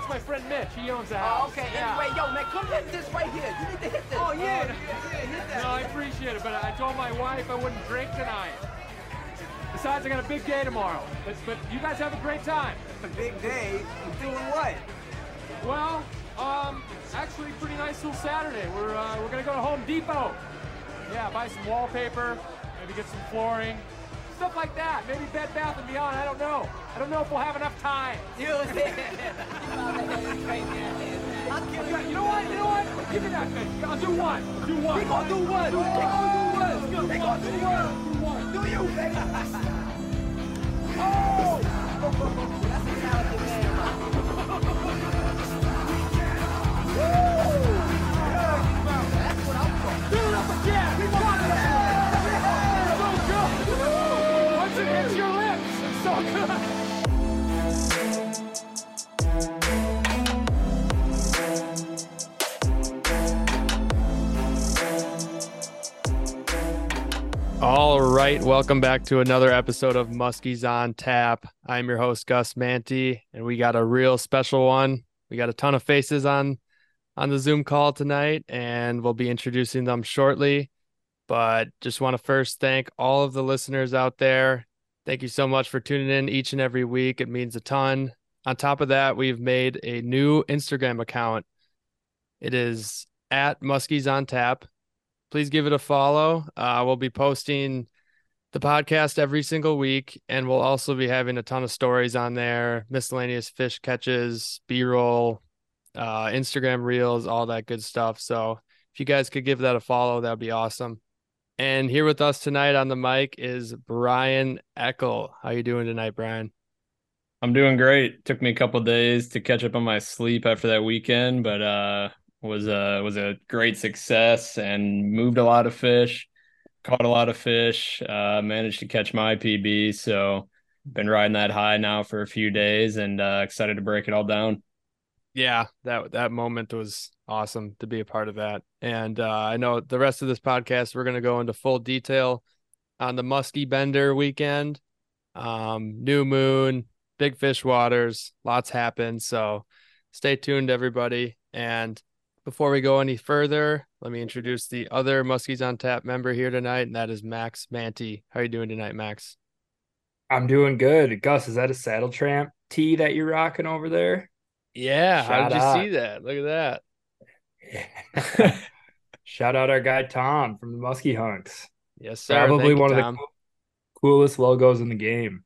that's my friend Mitch. He owns the house. Oh, okay. Yeah. Anyway, yo, man, come hit this right here. You need to hit this. Oh, yeah. hit that. No, I appreciate it, but I told my wife I wouldn't drink tonight. Besides, I got a big day tomorrow. But, but you guys have a great time. A big day. Doing what? Well, um, actually, pretty nice little Saturday. We're uh, we're gonna go to Home Depot. Yeah, buy some wallpaper, maybe get some flooring, stuff like that. Maybe Bed Bath and Beyond. I don't know. I don't know if we'll have enough time. You know what I'm saying? I'll give Yeah, you know what? You know what? Give me that. I'll do one. I'll do one. We gonna do what? They gonna do what? They gonna do what? Do you, baby? oh! That's a talented man. That's All right, welcome back to another episode of Muskies on Tap. I'm your host Gus Manti, and we got a real special one. We got a ton of faces on on the Zoom call tonight, and we'll be introducing them shortly. But just want to first thank all of the listeners out there. Thank you so much for tuning in each and every week. It means a ton. On top of that, we've made a new Instagram account. It is at Muskies on Tap please give it a follow. Uh, we'll be posting the podcast every single week, and we'll also be having a ton of stories on there, miscellaneous fish catches, B roll, uh, Instagram reels, all that good stuff. So if you guys could give that a follow, that'd be awesome. And here with us tonight on the mic is Brian Eckel. How you doing tonight, Brian? I'm doing great. Took me a couple days to catch up on my sleep after that weekend, but uh was a was a great success and moved a lot of fish, caught a lot of fish, uh managed to catch my PB, so been riding that high now for a few days and uh excited to break it all down. Yeah, that that moment was awesome to be a part of that. And uh, I know the rest of this podcast we're going to go into full detail on the Muskie Bender weekend, um, new moon, big fish waters, lots happened. So stay tuned, everybody. And before we go any further, let me introduce the other Muskies on Tap member here tonight, and that is Max Manti. How are you doing tonight, Max? I'm doing good. Gus, is that a saddle tramp tee that you're rocking over there? Yeah, how did you see that? Look at that. Shout out our guy Tom from the Muskie Hunks. Yes, sir. Probably Thank you, one of the Tom. cool- coolest logos in the game.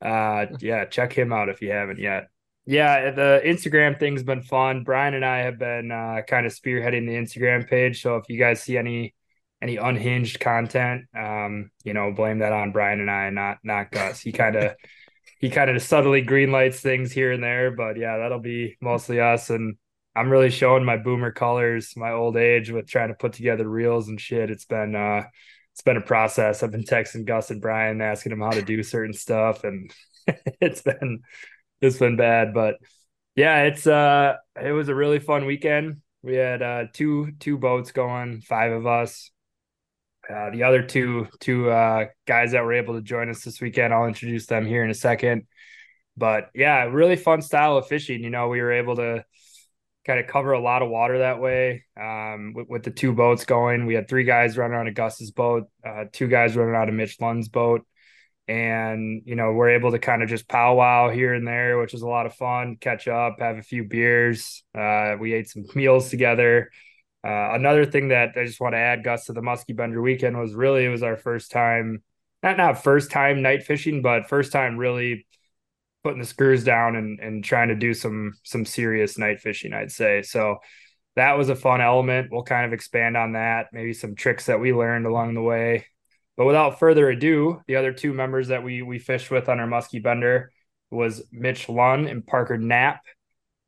Uh yeah, check him out if you haven't yet. Yeah, the Instagram thing's been fun. Brian and I have been uh, kind of spearheading the Instagram page. So if you guys see any any unhinged content, um, you know, blame that on Brian and I, not not Gus. He kind of he kind of subtly green lights things here and there, but yeah, that'll be mostly us. And I'm really showing my boomer colors, my old age with trying to put together reels and shit. It's been uh it's been a process. I've been texting Gus and Brian asking them how to do certain stuff and it's been it's been bad, but yeah, it's uh it was a really fun weekend. We had uh two two boats going, five of us. Uh, the other two two uh guys that were able to join us this weekend, I'll introduce them here in a second. But yeah, really fun style of fishing. You know, we were able to kind of cover a lot of water that way. Um, with, with the two boats going, we had three guys running on a Gus's boat, uh, two guys running out of Mitch Lund's boat, and you know we're able to kind of just powwow here and there, which is a lot of fun. Catch up, have a few beers. Uh, we ate some meals together. Uh, another thing that I just want to add, Gus, to the Muskie Bender weekend was really it was our first time, not not first time night fishing, but first time really putting the screws down and and trying to do some some serious night fishing. I'd say so. That was a fun element. We'll kind of expand on that, maybe some tricks that we learned along the way. But without further ado, the other two members that we we fished with on our Muskie Bender was Mitch Lund and Parker Knapp.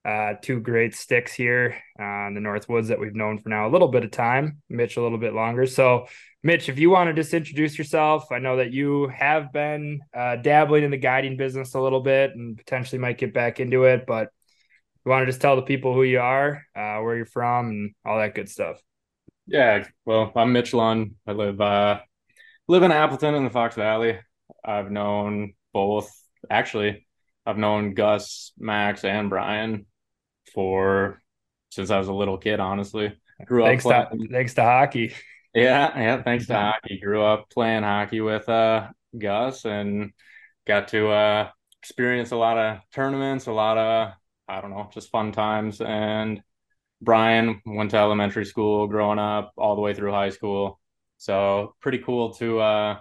Uh, two great sticks here uh, in the North Woods that we've known for now a little bit of time. Mitch a little bit longer. So, Mitch, if you want to just introduce yourself, I know that you have been uh, dabbling in the guiding business a little bit and potentially might get back into it. But you want to just tell the people who you are, uh, where you're from, and all that good stuff. Yeah, well, I'm Mitch Lund. I live uh live in Appleton in the Fox Valley. I've known both actually I've known Gus, Max, and Brian for since I was a little kid. Honestly, grew thanks up playing, to, thanks to hockey. Yeah, yeah, thanks to hockey. Grew up playing hockey with uh Gus and got to uh experience a lot of tournaments, a lot of I don't know, just fun times. And Brian went to elementary school growing up all the way through high school. So pretty cool to uh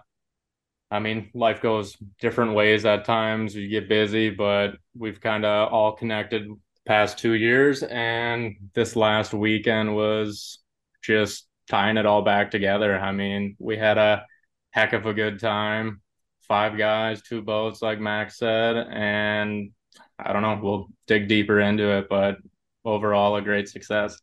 I mean, life goes different ways at times. You get busy, but we've kind of all connected past two years. And this last weekend was just tying it all back together. I mean, we had a heck of a good time. Five guys, two boats, like Max said. And I don't know, we'll dig deeper into it, but overall, a great success.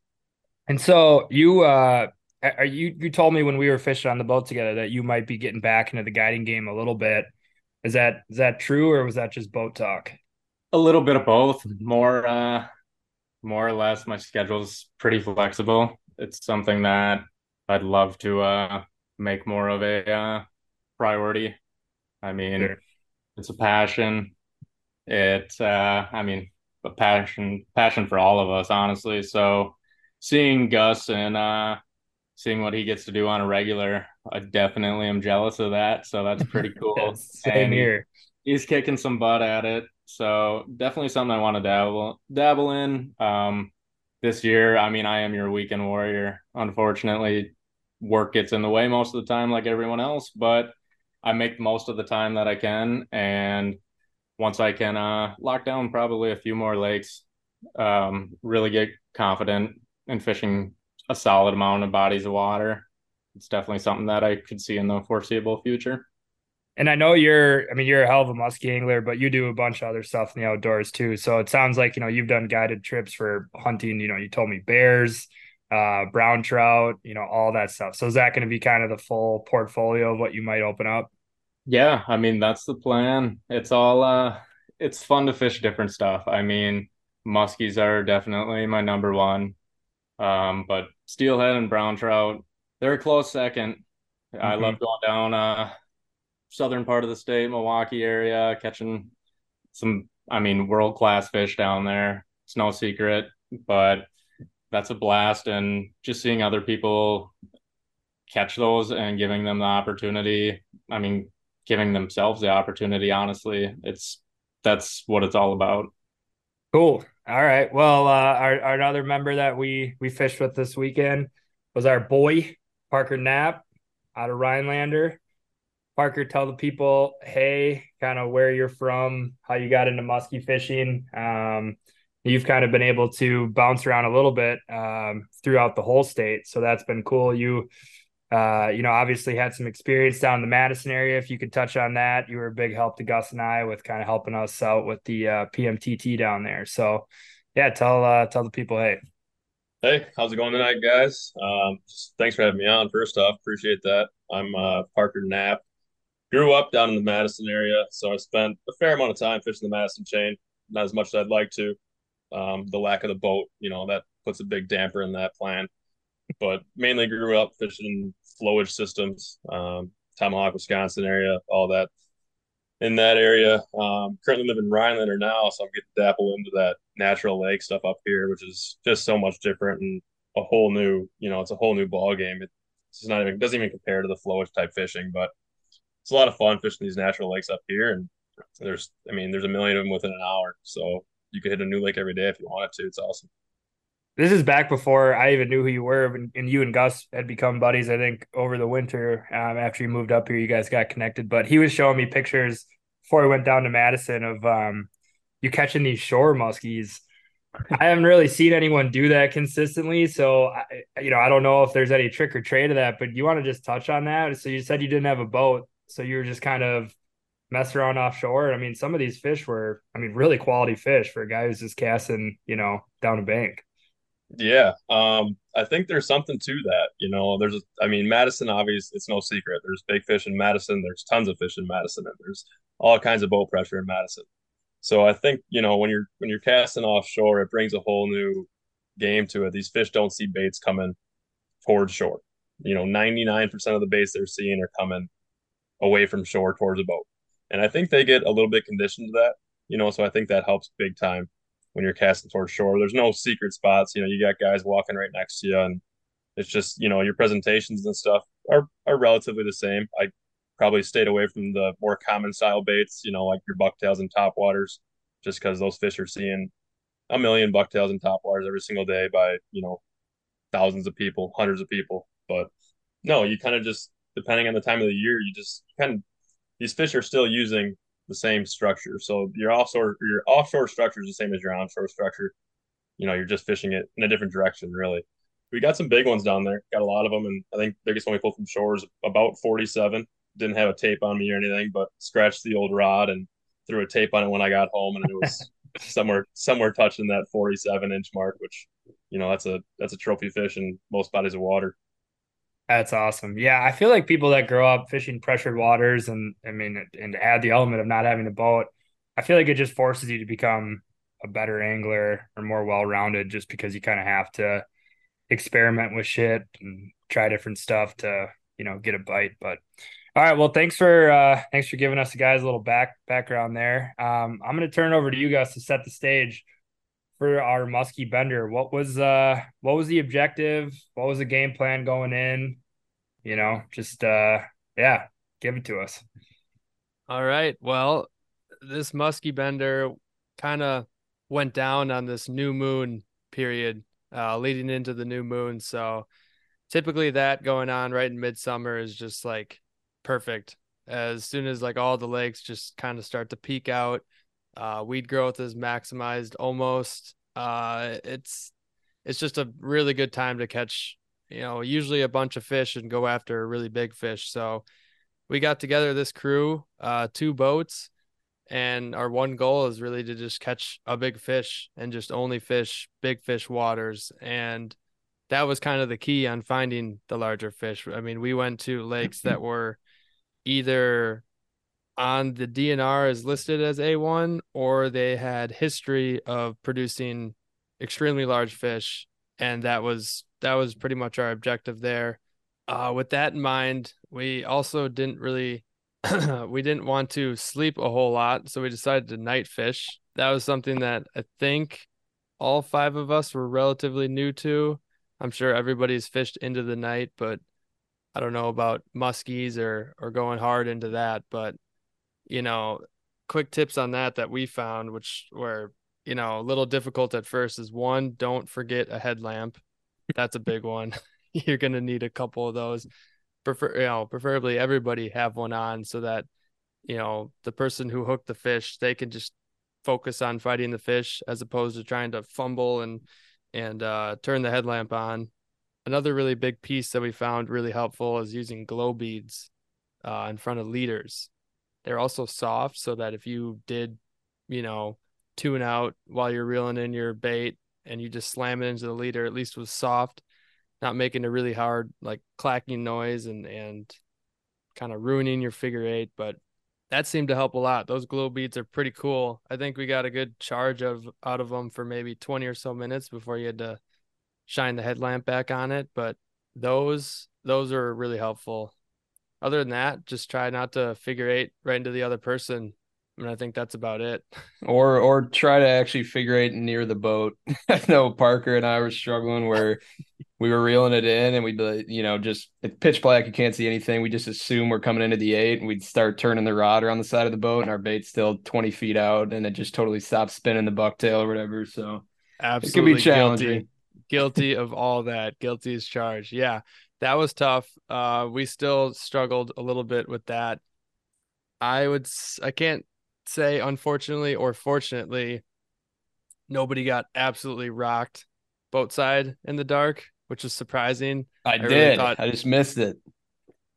And so you, uh, are you you told me when we were fishing on the boat together that you might be getting back into the guiding game a little bit. Is that is that true or was that just boat talk? A little bit of both. More uh more or less my schedule's pretty flexible. It's something that I'd love to uh make more of a uh priority. I mean, sure. it's a passion. It's uh I mean, a passion passion for all of us honestly. So seeing Gus and uh seeing what he gets to do on a regular, I definitely am jealous of that. So that's pretty cool. Same and here. He's kicking some butt at it. So definitely something I want to dabble dabble in. Um, this year, I mean, I am your weekend warrior. Unfortunately, work gets in the way most of the time, like everyone else. But I make most of the time that I can, and once I can uh, lock down probably a few more lakes, um, really get confident in fishing a solid amount of bodies of water. It's definitely something that I could see in the foreseeable future. And I know you're, I mean, you're a hell of a muskie angler, but you do a bunch of other stuff in the outdoors too. So it sounds like, you know, you've done guided trips for hunting, you know, you told me bears, uh, brown trout, you know, all that stuff. So is that going to be kind of the full portfolio of what you might open up? Yeah. I mean, that's the plan. It's all, uh, it's fun to fish different stuff. I mean, muskies are definitely my number one. Um, but steelhead and brown trout, they're a close 2nd mm-hmm. I love going down uh southern part of the state, Milwaukee area, catching some I mean world class fish down there. It's no secret, but that's a blast and just seeing other people catch those and giving them the opportunity. I mean, giving themselves the opportunity, honestly. It's that's what it's all about. Cool. All right. Well, uh, our, our another member that we we fished with this weekend was our boy Parker Knapp out of Rhinelander. Parker, tell the people, hey, kind of where you're from, how you got into muskie fishing. Um, you've kind of been able to bounce around a little bit um, throughout the whole state, so that's been cool. You, uh, you know, obviously had some experience down in the Madison area. If you could touch on that, you were a big help to Gus and I with kind of helping us out with the uh, PMTT down there. So, yeah, tell uh, tell the people, hey. Hey, how's it going tonight, guys? Um, thanks for having me on. First off, appreciate that. I'm uh, Parker Knapp. Grew up down in the Madison area, so I spent a fair amount of time fishing the Madison chain. Not as much as I'd like to. Um, the lack of the boat, you know, that puts a big damper in that plan. But mainly grew up fishing flowage systems, um, Tomahawk, Wisconsin area, all that in that area. Um, currently live in Rhinelander now, so I'm getting dabble into that natural lake stuff up here, which is just so much different and a whole new, you know, it's a whole new ball game. It's not even doesn't even compare to the flowage type fishing, but it's a lot of fun fishing these natural lakes up here. And there's, I mean, there's a million of them within an hour, so you could hit a new lake every day if you wanted to. It's awesome. This is back before I even knew who you were, and, and you and Gus had become buddies. I think over the winter um, after you moved up here, you guys got connected. But he was showing me pictures before we went down to Madison of um, you catching these shore muskies. I haven't really seen anyone do that consistently, so I, you know I don't know if there's any trick or trade to that. But you want to just touch on that? So you said you didn't have a boat, so you were just kind of mess around offshore. I mean, some of these fish were, I mean, really quality fish for a guy who's just casting, you know, down a bank. Yeah, um, I think there's something to that. You know, there's, I mean, Madison, obviously, it's no secret. There's big fish in Madison. There's tons of fish in Madison, and there's all kinds of boat pressure in Madison. So I think you know when you're when you're casting offshore, it brings a whole new game to it. These fish don't see baits coming towards shore. You know, 99% of the baits they're seeing are coming away from shore towards a boat, and I think they get a little bit conditioned to that. you know, so I think that helps big time when you're casting towards shore. There's no secret spots. You know, you got guys walking right next to you, and it's just you know your presentations and stuff are are relatively the same. I probably stayed away from the more common style baits, you know, like your bucktails and top waters, just because those fish are seeing a million bucktails and top waters every single day by you know thousands of people, hundreds of people. But no, you kind of just depending on the time of the year, you just kind of these fish are still using the same structure. So your offshore your offshore structure is the same as your onshore structure. You know, you're just fishing it in a different direction, really. We got some big ones down there. Got a lot of them, and I think biggest one we pulled from shore is about 47. Didn't have a tape on me or anything, but scratched the old rod and threw a tape on it when I got home, and it was somewhere somewhere touching that 47 inch mark, which you know that's a that's a trophy fish in most bodies of water. That's awesome. Yeah, I feel like people that grow up fishing pressured waters and I mean and add the element of not having a boat, I feel like it just forces you to become a better angler or more well-rounded just because you kind of have to experiment with shit and try different stuff to, you know, get a bite. But all right, well, thanks for uh thanks for giving us the guys a little back background there. Um I'm going to turn over to you guys to set the stage for our muskie bender. What was uh what was the objective? What was the game plan going in? You know, just uh yeah, give it to us. All right. Well, this muskie bender kind of went down on this new moon period, uh, leading into the new moon. So typically that going on right in midsummer is just like perfect. As soon as like all the lakes just kind of start to peak out, uh, weed growth is maximized almost. Uh, it's it's just a really good time to catch, you know, usually a bunch of fish and go after a really big fish. So we got together this crew, uh, two boats, and our one goal is really to just catch a big fish and just only fish big fish waters. And that was kind of the key on finding the larger fish. I mean, we went to lakes that were either on the DNR is listed as A1 or they had history of producing extremely large fish and that was that was pretty much our objective there. Uh, with that in mind, we also didn't really we didn't want to sleep a whole lot, so we decided to night fish. That was something that I think all five of us were relatively new to. I'm sure everybody's fished into the night, but I don't know about muskies or or going hard into that, but you know, quick tips on that that we found, which were, you know, a little difficult at first is one, don't forget a headlamp. That's a big one. You're going to need a couple of those. Prefer, you know, preferably everybody have one on so that, you know, the person who hooked the fish, they can just focus on fighting the fish as opposed to trying to fumble and, and uh, turn the headlamp on. Another really big piece that we found really helpful is using glow beads uh, in front of leaders they're also soft so that if you did, you know, tune out while you're reeling in your bait and you just slam it into the leader, at least was soft, not making a really hard like clacking noise and and kind of ruining your figure eight. But that seemed to help a lot. Those glow beads are pretty cool. I think we got a good charge of out of them for maybe 20 or so minutes before you had to shine the headlamp back on it. But those those are really helpful other than that, just try not to figure eight right into the other person. I mean, I think that's about it. Or or try to actually figure eight near the boat. I know Parker and I were struggling where we were reeling it in and we'd be you know, just it's pitch black, you can't see anything. We just assume we're coming into the eight and we'd start turning the rod around the side of the boat and our bait's still 20 feet out and it just totally stops spinning the bucktail or whatever. So absolutely it can be challenging. Guilty, guilty of all that. Guilty as charged. Yeah that was tough. Uh, we still struggled a little bit with that. I would, I can't say unfortunately or fortunately, nobody got absolutely rocked boat side in the dark, which is surprising. I, I did. Really thought, I just missed it.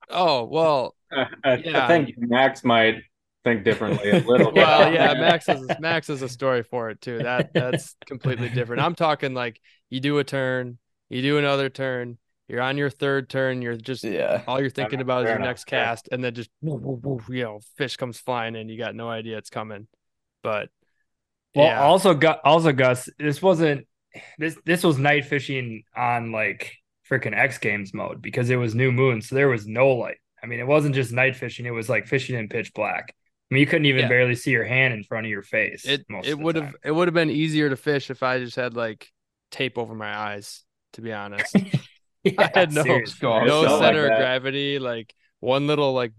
Oh well, I, yeah. I think Max might think differently a little well, yeah, Max is Max has a story for it too. That that's completely different. I'm talking like you do a turn, you do another turn, you're on your third turn. You're just yeah. All you're thinking about is your next cast, and then just you know, fish comes flying in. You got no idea it's coming. But well, yeah. also got also Gus. This wasn't this. This was night fishing on like freaking X Games mode because it was new moon, so there was no light. I mean, it wasn't just night fishing; it was like fishing in pitch black. I mean, you couldn't even Yeah. barely see your hand in front of your face. It most it would have it would have been easier to fish if I just had like tape over my eyes, to be honest. Yeah, had no-. No center like of gravity, like one little like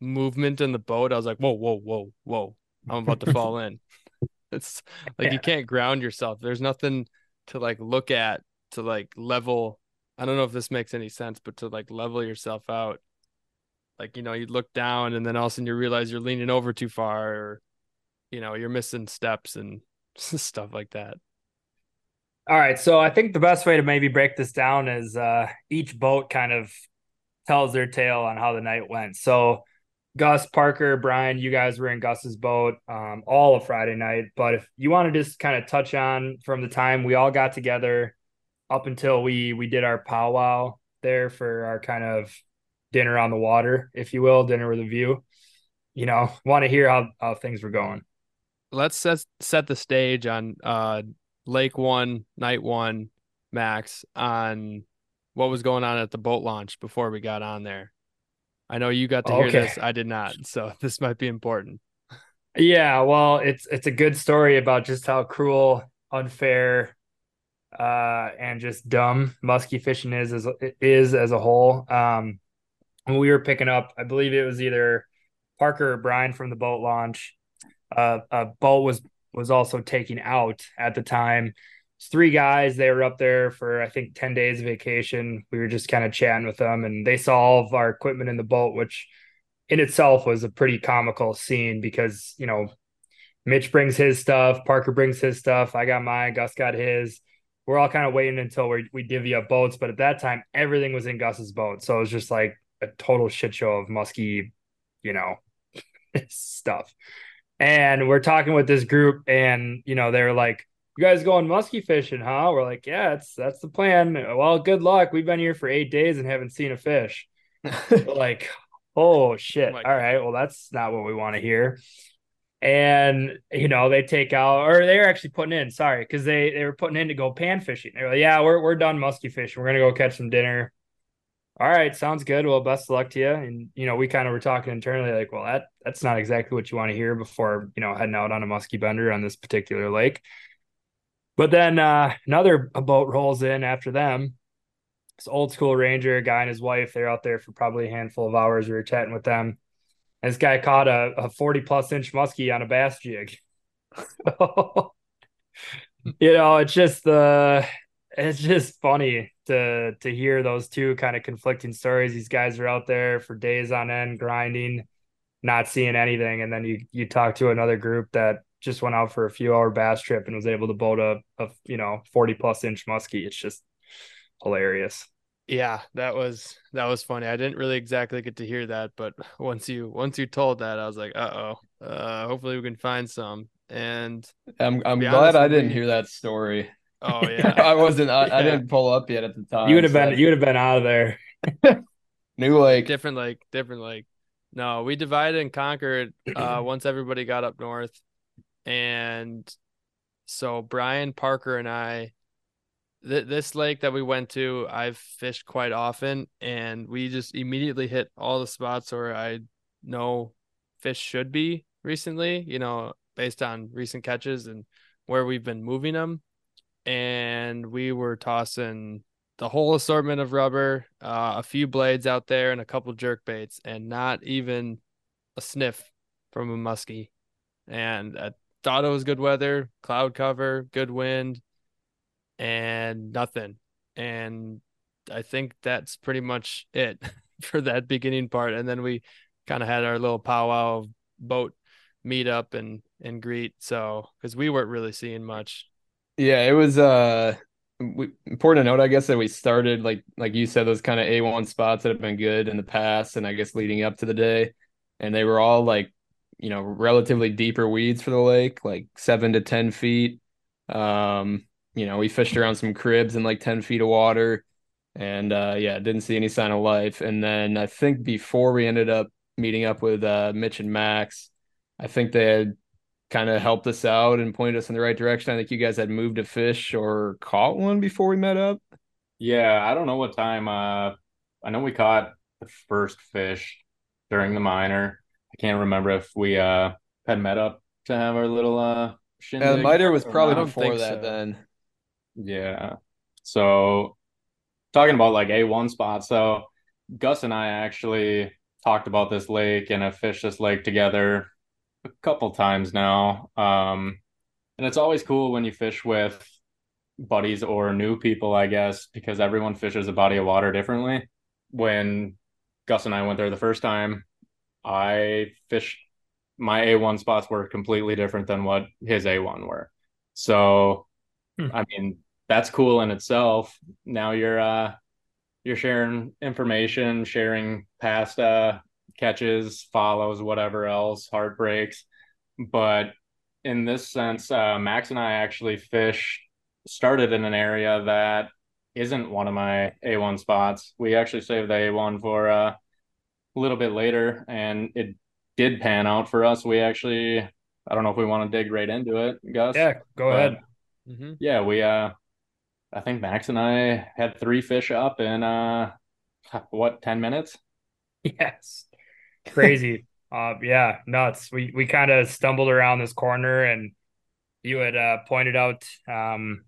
movement in the boat. I was like, whoa, whoa, whoa, whoa. I'm about to fall in. It's like Yeah. you can't ground yourself. There's nothing to like look at to like level. I don't know if this makes any sense, but to like level yourself out. Like, you know, you look down and then all of a sudden you realize you're leaning over too far or you know, you're missing steps and stuff like that. All right, so I think the best way to maybe break this down is uh, each boat kind of tells their tale on how the night went. So, Gus, Parker, Brian, you guys were in Gus's boat um, all of Friday night. But if you want to just kind of touch on from the time we all got together up until we we did our powwow there for our kind of dinner on the water, if you will, dinner with a view. You know, want to hear how how things were going. let's set set the stage on uh lake one night one max on what was going on at the boat launch before we got on there i know you got to hear Okay. this i did not so this might be important Yeah, well, it's it's a good story about just how cruel, unfair, uh, and just dumb muskie fishing is as is as a whole. Um, when we were picking up, I believe it was either Parker or Brian from the boat launch. Uh, a boat was was also taking out at the time. Three guys. They were up there for I think ten days of vacation. We were just kind of chatting with them, and they saw all of our equipment in the boat, which in itself was a pretty comical scene because you know Mitch brings his stuff, Parker brings his stuff, I got mine, Gus got his. We're all kind of waiting until we we divvy up boats, but at that time everything was in Gus's boat, so it was just like a total shit show of musky, you know, stuff. And we're talking with this group, and you know they're like, "You guys going musky fishing, huh?" We're like, "Yeah, that's that's the plan." Well, good luck. We've been here for eight days and haven't seen a fish. Like, oh shit. my All right. Well, that's not what we want to hear. And you know, they take out or they're actually putting in, sorry, because they they were putting in to go pan fishing. They're like, Yeah, we're we're done musky fishing. We're gonna go catch some dinner. All right, sounds good. Well, best of luck to you. And you know, we kind of were talking internally, like, well, that that's not exactly what you want to hear before, you know, heading out on a musky bender on this particular lake. But then uh another boat rolls in after them this old school ranger, guy and his wife. They're out there for probably a handful of hours. We were chatting with them. And this guy caught a, a 40 plus inch muskie on a bass jig. you know, it's just the it's just funny to to hear those two kind of conflicting stories. These guys are out there for days on end grinding, not seeing anything, and then you you talk to another group that just went out for a few hour bass trip and was able to boat a, a you know 40 plus inch muskie. It's just hilarious. yeah that was that was funny i didn't really exactly get to hear that but once you once you told that i was like uh-oh uh hopefully we can find some and I'm I'm glad honest I didn't me- hear that story. Oh yeah I wasn't I, I didn't pull up yet at the time. you would have so been you would have been out of there. New Lake. different lake different lake no we divided and conquered uh once everybody got up north and so brian parker and i th- this lake that we went to i've fished quite often and we just immediately hit all the spots where i know fish should be recently you know based on recent catches and where we've been moving them and we were tossing the whole assortment of rubber, uh, a few blades out there, and a couple jerk baits, and not even a sniff from a muskie. And I thought it was good weather, cloud cover, good wind, and nothing. And I think that's pretty much it for that beginning part. And then we kind of had our little powwow boat meetup and and greet. So because we weren't really seeing much. Yeah, it was uh we, important to note, I guess, that we started like like you said, those kind of A1 spots that have been good in the past, and I guess leading up to the day, and they were all like, you know, relatively deeper weeds for the lake, like seven to ten feet. Um, you know, we fished around some cribs in like ten feet of water, and uh, yeah, didn't see any sign of life. And then I think before we ended up meeting up with uh, Mitch and Max, I think they had kind of helped us out and pointed us in the right direction. I think you guys had moved a fish or caught one before we met up. Yeah, I don't know what time. Uh, I know we caught the first fish during the minor. I can't remember if we uh had met up to have our little uh shindig. Yeah, the minor was probably before that so. then. Yeah. So talking about like A1 spots, so Gus and I actually talked about this lake and have fished this lake together a couple times now. Um, and it's always cool when you fish with buddies or new people, I guess, because everyone fishes a body of water differently. When Gus and I went there the first time, I fished my A1 spots were completely different than what his A1 were. So, Hmm. I mean, that's cool in itself. Now you're uh you're sharing information, sharing past uh catches, follows, whatever else, heartbreaks. But in this sense, uh, Max and I actually fish started in an area that isn't one of my A1 spots. We actually saved the A1 for uh, a little bit later, and it did pan out for us. We actually, I don't know if we want to dig right into it, Gus. Yeah, go ahead. Mm-hmm. Yeah, we uh, I think Max and I had three fish up in uh, what ten minutes. Yes. Crazy. uh yeah, nuts. We we kind of stumbled around this corner and you had uh pointed out um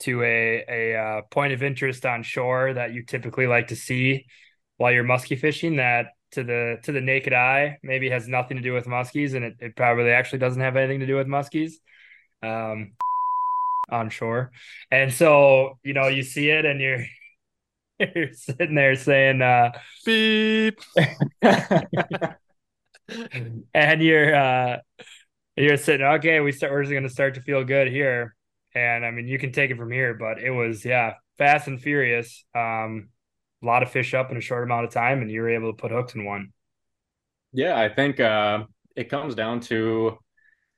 to a a uh, point of interest on shore that you typically like to see while you're muskie fishing that to the to the naked eye maybe has nothing to do with muskies and it, it probably actually doesn't have anything to do with muskies um on shore. And so, you know, you see it and you're you're sitting there saying uh Beep. and you're uh you're sitting okay we start we're just gonna start to feel good here and i mean you can take it from here but it was yeah fast and furious um a lot of fish up in a short amount of time and you were able to put hooks in one Yeah, I think uh, it comes down to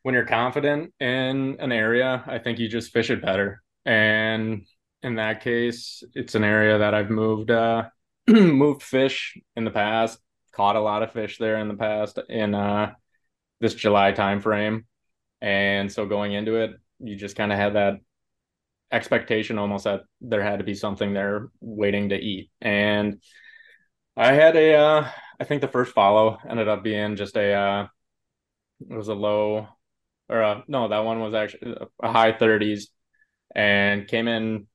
when you're confident in an area, I think you just fish it better. And in that case, it's an area that I've moved uh, moved fish in the past, caught a lot of fish there in the past in uh, this July time frame. And so going into it, you just kind of had that expectation almost that there had to be something there waiting to eat. And I had a uh, I think the first follow ended up being just a uh, it was a low or a, no that one was actually a high 30s and came in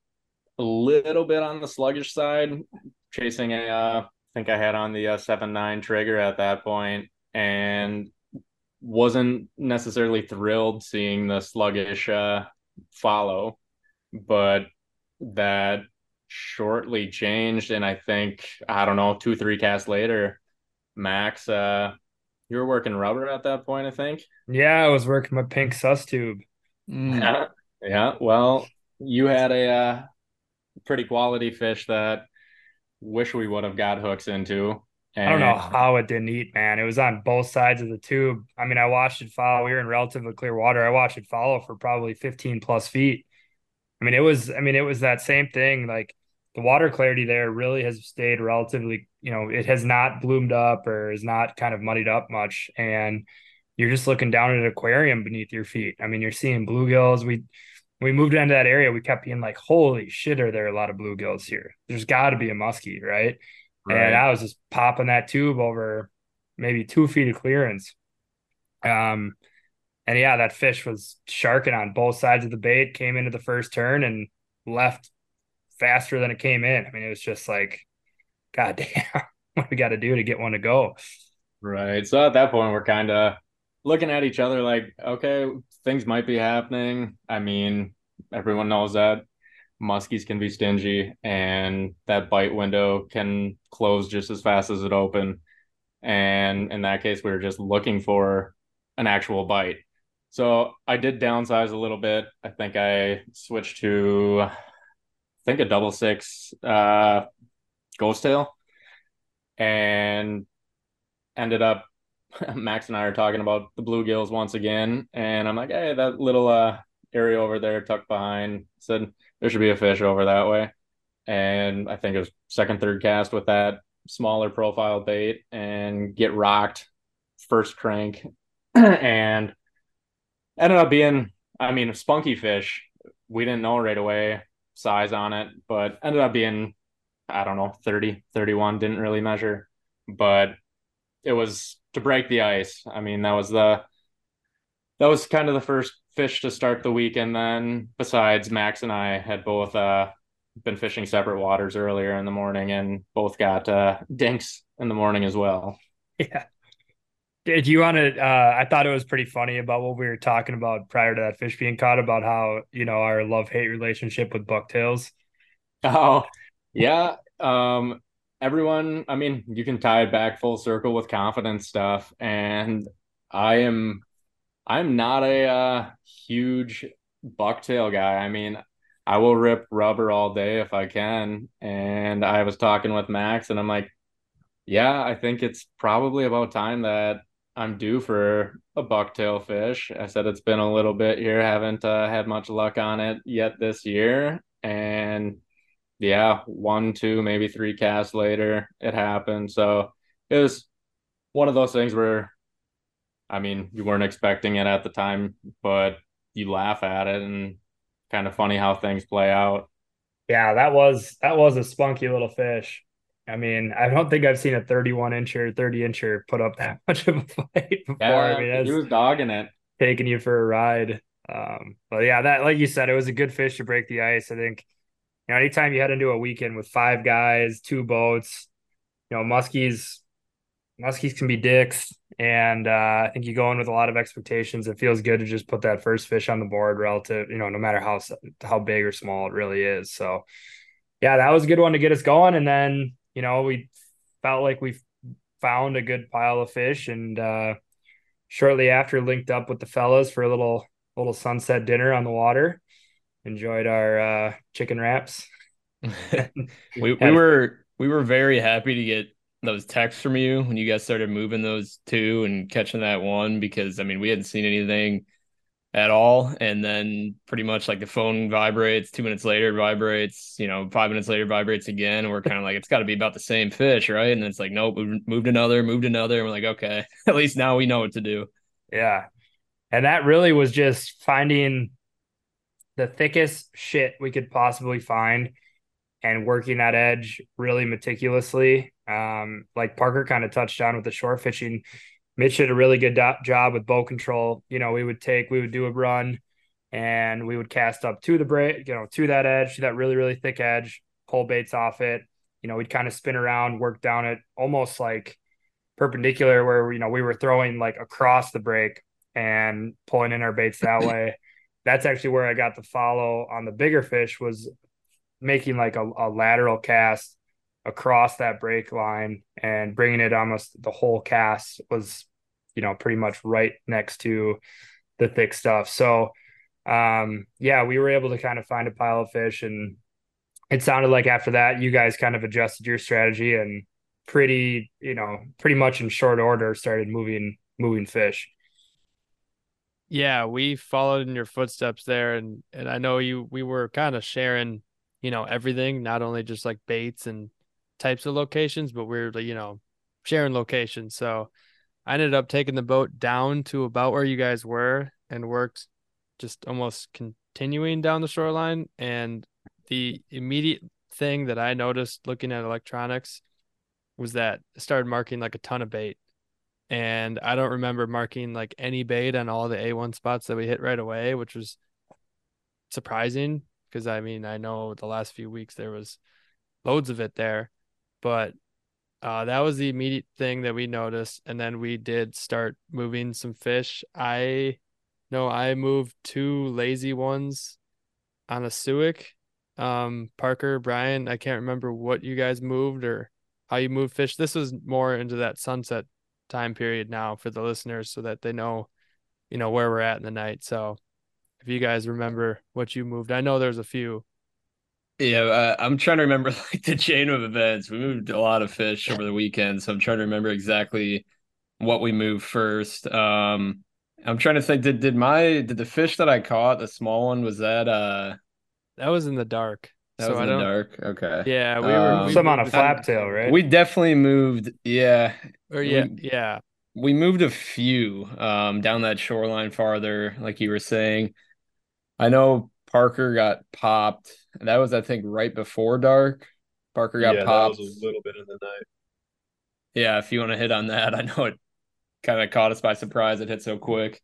a little bit on the sluggish side chasing a uh, I think I had on the uh, 7-9 trigger at that point and wasn't necessarily thrilled seeing the sluggish uh, follow but that shortly changed and I think I don't know two three casts later Max uh you were working rubber at that point I think yeah i was working my pink sus tube Mm. yeah yeah well you had a uh, pretty quality fish that wish we would have got hooks into i don't know how it didn't eat man it was on both sides of the tube i mean i watched it follow we were in relatively clear water i watched it follow for probably 15 plus feet I mean, it was, I mean, it was that same thing. Like the water clarity there really has stayed relatively, you know, it has not bloomed up or is not kind of muddied up much. And you're just looking down at an aquarium beneath your feet. I mean, you're seeing bluegills. We, we moved into that area. We kept being like, holy shit, are there a lot of bluegills here? There's got to be a muskie, right? And. I was just popping that tube over maybe two feet of clearance. Um, and yeah, that fish was sharking on both sides of the bait, came into the first turn and left faster than it came in. I mean, it was just like, God damn, what do we got to do to get one to go? Right. So at that point, we're kind of looking at each other like, okay, things might be happening. I mean, everyone knows that muskies can be stingy and that bite window can close just as fast as it opened. And in that case, we were just looking for an actual bite. So I did downsize a little bit. I think I switched to, I think a double six uh, ghost tail and ended up Max and I are talking about the bluegills once again, and I'm like, hey, that little uh area over there tucked behind said there should be a fish over that way. And I think it was second, third cast with that smaller profile bait and get rocked first crank and ended up being, I mean, spunky fish. We didn't know right away size on it, but ended up being, I don't know, 30, 31, didn't really measure, but it was to break the ice. I mean, that was the that was kind of the first fish to start the week, and Then, besides Max and I had both uh, been fishing separate waters earlier in the morning, and both got uh, dinks in the morning as well. Yeah. Did you want to? Uh, I thought it was pretty funny about what we were talking about prior to that fish being caught about how you know our love hate relationship with bucktails. Oh, yeah. Um, everyone, I mean, you can tie it back full circle with confidence stuff, and I am, I'm not a uh, huge bucktail guy. I mean, I will rip rubber all day if I can, and I was talking with Max, and I'm like, yeah, I think it's probably about time that I'm due for a bucktail fish. I said it's been a little bit here, haven't uh, had much luck on it yet this year, and yeah, one, two, maybe three casts later, it happened. So it was one of those things where, I mean, you weren't expecting it at the time, but you laugh at it and kind of funny how things play out. Yeah, that was that was a spunky little fish. I mean, I don't think I've seen a 31 incher, 30 incher put up that much of a fight before. Yeah, I mean, he was dogging it, taking you for a ride. Um, but yeah, that like you said, it was a good fish to break the ice. I think you know, anytime you head into a weekend with five guys, two boats, you know, muskies, muskies can be dicks, and uh, I think you go in with a lot of expectations. It feels good to just put that first fish on the board, relative, you know, no matter how how big or small it really is. So, yeah, that was a good one to get us going, and then you know, we felt like we found a good pile of fish and uh, shortly after linked up with the fellas for a little little sunset dinner on the water. Enjoyed our uh, chicken wraps. we we were we were very happy to get those texts from you when you guys started moving those two and catching that one because I mean we hadn't seen anything at all. And then pretty much like the phone vibrates, two minutes later vibrates, you know, five minutes later vibrates again. And we're kind of like, it's got to be about the same fish, right? And it's like, nope, we moved another, moved another. And we're like, okay, at least now we know what to do. Yeah. And that really was just finding the thickest shit we could possibly find and working that edge really meticulously. Um, like Parker kind of touched on with the short fishing Mitch did a really good do- job with bow control. You know, we would take, we would do a run and we would cast up to the break, you know, to that edge, to that really, really thick edge, pull baits off it. You know, we'd kind of spin around, work down it almost like perpendicular where, you know, we were throwing like across the break and pulling in our baits that way. That's actually where I got the follow on the bigger fish was making like a, a lateral cast across that break line and bringing it almost the whole cast was you know pretty much right next to the thick stuff. So um yeah we were able to kind of find a pile of fish and it sounded like after that you guys kind of adjusted your strategy and pretty you know pretty much in short order started moving moving fish yeah we followed in your footsteps there and and i know you we were kind of sharing you know everything not only just like baits and types of locations, but we are you know, sharing locations. So I ended up taking the boat down to about where you guys were and worked just almost continuing down the shoreline. And the immediate thing that I noticed looking at electronics was that it started marking like a ton of bait. And I don't remember marking like any bait on all the A1 spots that we hit right away, which was surprising because I mean, I know the last few weeks there was loads of it there but uh, that was the immediate thing that we noticed. And then we did start moving some fish. I know I moved two lazy ones on a Suick. Um, Parker, Brian, I can't remember what you guys moved or how you moved fish. This was more into that sunset time period now for the listeners so that they know, you know, where we're at in the night. So if you guys remember what you moved, I know there's a few. Yeah, uh, I'm trying to remember like the chain of events. We moved a lot of fish over the weekend, so I'm trying to remember exactly what we moved first. Um, I'm trying to think. Did did my did the fish that I caught, the small one, was that uh that was in the dark. That so was in the dark. Okay. Yeah, we were um, some on a flap tail, right? We definitely moved. Yeah. Or yeah, we, yeah. We moved a few um down that shoreline farther, like you were saying. I know Parker got popped. That was, I think, right before dark. Parker got yeah, popped. That was a little bit in the night. Yeah, if you want to hit on that, I know it kind of caught us by surprise. It hit so quick.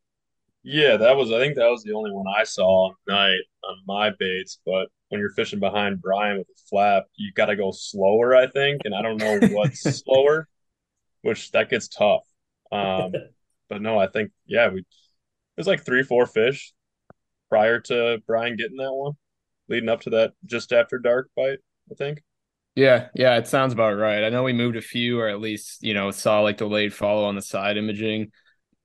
Yeah, that was I think that was the only one I saw at night on my baits. But when you're fishing behind Brian with a flap, you got to go slower, I think, and I don't know what's slower, which that gets tough. Um, but no, I think yeah, we it was like three, four fish prior to Brian getting that one, leading up to that just after dark bite, I think. Yeah, yeah, it sounds about right. I know we moved a few, or at least you know saw like the late follow on the side imaging.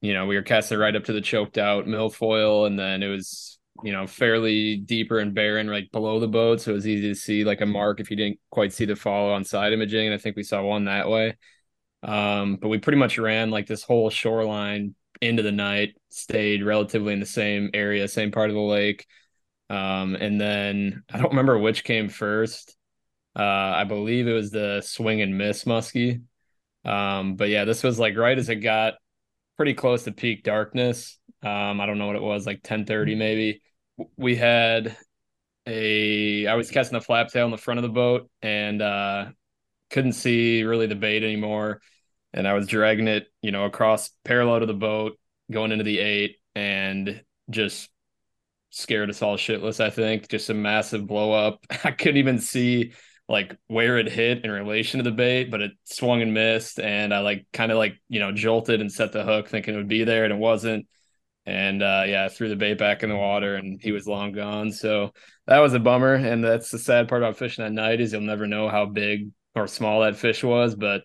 You know, we were casting right up to the choked out milfoil, and then it was you know fairly deeper and barren right below the boat, so it was easy to see like a mark if you didn't quite see the follow on side imaging. And I think we saw one that way. Um, but we pretty much ran like this whole shoreline into the night, stayed relatively in the same area, same part of the lake. Um, and then I don't remember which came first. Uh, I believe it was the swing and miss muskie. Um, but yeah, this was like right as it got pretty close to peak darkness. Um, I don't know what it was, like 1030 maybe. We had a I was casting a flap tail in the front of the boat and uh couldn't see really the bait anymore. And I was dragging it, you know, across parallel to the boat, going into the eight, and just scared us all shitless. I think just a massive blow up. I couldn't even see like where it hit in relation to the bait, but it swung and missed. And I like kind of like, you know, jolted and set the hook thinking it would be there and it wasn't. And uh, yeah, threw the bait back in the water and he was long gone. So that was a bummer. And that's the sad part about fishing at night is you'll never know how big or small that fish was, but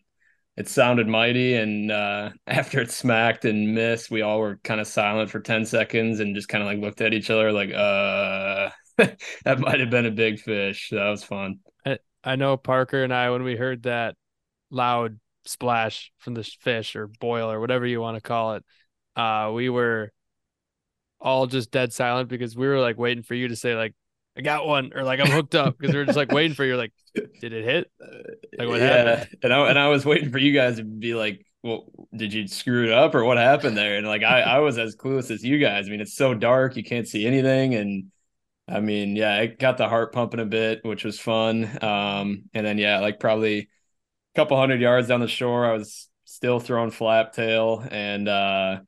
it sounded mighty. And uh, after it smacked and missed, we all were kind of silent for 10 seconds and just kind of like looked at each other like, uh, that might have been a big fish. That was fun. I, I know Parker and I, when we heard that loud splash from the fish or boil or whatever you want to call it, uh, we were all just dead silent because we were like waiting for you to say like I got one or like I'm hooked up because we are just like waiting for you. Like did it hit? Like what yeah. happened? And I and I was waiting for you guys to be like well did you screw it up or what happened there? And like I I was as clueless as you guys. I mean it's so dark you can't see anything. And I mean yeah it got the heart pumping a bit which was fun. Um and then yeah like probably a couple hundred yards down the shore I was still throwing flap tail and uh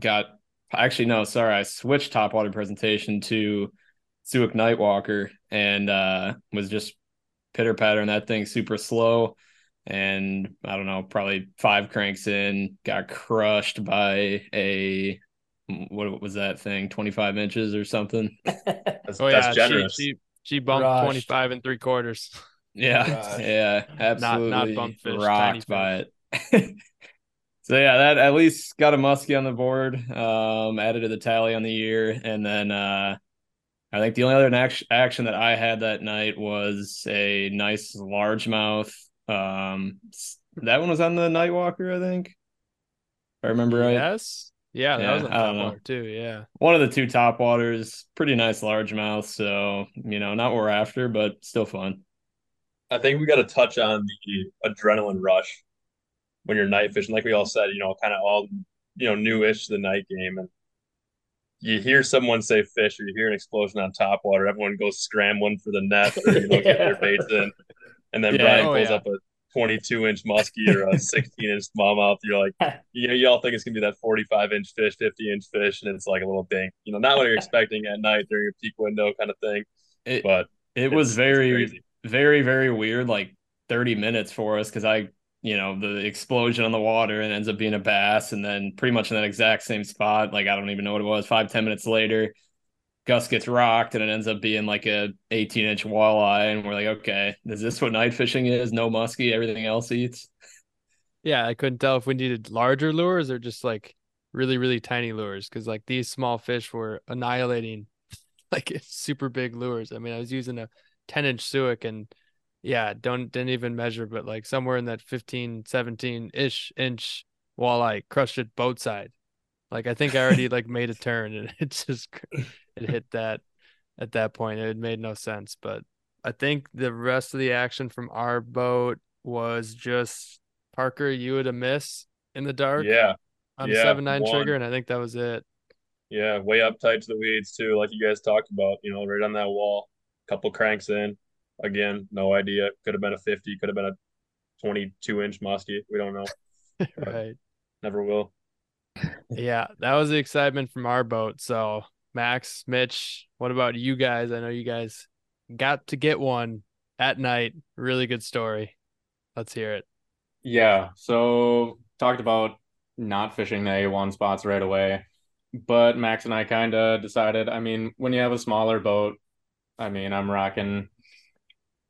got actually no sorry I switched top water presentation to Suick Nightwalker and uh, was just pitter pattering that thing super slow. And I don't know, probably five cranks in, got crushed by a what was that thing, 25 inches or something? That's, oh, yeah. generous. She, she, she bumped Rushed. 25 and three quarters. Yeah. Yeah. Absolutely. Not, not bumped fish, rocked by it. so yeah, that at least got a muskie on the board, um, added to the tally on the year. And then uh I think the only other action, action that I had that night was a nice largemouth. Um, that one was on the Nightwalker, I think. If I remember right. Yes. Yeah, that yeah, was on top water too. Yeah. One of the two top waters, pretty nice largemouth. So, you know, not what we're after, but still fun. I think we got to touch on the adrenaline rush when you're night fishing. Like we all said, you know, kind of all, you know, newish to the night game. And you hear someone say fish or you hear an explosion on top water, everyone goes scrambling for the net or you know, yeah. get their baits in. And then yeah, Brian oh, pulls yeah. up a 22 inch muskie or a 16 inch smallmouth. You're like, you know, you all think it's gonna be that 45 inch fish, 50 inch fish, and it's like a little dink. You know, not what you're expecting at night during your peak window kind of thing. It, but it was very, very, very weird. Like 30 minutes for us because I you know the explosion on the water and ends up being a bass and then pretty much in that exact same spot like i don't even know what it was five ten minutes later gus gets rocked and it ends up being like a 18 inch walleye and we're like okay is this what night fishing is? No muskie everything else eats? Yeah i couldn't tell if we needed larger lures or just like really really tiny lures because like these small fish were annihilating like super big lures. I mean i was using a 10 inch suick and yeah, don't didn't even measure, but like somewhere in that 15, 17 ish inch walleye crushed it both side. Like I think I already like made a turn and it just it hit that at that point. It made no sense. But I think the rest of the action from our boat was just Parker, you had a miss in the dark. Yeah. On yeah, a seven nine one. trigger, and I think that was it. Yeah, way up tight to the weeds too, like you guys talked about, you know, right on that wall. Couple cranks in, Again, no idea. Could have been a 50, could have been a 22 inch muskie. We don't know. right. Never will. Yeah, that was the excitement from our boat. So, Max, Mitch, what about you guys? I know you guys got to get one at night. Really good story. Let's hear it. Yeah, so talked about not fishing the A1 spots right away, but Max and I kind of decided, I mean, when you have a smaller boat, I mean, I'm rocking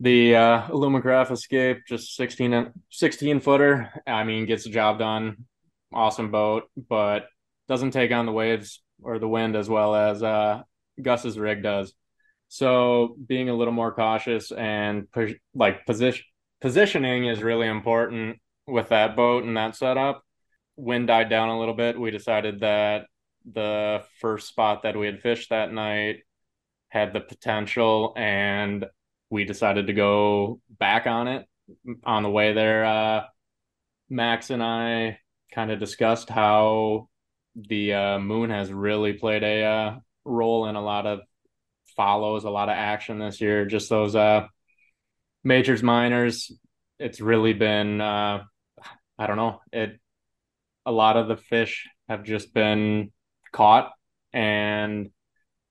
the uh, Alumacraft Escape, just 16, 16 footer. I mean, gets the job done. Awesome boat, but doesn't take on the waves or the wind as well as uh, Gus's rig does. So being a little more cautious and like position positioning is really important with that boat and that setup. Wind died down a little bit. We decided that the first spot that we had fished that night had the potential and we decided to go back on it. On the way there uh, max and i kind of discussed how the uh, moon has really played a uh, role in a lot of follows a lot of action this year. Just those uh, majors minors it's really been uh, i don't know. It a lot of the fish have just been caught and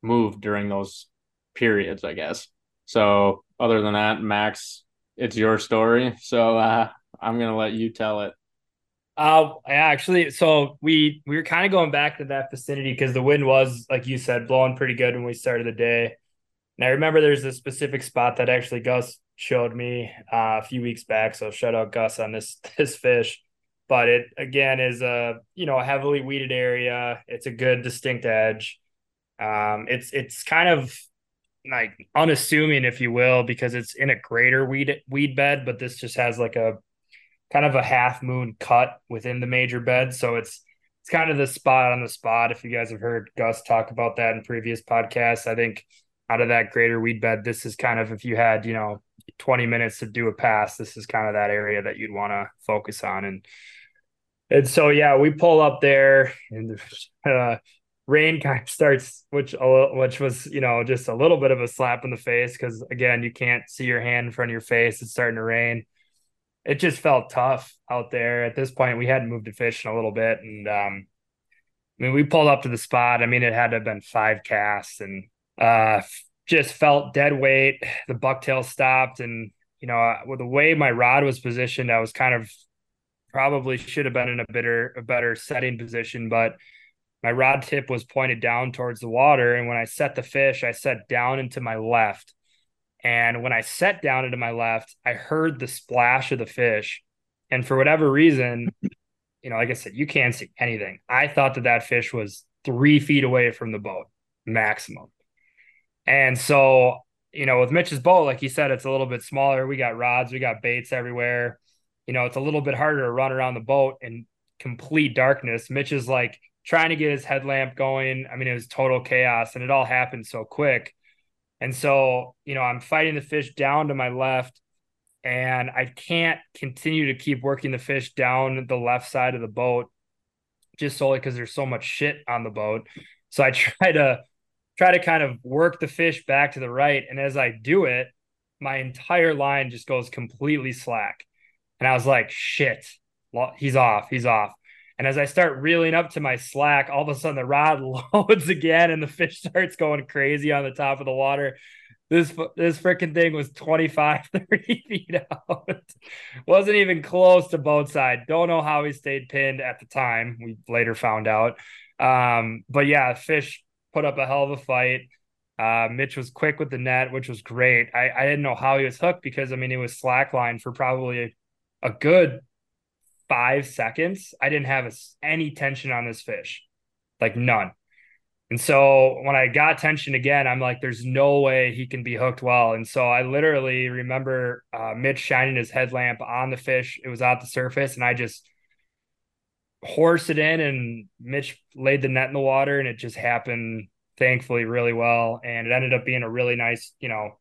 moved during those periods i guess. So other than that, Max, it's your story. So uh, I'm gonna let you tell it. Uh, actually, so we we were kind of going back to that vicinity because the wind was, like you said, blowing pretty good when we started the day. And I remember there's a specific spot that actually Gus showed me uh, a few weeks back. So shout out Gus on this this fish. But it again is a you know a heavily weeded area. It's a good distinct edge. Um, it's it's kind of like unassuming, if you will, because it's in a greater weed weed bed, but this just has like a kind of a half moon cut within the major bed. So it's it's kind of the spot on the spot. If you guys have heard Gus talk about that in previous podcasts, I think out of that greater weed bed, this is kind of if you had, you know, 20 minutes to do a pass, this is kind of that area that you'd want to focus on. And and so yeah, we pull up there and uh rain kind of starts, which which was you know just a little bit of a slap in the face because again you can't see your hand in front of your face. It's starting to rain. It just felt tough out there. At this point, we hadn't moved to fish in a little bit, and um, I mean we pulled up to the spot. I mean it had to have been five casts, and uh, just felt dead weight. The bucktail stopped, and you know with the way my rod was positioned, I was kind of probably should have been in a better a better setting position, but my rod tip was pointed down towards the water. And when I set the fish, I set down into my left. And when I set down into my left, I heard the splash of the fish. And for whatever reason, you know, like I said, you can't see anything. I thought that that fish was three feet away from the boat, maximum. And so, you know, with Mitch's boat, like you said, it's a little bit smaller. We got rods, we got baits everywhere. You know, it's a little bit harder to run around the boat in complete darkness. Mitch is like, trying to get his headlamp going. I mean, it was total chaos and it all happened so quick. And so, you know, I'm fighting the fish down to my left and I can't continue to keep working the fish down the left side of the boat just solely because there's so much shit on the boat. So I try to try to kind of work the fish back to the right. And as I do it, my entire line just goes completely slack. And I was like, shit, he's off, he's off. And as I start reeling up to my slack, all of a sudden the rod loads again and the fish starts going crazy on the top of the water. This this freaking thing was 25, 30 feet out. Wasn't even close to boat side. Don't know how he stayed pinned at the time. We later found out. Um, but yeah, fish put up a hell of a fight. Uh, Mitch was quick with the net, which was great. I, I didn't know how he was hooked because I mean it was slack line for probably a good five seconds, I didn't have any tension on this fish, like none. And so when I got tension again, I'm like, there's no way he can be hooked well. And so I literally remember uh, Mitch shining his headlamp on the fish. It was at the surface, and I just horsed it in, and Mitch laid the net in the water, and it just happened thankfully really well. And it ended up being a really nice, you know,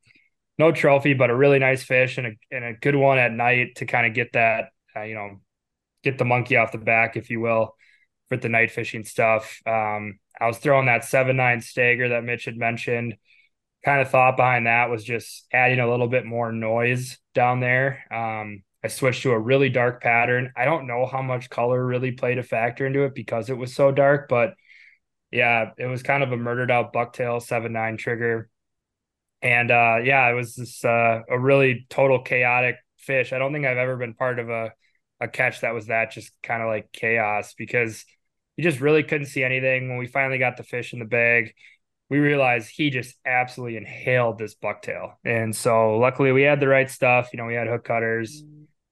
no trophy, but a really nice fish and a, and a good one at night to kind of get that, uh, you know, get the monkey off the back, if you will, for the night fishing stuff. Um, I was throwing that seven nine Stager that Mitch had mentioned. Kind of thought behind that was just adding a little bit more noise down there. Um, I switched to a really dark pattern. I don't know how much color really played a factor into it because it was so dark, but yeah, it was kind of a murdered out bucktail seven nine trigger. And uh yeah, it was this uh a really total chaotic fish. I don't think I've ever been part of a a catch that was that just kind of like chaos because you just really couldn't see anything. When we finally got the fish in the bag, we realized he just absolutely inhaled this bucktail. And so luckily we had the right stuff. You know, we had hook cutters,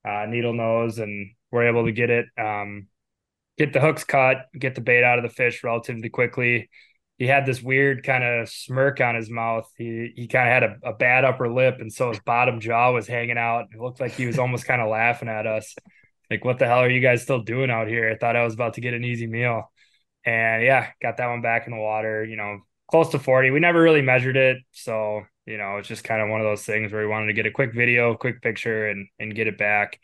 uh, needle nose, and we're able to get it, um, get the hooks cut, get the bait out of the fish relatively quickly. He had this weird kind of smirk on his mouth. He he kind of had a, a bad upper lip, and so his bottom jaw was hanging out. It looked like he was almost kind of laughing at us. Like, what the hell are you guys still doing out here? I thought I was about to get an easy meal. And yeah, got that one back in the water, you know, close to 40. We never really measured it. So, you know, it's just kind of one of those things where we wanted to get a quick video, quick picture and and get it back.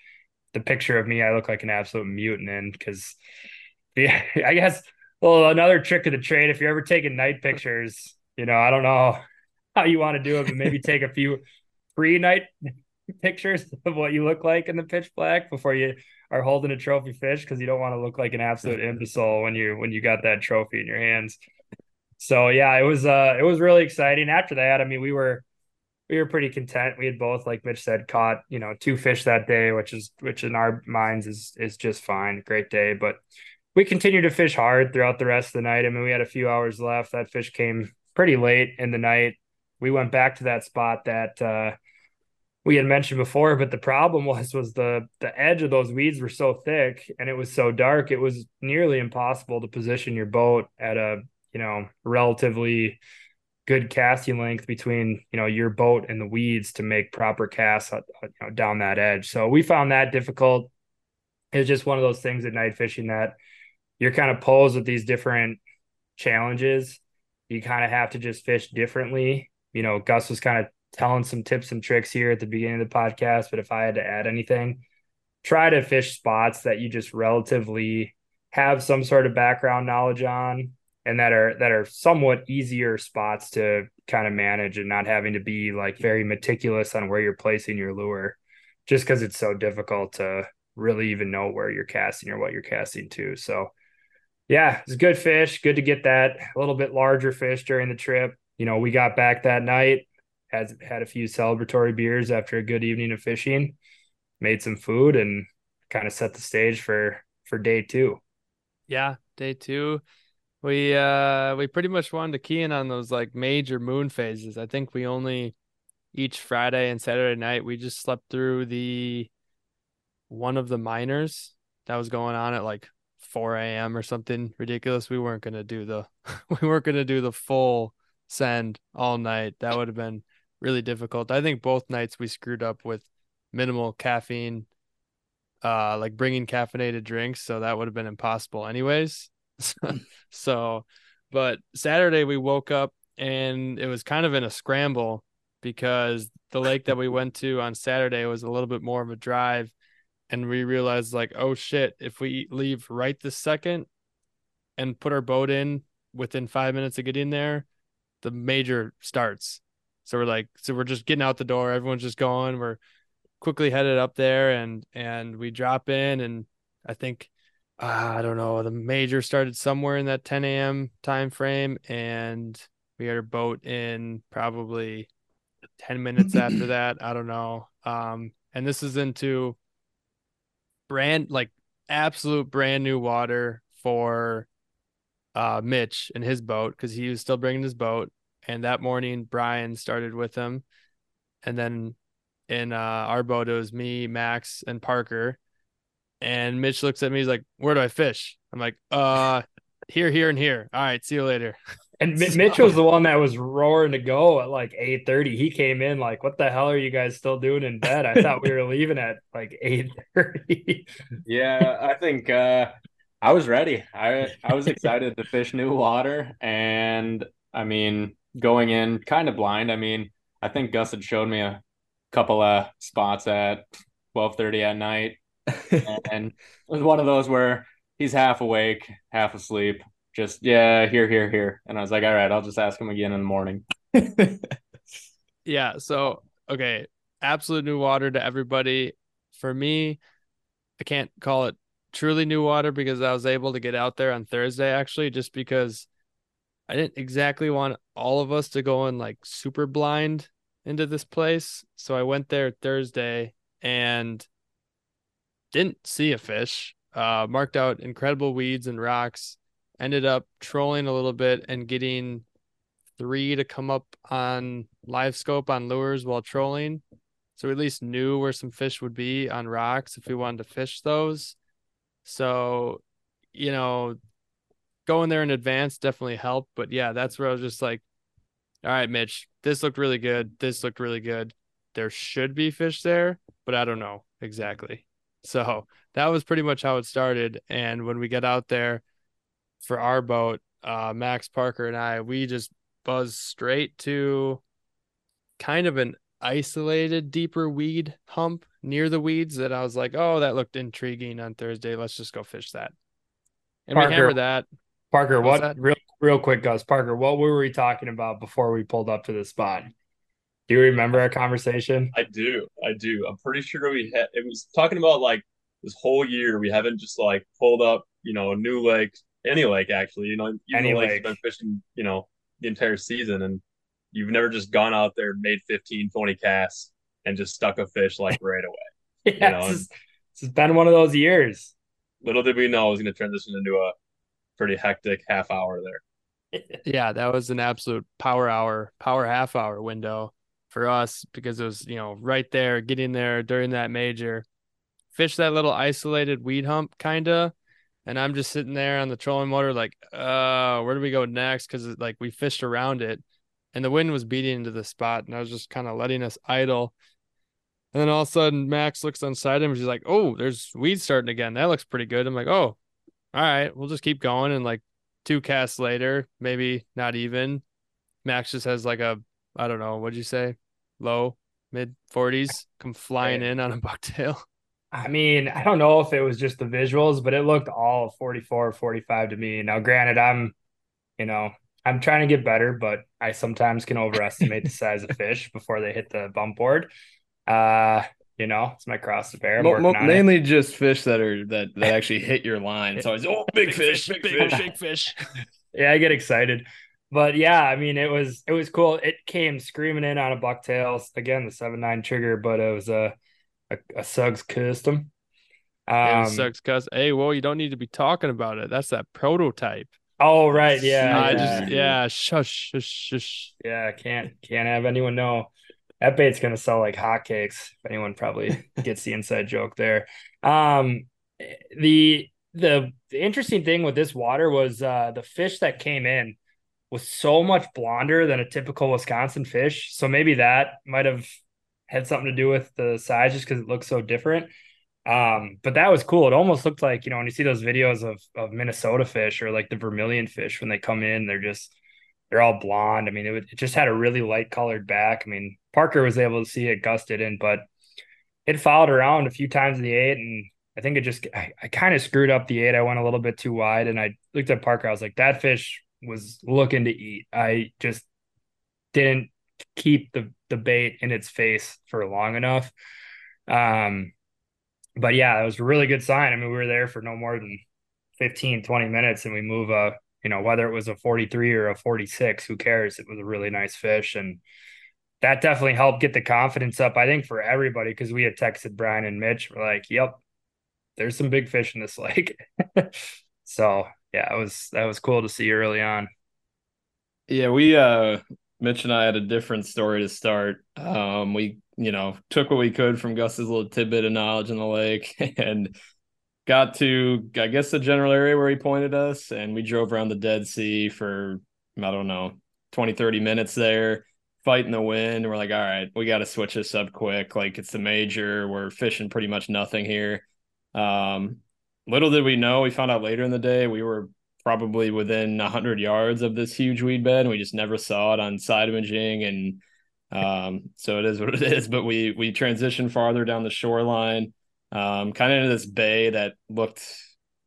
The picture of me, I look like an absolute mutant in because yeah, I guess well, another trick of the trade, if you're ever taking night pictures, you know, I don't know how you want to do it, but maybe take a few pre-night pictures of what you look like in the pitch black before you are holding a trophy fish because you don't want to look like an absolute imbecile when you when you got that trophy in your hands. So yeah, it was uh it was really exciting. After that, I mean, we were we were pretty content. We had both, like Mitch said, caught you know two fish that day, which is which in our minds is is just fine. Great day, but we continued to fish hard throughout the rest of the night. I mean, we had a few hours left. That fish came pretty late in the night. We went back to that spot that uh, we had mentioned before, but the problem was was the the edge of those weeds were so thick and it was so dark, it was nearly impossible to position your boat at a you know relatively good casting length between you know your boat and the weeds to make proper casts uh, you know, down that edge. So we found that difficult. It's just one of those things at night fishing that you're kind of posed with these different challenges. You kind of have to just fish differently. You know, Gus was kind of telling some tips and tricks here at the beginning of the podcast, but if I had to add anything, try to fish spots that you just relatively have some sort of background knowledge on and that are that are somewhat easier spots to kind of manage and not having to be like very meticulous on where you're placing your lure just because it's so difficult to really even know where you're casting or what you're casting to. So yeah it's good fish. Good to get that a little bit larger fish during the trip. You know we got back that night had had a few celebratory beers after a good evening of fishing, made some food, and kind of set the stage for for day two. Yeah, day two. We uh we pretty much wanted to key in on those like major moon phases. I think we only each Friday and Saturday night we just slept through the one of the minors that was going on at like 4 a.m. or something ridiculous. We weren't gonna do the we weren't gonna do the full send all night. That would have been really difficult. I think both nights we screwed up with minimal caffeine, uh, like bringing caffeinated drinks. So that would have been impossible, anyways. so, but Saturday we woke up and it was kind of in a scramble because the lake that we went to on Saturday was a little bit more of a drive. And we realized, like, oh shit, if we leave right this second and put our boat in within five minutes of getting there, the major starts. So we're like, so we're just getting out the door. Everyone's just going. We're quickly headed up there, and and we drop in, and I think uh, I don't know. The major started somewhere in that 10 a.m. time frame, and we had our boat in probably 10 minutes after that. I don't know. Um, and this is into brand like absolute brand new water for uh Mitch and his boat because he was still bringing his boat and that morning Brian started with him, and then in uh, our boat it was me, Max, and Parker. And Mitch looks at me, he's like, "Where do I fish?" I'm like, "Uh, here, here, and here. All right, see you later." And so, Mitch was the one that was roaring to go at like eight thirty. He came in like, "What the hell are you guys still doing in bed?" I thought we were leaving at like eight thirty. yeah, I think uh, I was ready. I I was excited to fish new water, and I mean, going in kind of blind. I mean, I think Gus had showed me a couple of spots at twelve thirty at night, and it was one of those where he's half awake, half asleep. Just yeah, here, here, here, and I was like, all right, I'll just ask him again in the morning. yeah. So okay, absolute new water to everybody. for me, I can't call it truly new water because I was able to get out there on Thursday actually, just because I didn't exactly want all of us to go in like super blind into this place. So I went there Thursday and didn't see a fish. Uh, marked out incredible weeds and rocks. Ended up trolling a little bit and getting three to come up on LiveScope on lures while trolling. So we at least knew where some fish would be on rocks if we wanted to fish those. So, you know, going there in advance definitely helped. But yeah, that's where I was just like, all right, Mitch, this looked really good. This looked really good. There should be fish there, but I don't know exactly. So that was pretty much how it started. And when we get out there for our boat, uh, Max Parker and I, we just buzzed straight to kind of an isolated, deeper weed hump near the weeds that I was like, oh, that looked intriguing on Thursday. Let's just go fish that. And Parker, we hammered that. Parker, What's what that? real real quick, Gus Parker, what were we talking about before we pulled up to the spot? Do you remember our conversation? I do. I do. I'm pretty sure we had it was talking about like this whole year we haven't just like pulled up, you know, a new lake, any lake actually, you know, even Any lake. you've been fishing, you know, the entire season and you've never just gone out there, made 15, 20 casts and just stuck a fish like right away. Yeah, know, this, is- this has been one of those years. Little did we know it was going to transition into a pretty hectic half hour there. Yeah, that was an absolute power hour, power half hour window for us because it was, you know, right there, getting there during that major. Fish that little isolated weed hump kind of. And I'm just sitting there on the trolling motor, like, uh, where do we go next? Because like we fished around it and the wind was beating into the spot and I was just kind of letting us idle. And then all of a sudden Max looks on side him she's like, Oh, there's weeds starting again. That looks pretty good. I'm like, Oh, all right, we'll just keep going. And like two casts later, maybe not even. Max just has like a, I don't know, what'd you say? Low, mid 40s come flying in on a bucktail. I mean, I don't know if it was just the visuals, but it looked all 44, 45 to me. Now, granted, I'm, you know, I'm trying to get better, but I sometimes can overestimate the size of fish before they hit the bump board. Uh, you know, it's my cross to bear. I'm Mo- mo- on it. mainly just fish that are that that actually hit your line. So it's oh big, fish, big, fish. big fish. Yeah, I get excited. But yeah, I mean, it was it was cool. It came screaming in on a bucktail again, the seven nine trigger, but it was a a, a Suggs custom. Yeah, Um, it sucks because hey, well, you don't need to be talking about it. That's that prototype. oh right, yeah, I yeah. just yeah, shush, shush, shush. Yeah, can't can't have anyone know. That bait's gonna sell like hotcakes. If anyone probably gets the inside joke there. Um, the the interesting thing with this water was uh the fish that came in was so much blonder than a typical Wisconsin fish. So maybe that might have had something to do with the size just because it looks so different. Um, but that was cool. It almost looked like, you know, when you see those videos of of Minnesota fish or like the vermilion fish when they come in, they're just they're all blonde. I mean, it, would- it just had a really light colored back. I mean, Parker was able to see it gusted in, but it followed around a few times in the eight, and I think it just I, I kind of screwed up the eight. I went a little bit too wide, and I looked at Parker. I was like, that fish was looking to eat. I just didn't keep the the bait in its face for long enough. Um, but yeah, it was a really good sign. I mean, we were there for no more than 15, 20 minutes, and we move a you know whether it was a 43 or a 46 who cares? It was a really nice fish and that definitely helped get the confidence up i think for everybody because we had texted brian and mitch we're like yep there's some big fish in this lake. So yeah it was that was cool to see early on. Yeah, we uh Mitch and I had a different story to start. Um we, you know, took what we could from Gus's little tidbit of knowledge in the lake and got to I guess the general area where he pointed us and we drove around the Dead Sea for I don't know, 20 30 minutes there fighting the wind. We're like, "All right, we got to switch this up quick. Like it's the major. We're fishing pretty much nothing here." Um little did we know, we found out later in the day we were probably within 100 yards of this huge weed bed and we just never saw it on side imaging and um, so it is what it is but we we transitioned farther down the shoreline um, kind of into this bay that looked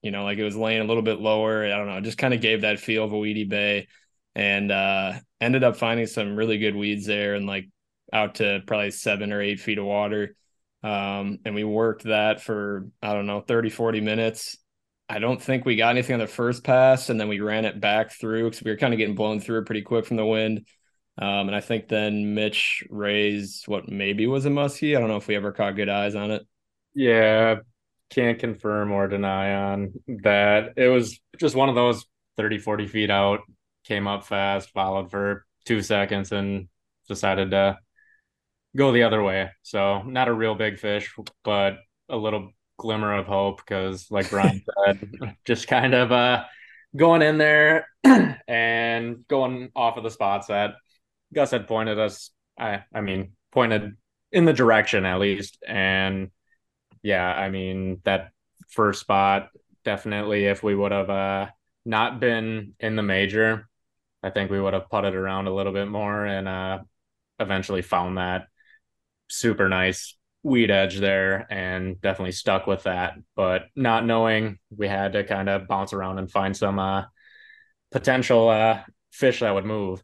you know like it was laying a little bit lower i don't know just kind of gave that feel of a weedy bay and uh, ended up finding some really good weeds there and like out to probably seven or eight feet of water Um, and we worked that for, I don't know, 30, 40 minutes. I don't think we got anything on the first pass, and then we ran it back through because we were kind of getting blown through pretty quick from the wind. Um, and I think then Mitch raised what maybe was a muskie. I don't know if we ever caught good eyes on it. Yeah, can't confirm or deny on that. It was just one of those 30, 40 feet out, came up fast, followed for two seconds, and decided to go the other way. So, not a real big fish, but a little glimmer of hope because, like Brian said, just kind of uh, going in there and going off of the spots that Gus had pointed us. I, I mean, pointed in the direction at least. And yeah, I mean, that first spot definitely, if we would have uh, not been in the major, I think we would have putted around a little bit more and uh, eventually found that super nice weed edge there and definitely stuck with that. But not knowing, we had to kind of bounce around and find some uh, potential uh, fish that would move.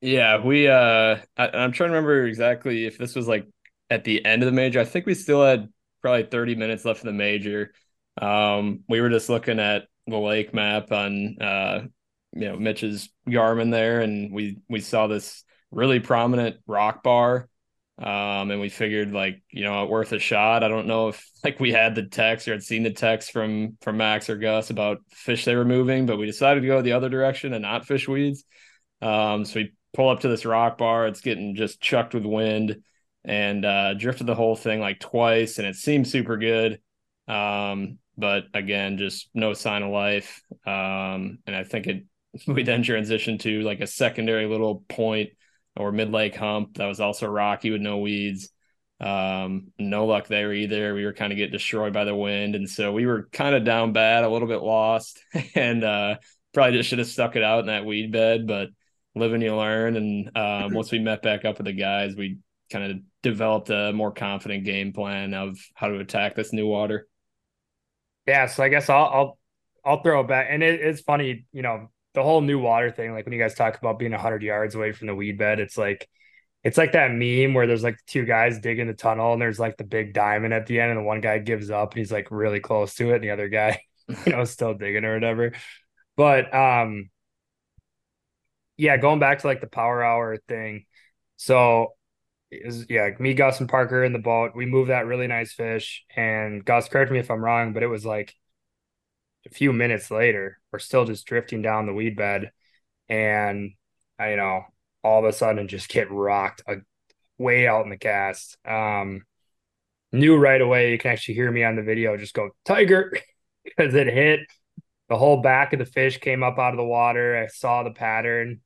Yeah, we uh I, I'm trying to remember exactly if this was like at the end of the major. I think we still had probably 30 minutes left in the major. Um we were just looking at the lake map on uh you know Mitch's Garmin there and we we saw this really prominent rock bar um, and we figured like, you know, worth a shot. I don't know if like we had the text or had seen the text from from Max or Gus about fish they were moving, but we decided to go the other direction and not fish weeds. Um, so we pull up to this rock bar. It's getting just chucked with wind and uh, drifted the whole thing like twice, and it seemed super good. Um, but again, just no sign of life. Um, and I think it we then transitioned to like a secondary little point or mid lake hump that was also rocky with no weeds. Um, no luck there either. We were kind of getting destroyed by the wind, and so we were kind of down bad, a little bit lost, and uh, probably just should have stuck it out in that weed bed. But live and you learn. And um, once we met back up with the guys, we kind of developed a more confident game plan of how to attack this new water. Yeah, so I guess I'll I'll I'll throw it back, and it, it's funny, you know, the whole new water thing. Like when you guys talk about being hundred yards away from the weed bed, it's like it's like that meme where there's like two guys digging the tunnel, and there's like the big diamond at the end, and the one guy gives up, and he's like really close to it, and the other guy, you know, still digging or whatever. But um, yeah, going back to like the power hour thing. So is yeah, me, Gus, and Parker in the boat. We moved that really nice fish. And Gus, correct me if I'm wrong, but it was like a few minutes later, we're still just drifting down the weed bed. And I you know, all of a sudden just get rocked a, way out in the cast. Um knew right away you can actually hear me on the video just go tiger because it hit the whole back of the fish came up out of the water. I saw the pattern.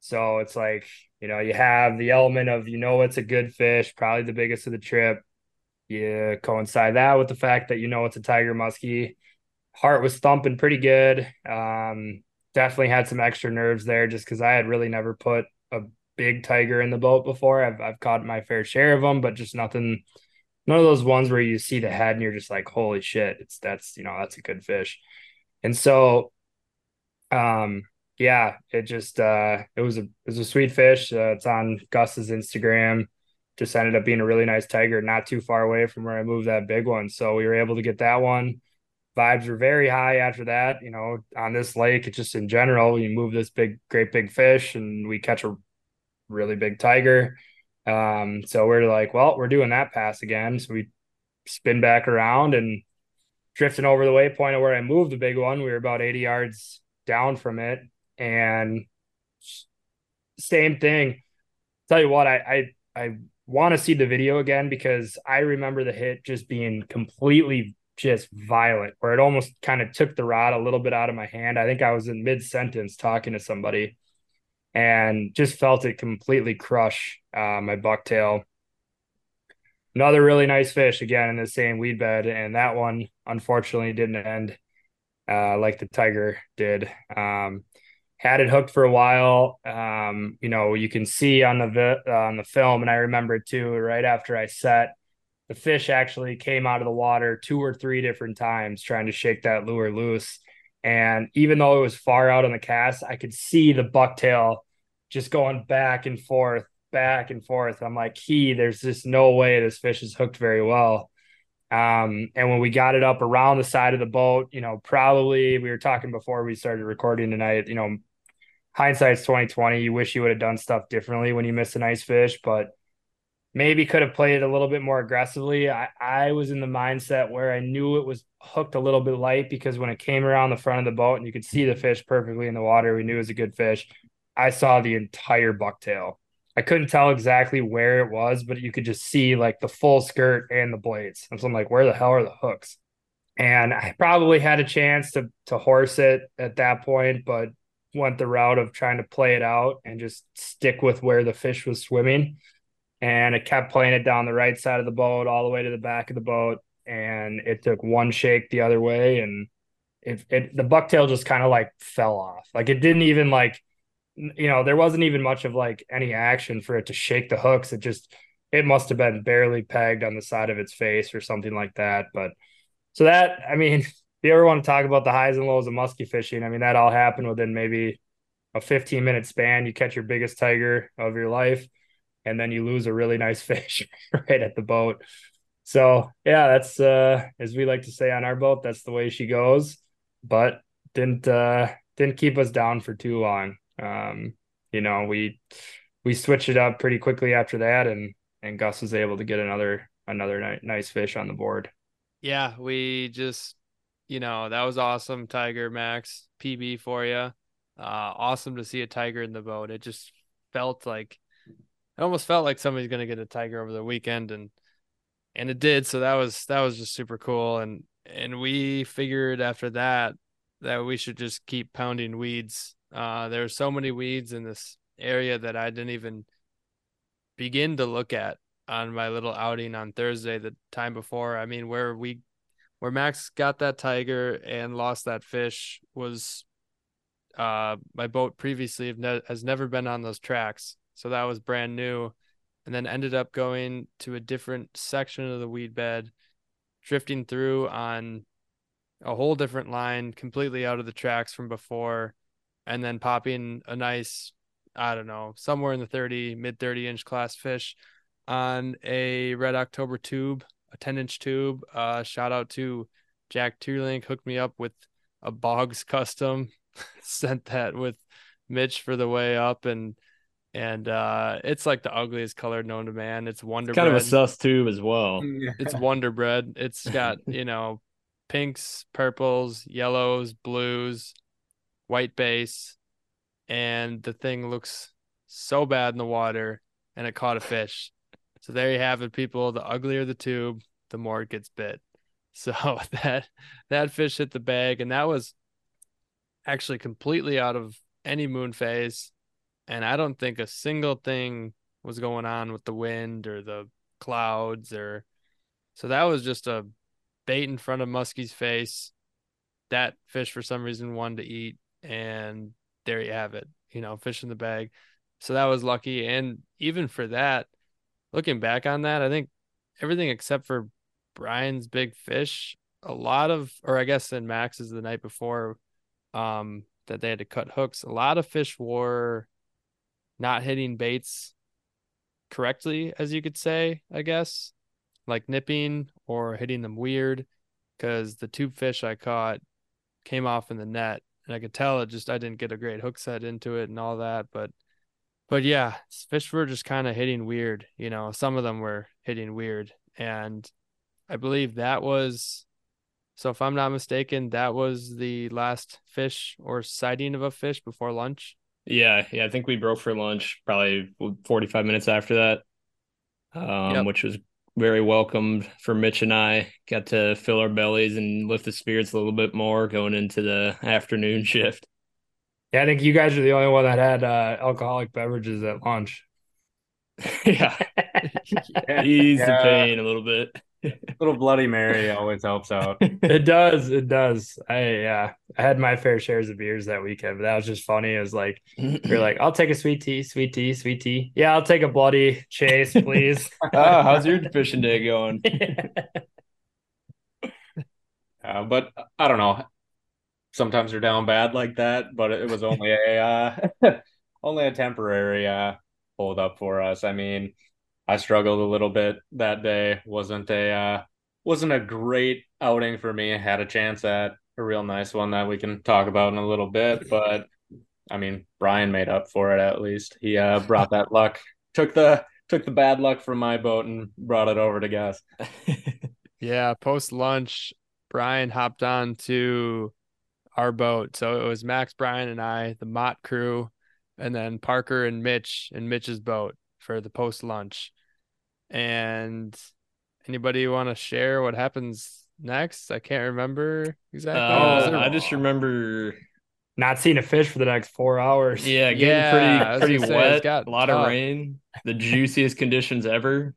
So it's like, you know, you have the element of, you know, it's a good fish, probably the biggest of the trip. You coincide that with the fact that you know it's a tiger muskie. Heart was thumping pretty good. Um, definitely had some extra nerves there just because I had really never put a big tiger in the boat before. I've I've caught my fair share of them, but just nothing, none of those ones where you see the head and you're just like, holy shit, it's that's you know that's a good fish. And so, um, yeah, it just uh, it was a it was a sweet fish. Uh, it's on Gus's Instagram. Just ended up being a really nice tiger, not too far away from where I moved that big one. So we were able to get that one. Vibes were very high after that. You know, on this lake, it's just in general, you move this big, great big fish, and we catch a really big tiger. Um, so we're like, well, we're doing that pass again. So we spin back around and drifting over the waypoint of where I moved the big one. We were about 80 yards down from it and same thing. Tell you what, I I, I want to see the video again because I remember the hit just being completely just violent, where it almost kind of took the rod a little bit out of my hand. I think I was in mid sentence talking to somebody and just felt it completely crush uh, my bucktail. Another really nice fish again in the same weed bed, and that one unfortunately didn't end uh, like the tiger did. Um, had it hooked for a while. Um, you know, you can see on the vi- on the film, and I remember too. Right after I set, the fish actually came out of the water two or three different times trying to shake that lure loose. And even though it was far out on the cast, I could see the bucktail just going back and forth back and forth. I'm like, he, there's just no way this fish is hooked very well. Um, and when we got it up around the side of the boat, you know, probably we were talking before we started recording tonight, you know, hindsight's 2020. You wish you would have done stuff differently when you missed a nice fish, but maybe could have played it a little bit more aggressively. I, I was in the mindset where I knew it was hooked a little bit light because when it came around the front of the boat and you could see the fish perfectly in the water, we knew it was a good fish. I saw the entire bucktail. I couldn't tell exactly where it was, but you could just see like the full skirt and the blades. And so I'm like, where the hell are the hooks? And I probably had a chance to to horse it at that point, but went the route of trying to play it out and just stick with where the fish was swimming. And it kept playing it down the right side of the boat all the way to the back of the boat. And it took one shake the other way. And it, it the bucktail just kind of like fell off. Like it didn't even like you know there wasn't even much of like any action for it to shake the hooks. It just it must have been barely pegged on the side of its face or something like that. But so that i mean you ever want to talk about the highs and lows of musky fishing i mean that all happened within maybe a 15 minute span you catch your biggest tiger of your life and then you lose a really nice fish right at the boat. So yeah, that's uh as we like to say on our boat, that's the way she goes. But didn't uh didn't keep us down for too long. Um, you know, we we switched it up pretty quickly after that and and Gus was able to get another another ni- nice fish on the board. Yeah, we just you know, that was awesome, Tiger Max PB for you. Uh awesome to see a tiger in the boat. It just felt like it almost felt like somebody's gonna get a tiger over the weekend, and and it did. So that was that was just super cool. And and we figured after that that we should just keep pounding weeds. Uh, there are so many weeds in this area that I didn't even begin to look at on my little outing on Thursday, the time before. I mean, where we where Max got that tiger and lost that fish was uh my boat previously has never been on those tracks so that was brand new. And then ended up going to a different section of the weed bed, drifting through on a whole different line, completely out of the tracks from before, and then popping a nice, I don't know, somewhere in the 30, mid 30 inch class fish on a red October tube, a 10 inch tube. Uh, shout out to Jack Tierlink, hooked me up with a Boggs custom, sent that with Mitch for the way up and and uh, it's like the ugliest color known to man. It's Wonder kind Bread. of a sus tube as well. It's Wonder Bread. It's got you know pinks, purples, yellows, blues, white base, and the thing looks so bad in the water, and it caught a fish. So there you have it, people. The uglier the tube, the more it gets bit. So that that fish hit the bag, and that was actually completely out of any moon phase and I don't think a single thing was going on with the wind or the clouds or so that was just a bait in front of Muskie's face. That fish for some reason wanted to eat, and there you have it. You know, fish in the bag. So that was lucky. And even for that, looking back on that, I think everything except for Brian's big fish, a lot of, or I guess in Max's the night before, um, that they had to cut hooks. A lot of fish wore not hitting baits correctly, as you could say, I guess, like nipping or hitting them weird. Because the tube fish I caught came off in the net, and I could tell it just I didn't get a great hook set into it and all that. But, but yeah, fish were just kind of hitting weird. You know, some of them were hitting weird, and I believe that was. So if I'm not mistaken, that was the last fish or sighting of a fish before lunch. Yeah, yeah. I think we broke for lunch probably 45 minutes after that, um, yep. which was very welcomed for Mitch and I. Got to fill our bellies and lift the spirits a little bit more going into the afternoon shift. Yeah, I think you guys are the only one that had uh, alcoholic beverages at lunch. yeah. yeah. Ease yeah. the pain a little bit A little Bloody Mary always helps out. it does. It does. I yeah. I had my fair shares of beers that weekend, but that was just funny. It was like you're like, I'll take a sweet tea, sweet tea, sweet tea. Yeah, I'll take a bloody chase, please. oh, how's your fishing day going? uh, but I don't know. Sometimes they're down bad like that, but it was only a uh, only a temporary uh, hold up for us. I mean, I struggled a little bit that day. wasn't a uh, wasn't a great outing for me. Had a chance at a real nice one that we can talk about in a little bit, but I mean, Brian made up for it at least. He uh, brought that luck, took the took the bad luck from my boat and brought it over to Gus. yeah, post lunch, Brian hopped on to our boat. So it was Max, Brian, and I, the Mott crew, and then Parker and Mitch and Mitch's boat for the post lunch. And anybody want to share what happens next? I can't remember exactly. Uh, I just remember not seeing a fish for the next four hours. Yeah, getting yeah, pretty pretty wet. a lot tough. of rain. The juiciest conditions ever.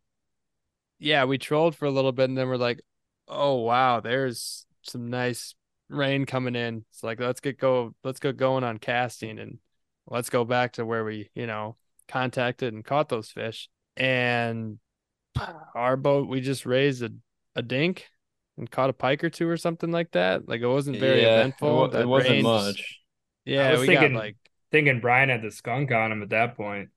Yeah, we trolled for a little bit and then we're like, oh wow, there's some nice rain coming in. It's like let's get go let's get going on casting and let's go back to where we, you know, contacted and caught those fish. And our boat we just raised a, a dink and caught a pike or two or something like that. Like it wasn't very yeah, eventful. It, it wasn't much. Yeah, I we thinking, got like thinking Brian had the skunk on him at that point.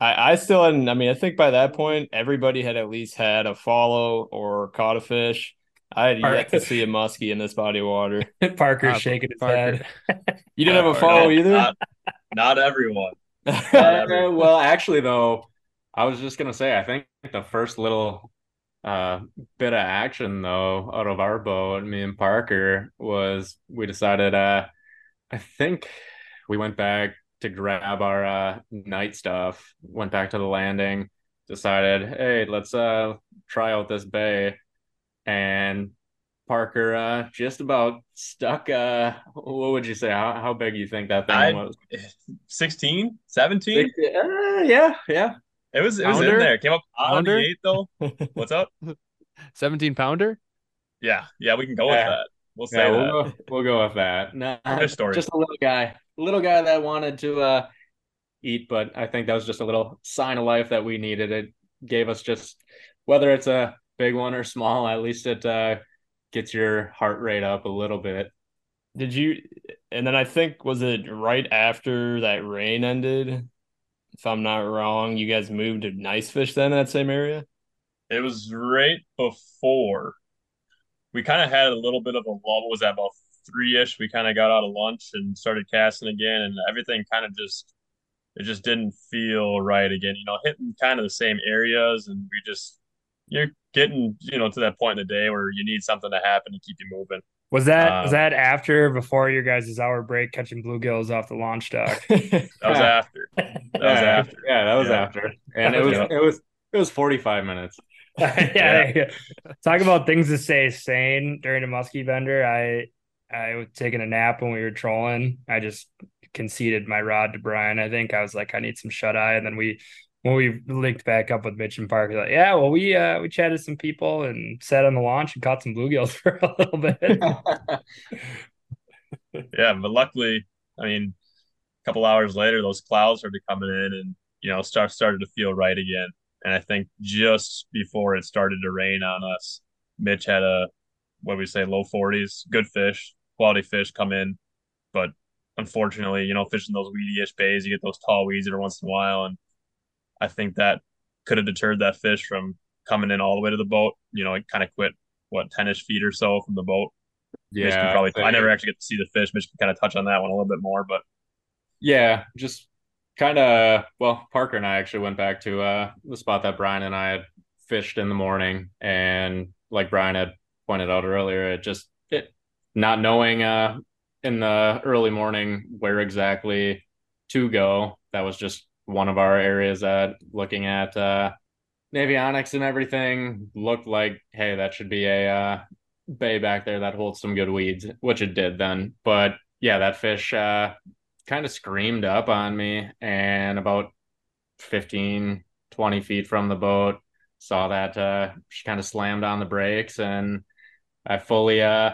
I, I still hadn't. I mean, I think by that point, everybody had at least had a follow or caught a fish. I had yet to see a muskie in this body of water. Parker's uh, shaking his Parker. head. you didn't have a follow either. Not, not everyone. Not everyone. well, actually, though, I was just gonna say, I think the first little uh, bit of action though out of our boat, me and Parker, was we decided uh, I think we went back to grab our uh, night stuff, went back to the landing, decided, hey, let's uh try out this bay. And Parker uh just about stuck uh what would you say? How how big do you think that thing I, was? 16, 17? Uh, yeah, yeah. It was it was pounder? in there. Came up on the eight though. What's up? 17 pounder? Yeah, yeah, we can go yeah. with that. We'll say yeah, we'll go, we'll go with that. No, story. just a little guy, little guy that wanted to uh, eat, but I think that was just a little sign of life that we needed. It gave us just whether it's a big one or small, at least it uh, gets your heart rate up a little bit. Did you? And then I think was it right after that rain ended? If I'm not wrong, you guys moved to Nice Fish then that same area. It was right before we kind of had a little bit of a lull. Was that about three ish? We kind of got out of lunch and started casting again, and everything kind of just it just didn't feel right again. You know, hitting kind of the same areas, and we just you're getting you know to that point in the day where you need something to happen to keep you moving. Was that um, was that after before your guys' hour break catching bluegills off the launch dock? that was after. That was yeah, after. Yeah, that was yeah. after. And it was yeah. it was it was 45 minutes. yeah, yeah. Talk about things to stay sane during a muskie bender. I I was taking a nap when we were trolling. I just conceded my rod to Brian. I think I was like, I need some shut eye, and then we when we linked back up with Mitch and Parker, like, yeah, well, we uh we chatted some people and sat on the launch and caught some bluegills for a little bit. yeah, but luckily, I mean, a couple hours later, those clouds started coming in, and you know, start started to feel right again. And I think just before it started to rain on us, Mitch had a what we say low 40s, good fish, quality fish come in. But unfortunately, you know, fishing those weedy-ish bays, you get those tall weeds every once in a while. And I think that could have deterred that fish from coming in all the way to the boat. You know, it kind of quit what 10ish feet or so from the boat. Yeah, probably. I never actually get to see the fish. Mitch can kind of touch on that one a little bit more, but yeah, just kind of well parker and i actually went back to uh the spot that brian and i had fished in the morning and like brian had pointed out earlier it just it not knowing uh in the early morning where exactly to go that was just one of our areas that looking at uh navionics and everything looked like hey that should be a uh bay back there that holds some good weeds which it did then. But yeah that fish uh kind of screamed up on me and about 15 20 feet from the boat saw that uh she kind of slammed on the brakes and i fully uh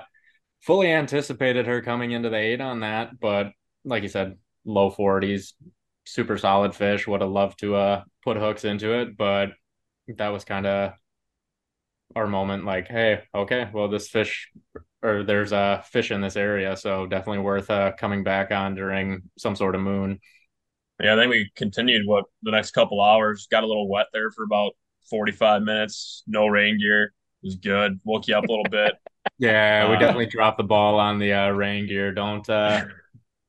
fully anticipated her coming into the eight on that. But like you said low 40s super solid fish would have loved to uh put hooks into it but that was kind of our moment like hey okay well this fish or there's a fish in this area, so definitely worth uh, coming back on during some sort of moon. Yeah, then we continued what the next couple hours. Got a little wet there for about 45 minutes. No rain gear. It was good. Woke you up a little bit. Yeah, we Uh, definitely dropped the ball on the uh, rain gear. Don't uh,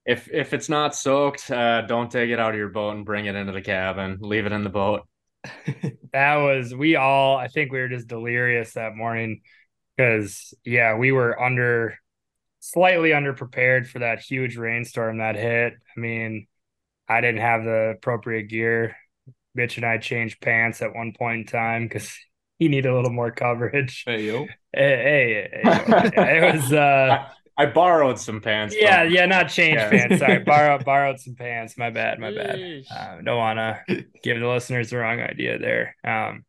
if if it's not soaked, uh, don't take it out of your boat and bring it into the cabin. Leave it in the boat. That was we all I think we were just delirious that morning because yeah, we were under slightly underprepared for that huge rainstorm that hit. I mean, I didn't have the appropriate gear. Mitch and I changed pants at one point in time because he needed a little more coverage. Hey yo. Hey, hey, hey, it was uh I borrowed some pants. yeah, from- yeah, not change Yeah. pants. Sorry, borrowed borrowed some pants. My bad, my bad. Yeesh. Uh, don't want to give the listeners the wrong idea there. Um,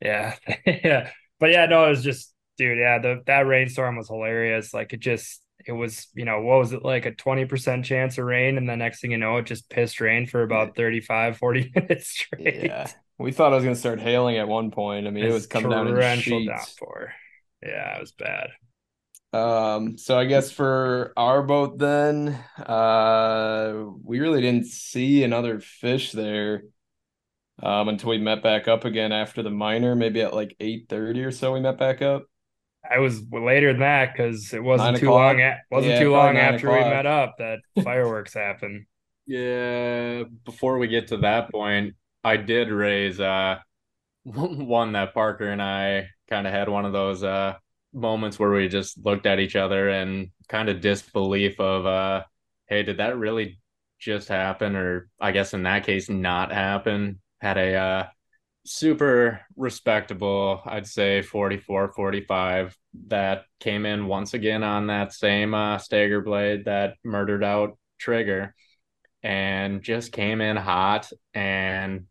yeah, yeah, but yeah, no, it was just, dude, yeah, the that rainstorm was hilarious. Like it just, it was, you know, what was it like a twenty percent chance of rain, and the next thing you know, it just pissed rain for about 35, 40 minutes straight. Yeah. We thought I was gonna start hailing at one point. I mean, it was coming down in torrential sheets. downpour. Yeah, it was bad. Um, so I guess for our boat then, uh, we really didn't see another fish there um until we met back up again after the minor, maybe at like 8:30 or so we met back up. I was later than that because it wasn't Nine too o'clock? long. A- wasn't Yeah, too long nine after we met up that fireworks happened. Yeah, before we get to that point, I did raise uh one that Parker and I kind of had one of those uh moments where we just looked at each other and kind of disbelief of uh hey, did that really just happen? Or I guess in that case not happen? Had a uh super respectable, I'd say 44 45 that came in once again on that same uh stagger blade that murdered out Trigger and just came in hot. And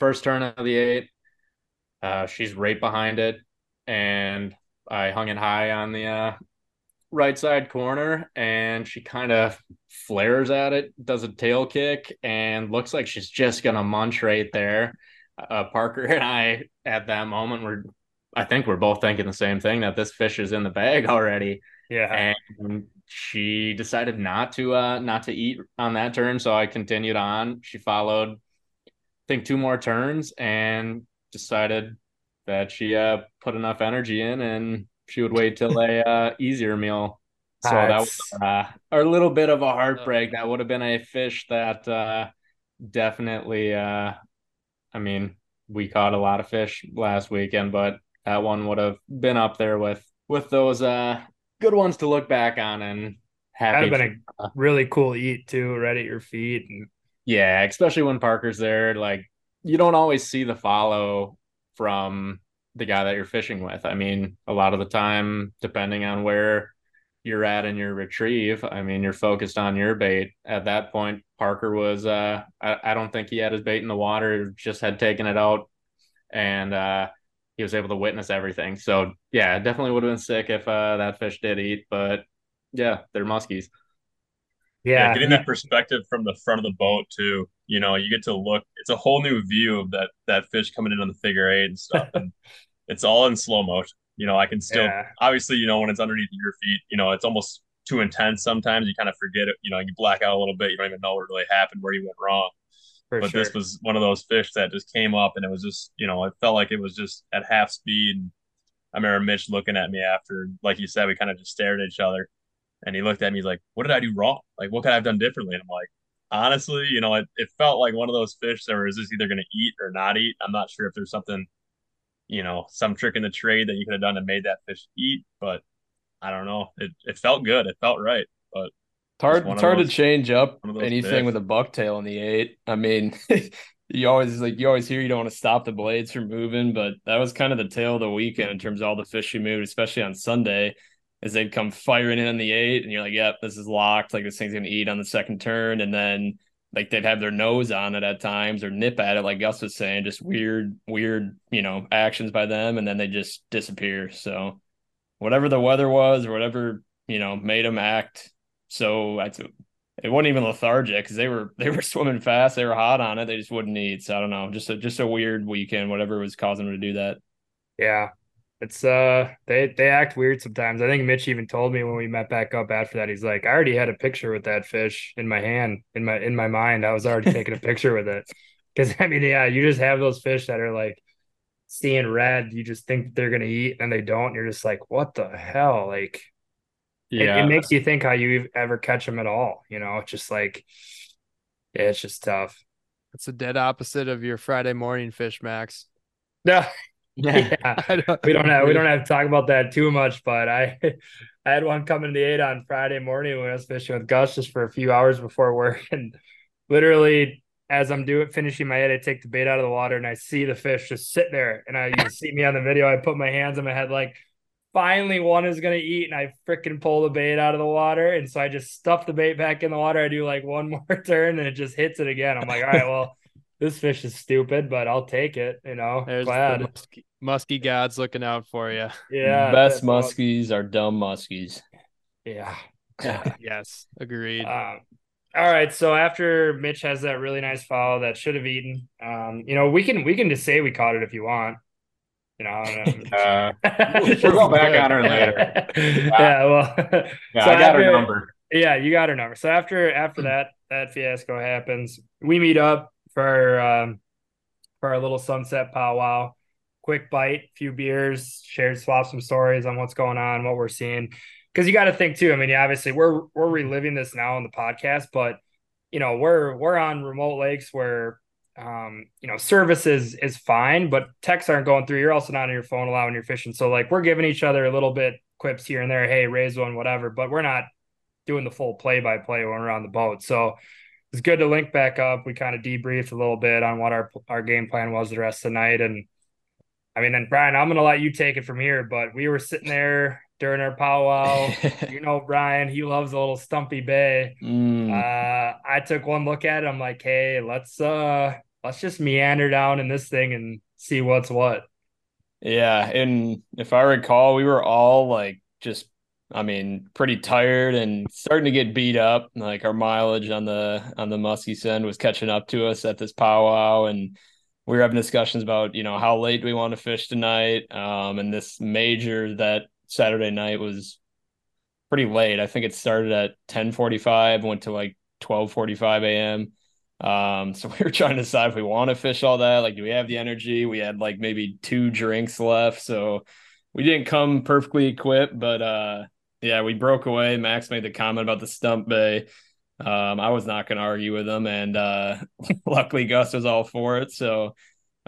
first turn of the eight uh she's right behind it. And i hung it high on the uh right side corner and she kind of flares at it does a tail kick and looks like she's just gonna munch right there. Uh parker and i at that moment were i think we're both thinking the same thing that this fish is in the bag already. Yeah. and she decided not to uh not to eat on that turn so i continued on. She followed i think two more turns and decided that she uh put enough energy in and she would wait till a uh easier meal so that was uh, a little bit of a heartbreak that would have been a fish that uh definitely uh i mean we caught a lot of fish last weekend but that one would have been up there with with those uh good ones to look back on and happy. That'd have been a really cool eat too, right at your feet. And yeah, especially when Parker's there. Like you don't always see the follow from the guy that you're fishing with. I mean, a lot of the time, depending on where you're at in your retrieve, I mean, you're focused on your bait. At that point, Parker was uh I, I don't think he had his bait in the water, just had taken it out and uh he was able to witness everything. So yeah, it definitely would have been sick if uh that fish did eat, but yeah, they're muskies. Yeah, yeah, getting that perspective from the front of the boat too. You know, you get to look. It's a whole new view of that that fish coming in on the figure eight and stuff, and it's all in slow motion. You know, I can still Yeah. obviously, you know, when it's underneath your feet, you know, it's almost too intense. Sometimes you kind of forget it. You know, you black out a little bit. You don't even know what really happened, where you went wrong. for but sure. this was one of those fish that just came up, and it was just, you know, it felt like it was just at half speed. And I remember Mitch looking at me after, like you said, we kind of just stared at each other. And he looked at me, he's like, What did I do wrong? Like, what could I have done differently? And I'm like, honestly, you know, it, it felt like one of those fish that was just either going to eat or not eat. I'm not sure if there's something, you know, some trick in the trade that you could have done to made that fish eat, but I don't know. It it felt good. It felt right. But It's hard, it's hard those- to change up one of those anything fish. with a bucktail in the eight. I mean, you always like you always hear you don't want to stop the blades from moving, but that was kind of the tail of the weekend in terms of all the fish you moved, especially on Sunday, as they'd come firing in on the eight, and you're like, "Yep, this is locked. Like this thing's gonna eat on the second turn," and then like they'd have their nose on it at times or nip at it, like Gus was saying, just weird, weird, you know, actions by them, and then they just disappear. So whatever the weather was, or whatever you know made them act so I it wasn't even lethargic because they were they were swimming fast, they were hot on it, they just wouldn't eat. So I don't know, just a just a weird weekend, whatever was causing them to do that. Yeah. It's uh they they act weird sometimes. I think Mitch even told me when we met back up after that. He's like, I already had a picture with that fish in my hand, in my in my mind. I was already taking a picture with it. Because I mean, yeah, you just have those fish that are like seeing red. You just think they're gonna eat and they don't. You're just like, what the hell? Like, Yeah. it makes you think how you ever catch them at all. You know, it's just like, yeah, it's just tough. It's the dead opposite of your Friday morning fish, Max. No, Yeah. Don't, we don't have we don't have to talk about that too much, but I I had one coming to the eight on Friday morning when I was fishing with Gus just for a few hours before work, and literally as I'm doing finishing my head, I take the bait out of the water and I see the fish just sit there, and I you see me on the video. I put my hands on my head like. Finally, one is gonna eat, and I freaking pull the bait out of the water, and so I just stuff the bait back in the water. I do like one more turn, and it just hits it again. I'm like, all right, well, this fish is stupid, but I'll take it. You know, There's glad. the musky, musky gods looking out for you. Yeah, Best that's all- muskies are dumb muskies. Yeah. Yes, agreed. Um, all right. So after Mitch has that really nice foul that should have eaten, um, you know, we can we can just say we caught it if you want. You know, I don't know. Uh, we'll go back on her later. yeah. Well. Yeah, so I got her number. Yeah, you got her number. So after after that that fiasco happens, we meet up for um for our little sunset powwow. Quick bite, few beers, shared swap some stories on what's going on, what we're seeing. Because you got to think too. I mean, yeah, obviously we're we're reliving this now on the podcast, but you know we're we're on remote lakes where um you know service is is fine, but texts aren't going through. You're also not on your phone allowing you're fishing. So like we're giving each other a little bit quips here and there. Hey, raise one, whatever. But we're not doing the full play by play when we're on the boat. So it's good to link back up. We kind of debriefed a little bit on what our our game plan was the rest of the night. And I mean, then Brian, I'm gonna let you take it from here. But we were sitting there during our powwow. you know, Brian, he loves a little stumpy bay. Mm. Uh, I took one look at it. I'm like, hey, let's uh let's just meander down in this thing and see what's what. Yeah, and if I recall, we were all like just I mean, pretty tired and starting to get beat up. Like our mileage on the on the musky send was catching up to us at this powwow and we were having discussions about, you know, how late do we want to fish tonight? Um, and this major that Saturday night was pretty late. I think it started at 10:45, went to like 12:45 a.m. Um, so we were trying to decide if we want to fish all that. Like, do we have the energy? We had like maybe two drinks left, so we didn't come perfectly equipped. But uh, yeah, we broke away. Max made the comment about the stump bay. Um, I was not going to argue with him, and uh, luckily Gus was all for it. So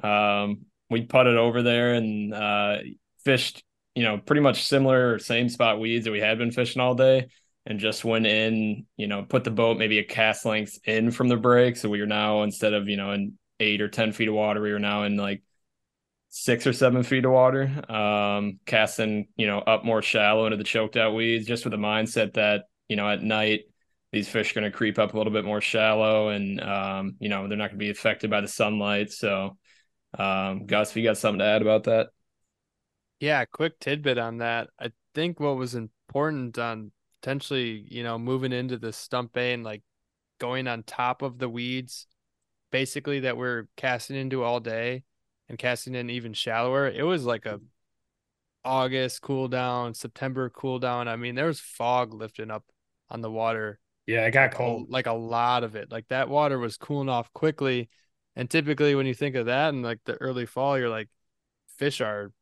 um, we putted over there and uh, fished, you know, pretty much similar, same spot weeds that we had been fishing all day and just went in, you know, put the boat maybe a cast length in from the break. So we were now instead of, you know, in eight or 10 feet of water, we were now in like six or seven feet of water, um, casting, you know, up more shallow into the choked out weeds, just with the mindset that, you know, at night, these fish are going to creep up a little bit more shallow and, um, you know, they're not going to be affected by the sunlight. So, um, Gus, if you got something to add about that? Yeah, quick tidbit on that. I think what was important on potentially, you know, moving into the stump bay and like going on top of the weeds, basically that we're casting into all day and casting in even shallower. It was like a August cool down, September cool down. I mean, there was fog lifting up on the water Yeah, it got cold. like a lot of it. Like that water was cooling off quickly. And typically when you think of that in like the early fall, you're like, fish are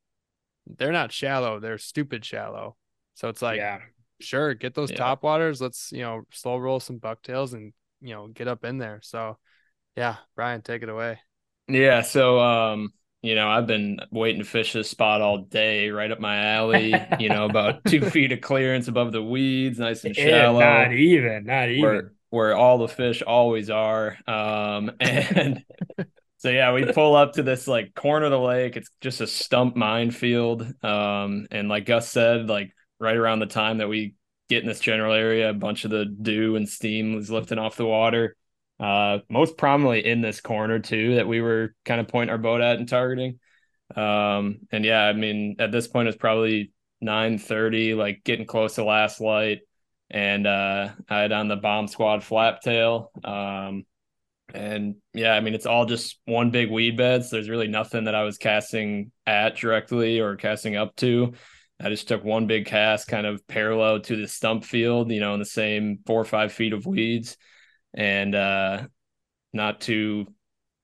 they're not shallow, they're stupid shallow. So it's like, yeah. sure, get those Yeah. top waters. Let's, you know, slow roll some bucktails and you know, get up in there. So yeah, Brian, take it away. Yeah, so um, you know, I've been waiting to fish this spot all day, right up my alley. you know, about two feet of clearance above the weeds, nice and Yeah, shallow, not even, not even. where where all the fish always are. Um, and so yeah, we pull up to this like corner of the lake. It's just a stump minefield. Um, and like Gus said, like right around the time that we get in this general area, a bunch of the dew and steam was lifting off the water. Uh, most prominently in this corner too, that we were kind of pointing our boat at and targeting. Um, and yeah, I mean, at this point it's probably nine thirty, like getting close to last light, and uh, I had on the bomb squad flap tail. Um, And yeah, I mean, it's all just one big weed bed. So there's really nothing that I was casting at directly or casting up to. I just took one big cast kind of parallel to the stump field, you know, in the same four or five feet of weeds. And uh not too,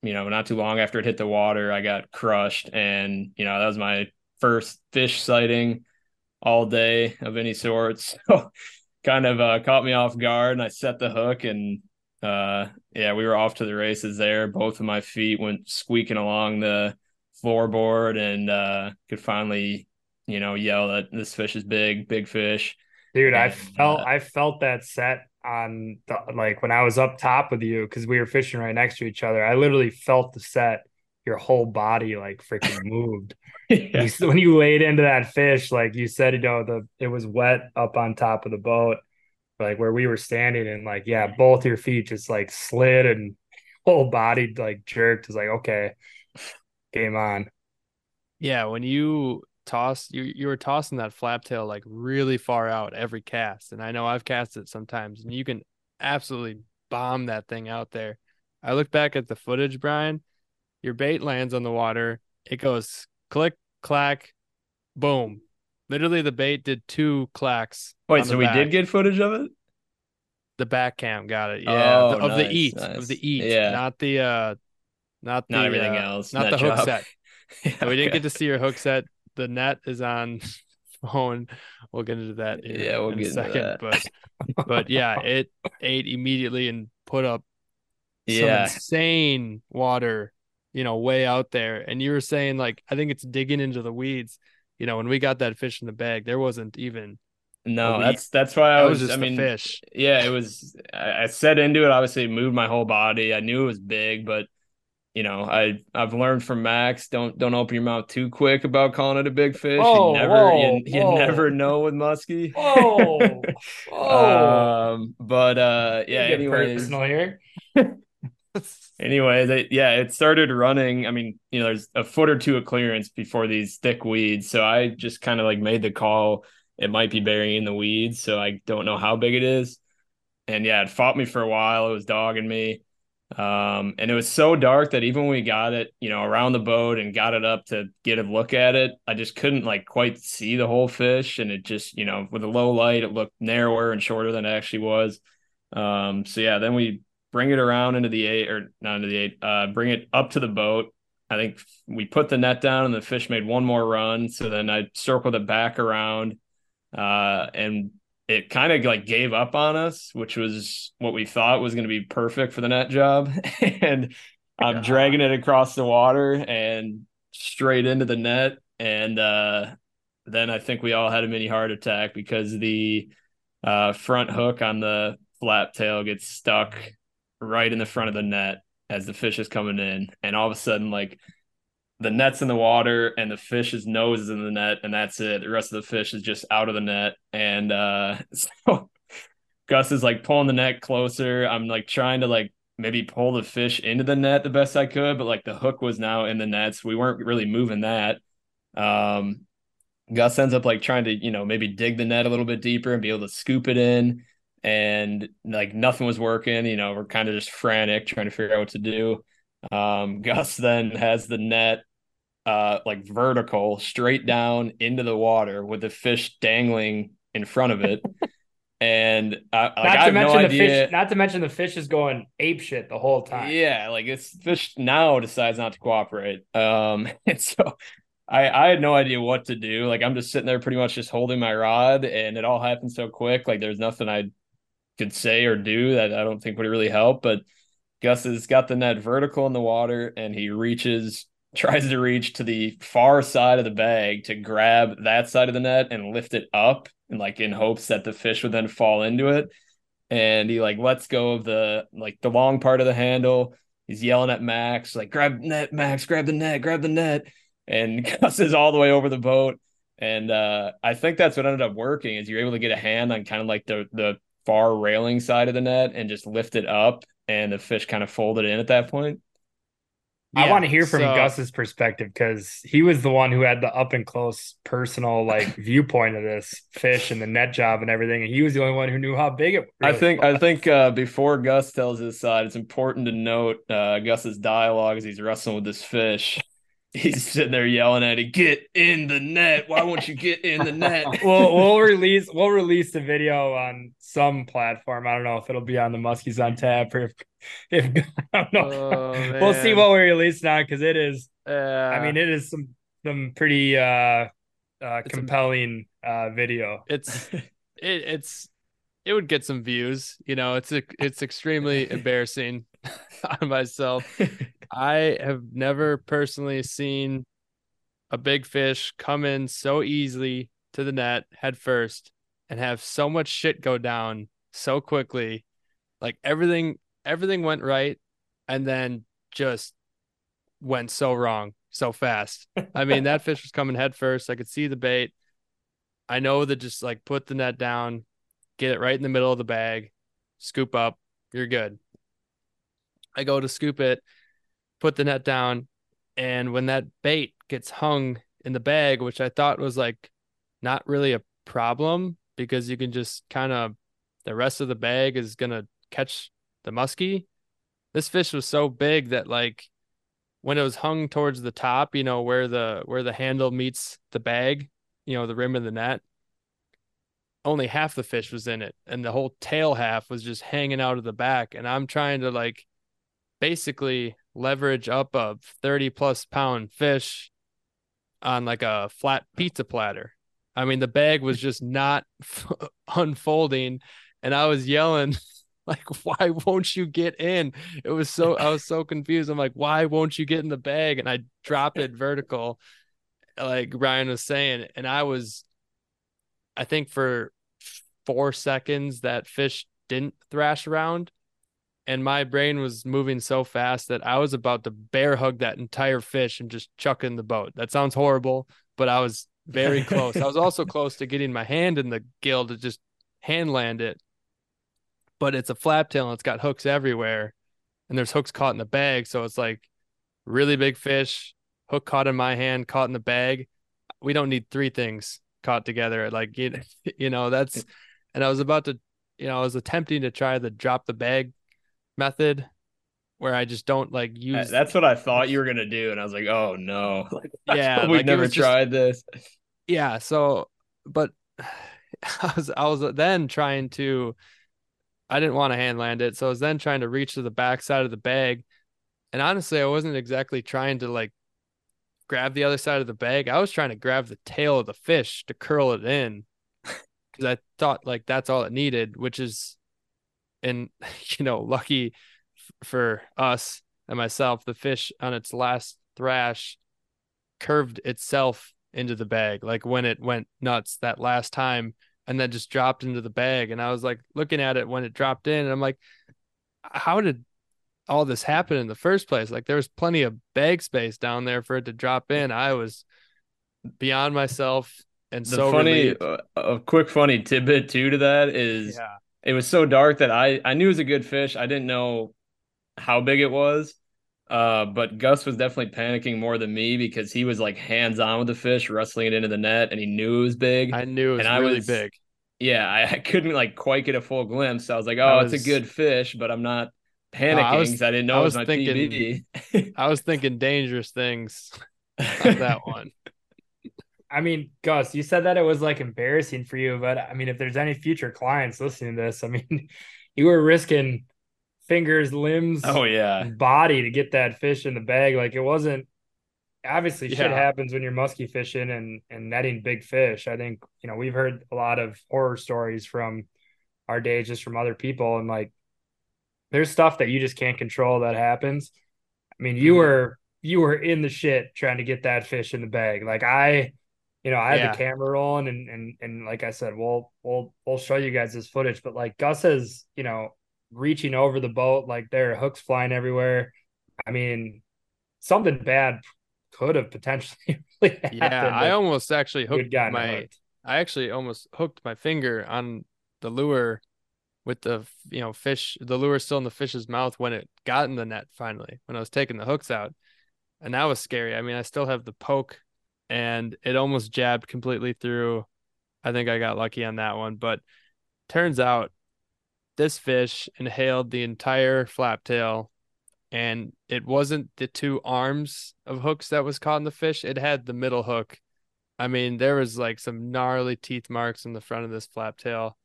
you know, not too long after it hit the water, I got crushed. And, you know, that was my first fish sighting all day of any sorts. So kind of uh, caught me off guard and I set the hook and uh yeah, we were off to the races there. Both of my feet went squeaking along the floorboard and uh could finally, you know, yell that this fish is big, big fish. Dude, I felt uh, I felt that set on the, like when I was up top with you because we were fishing right next to each other. I literally felt the set. Your whole body like freaking moved. yeah. You- when you laid into that fish, like you said, you know, the it was wet up on top of the boat, like where we were standing, and like yeah, both your feet just like slid and whole body like jerked. It's like okay, game on. Yeah, when you toss you you were tossing that flap tail like really far out every cast. And I know I've cast it sometimes and you can absolutely bomb that thing out there. I look back at the footage, Brian. Your bait lands on the water, it goes click, clack, boom. Literally the bait did two clacks. Wait, so we back. did get footage of it? the back cam, got it. Yeah. Oh, the- of the eat, nice. of the eat, Yeah. not the uh not the Not everything uh, else. not the hook set. Yeah, So we didn't get to see your hook set. The net is on phone. We'll get into that. here Yeah, we'll in get a into second. that. But but yeah, it ate immediately and put up some insane water, you know, way out there. And you were saying like I think it's digging into the weeds. You know, when we got that fish in the bag, there wasn't even No, that's that's why I that was, I mean, fish. yeah, it was I, I set into it, obviously moved my whole body. I knew it was big, but you know, I I've learned from Max, don't don't open your mouth too quick about calling it a big fish. Whoa, you never whoa, you, you whoa. never know with muskie. Whoa, whoa. um but uh yeah, anyways. personal here. Anyway, they, yeah, it started running. I mean, you know, there's a foot or two of clearance before these thick weeds. So I just kind of like made the call. It might be burying in the weeds. So I don't know how big it is. And yeah, it fought me for a while. It was dogging me. Um, and it was so dark that even when we got it, you know, around the boat and got it up to get a look at it, I just couldn't like quite see the whole fish. And it just, you know, with a low light, it looked narrower and shorter than it actually was. Um, so yeah, then we bring it around into the eight or not into the eight, uh, bring it up to the boat. I think we put the net down and the fish made one more run. So then I circled it back around, uh, and it kind of like gave up on us, which was what we thought was going to be perfect for the net job. and I'm Yeah. dragging it across the water and straight into the net. And uh, then I think we all had a mini heart attack because the uh, front hook on the flap tail gets stuck right in the front of the net as the fish is coming in. And all of a sudden, like the net's in the water and the fish's nose is in the net, and that's it. The rest of the fish is just out of the net. And uh, so Gus is like pulling the net closer. I'm like trying to like maybe pull the fish into the net the best I could, but like the hook was now in the nets. We weren't really moving that. Um, Gus ends up like trying to, you know, maybe dig the net a little bit deeper and be able to scoop it in. And like nothing was working, you know, we're kind of just frantic trying to figure out what to do. Um, Gus then has the net uh like vertical straight down into the water with the fish dangling in front of it. and I, like, not I to have mention no the fish. Not to mention the fish is going ape shit the whole time. Yeah, like this fish now decides not to cooperate. Um, and so I I had no idea what to do. Like I'm just sitting there pretty much just holding my rod, and it all happened so quick. Like there's nothing I could say or do that I don't think would really help. But Gus has got the net vertical in the water, and he reaches, tries to reach to the far side of the bag to grab that side of the net and lift it up, and like in hopes that the fish would then fall into it and he like lets go of the like the long part of the handle. He's yelling at Max, like, grab net, Max, grab the net, grab the net. And Gus is all the way over the boat. And uh, I think that's what ended up working is you're able to get a hand on kind of like the the far railing side of the net and just lift it up and the fish kind of folded in at that point. I want to hear from so- Gus's perspective because he was the one who had the up and close personal like viewpoint of this fish and the net job and everything, and he was the only one who knew how big it. I think was. I think uh, before Gus tells his side, it's important to note uh, Gus's dialogue as he's wrestling with this fish. He's sitting there yelling at it, "Get in the net! Why won't you get in the net?" we'll we'll release we'll release the video on some platform. I don't know if it'll be on the Muskies on tap or if if I don't know. Oh, we'll see what we release now because it is. Uh, I mean, it is some some pretty uh, uh It's a- compelling uh video. it's it, it's it would get some views. You know, it's a, it's extremely embarrassing on myself. I have never personally seen a big fish come in so easily to the net head first and have so much shit go down so quickly. Like everything everything went right and then just went so wrong so fast. I mean, that fish was coming head first. I could see the bait. I know that just like put the net down, get it right in the middle of the bag, scoop up, you're good. I go to scoop it, put the net down, and when that bait gets hung in the bag, which I thought was like not really a problem because you can just kind of the rest of the bag is gonna catch the muskie. This fish was so big that like when it was hung towards the top, you know, where the where the handle meets the bag, you know, the rim of the net, only half the fish was in it, and the whole tail half was just hanging out of the back. And I'm trying to like basically leverage up a 30 plus pound fish on like a flat pizza platter. I mean, the bag was just not unfolding, and I was yelling. Like, why won't you get in? It was so I was so confused. I'm like, why won't you get in the bag? And I drop it vertical, like Brian was saying. And I was, I think for four seconds, that fish didn't thrash around. And my brain was moving so fast that I was about to bear hug that entire fish and just chuck in the boat. That sounds horrible, but I was very close. I was also close to getting my hand in the gill to just hand land it but it's a flap tail and it's got hooks everywhere. And there's hooks caught in the bag. So it's like really big fish hook caught in my hand caught in the bag. We don't need three things caught together. Like you, you know that's and i was about to you know i was attempting to try the drop the bag method where i just don't like use That's what I thought you were gonna do, and I was like, "Oh no!" Like, Yeah, we've like, never was just- tried this. yeah so but i was i was then trying to i didn't want to hand land it so i was then trying to reach to the back side of the bag. And honestly i wasn't exactly trying to like grab the other side of the bag. I was trying to grab the tail of the fish to curl it in because i thought like that's all it needed which is and you know lucky f- for us and myself the fish on its last thrash curved itself into the bag like when it went nuts that last time and then just dropped into the bag. And i was like looking at it when it dropped in and i'm like how did all this happen in the first place? Like there was plenty of bag space down there for it to drop in. I was beyond myself and The so funny, uh, a quick funny tidbit too to that is yeah. it was so dark that I I knew it was a good fish. I didn't know how big it was. Uh, but Gus was definitely panicking more than me because he was like hands on with the fish, wrestling it into the net, and he knew it was big. i knew it was and I really was- big yeah, I, I couldn't like quite get a full glimpse. So I was like, I oh, it's a good fish, but I'm not panicking I was- because I didn't know I it was was my thinking- PB. i was thinking dangerous things on that one I mean, Gus, you said that it was like embarrassing for you, but I mean, if there's any future clients listening to this, I mean, you were risking fingers, limbs, oh yeah, body to get that fish in the bag. Like it wasn't obviously shit happens when you're musky fishing and and netting big fish. I think, you know, we've heard a lot of horror stories from our day just from other people and like there's stuff that you just can't control that happens. I mean, you Mhm. were you were in the shit trying to get that fish in the bag. Like I you know, I had Yeah. the camera rolling and and and like I said, we'll we'll we'll show you guys this footage, but like Gus is, you know, reaching over the boat, like there are hooks flying everywhere. I mean, something bad could have potentially really happened. yeah i almost actually hooked my hooked. I actually almost hooked my finger on the lure with the you know fish the lure still in the fish's mouth when it got in the net finally when I was taking the hooks out and that was scary. I mean, I still have the poke, and it almost jabbed completely through. I think I got lucky on that one, but turns out this fish inhaled the entire flap tail and it wasn't the two arms of hooks that was caught in the fish it had the middle hook i mean there was like some gnarly teeth marks in the front of this flap tail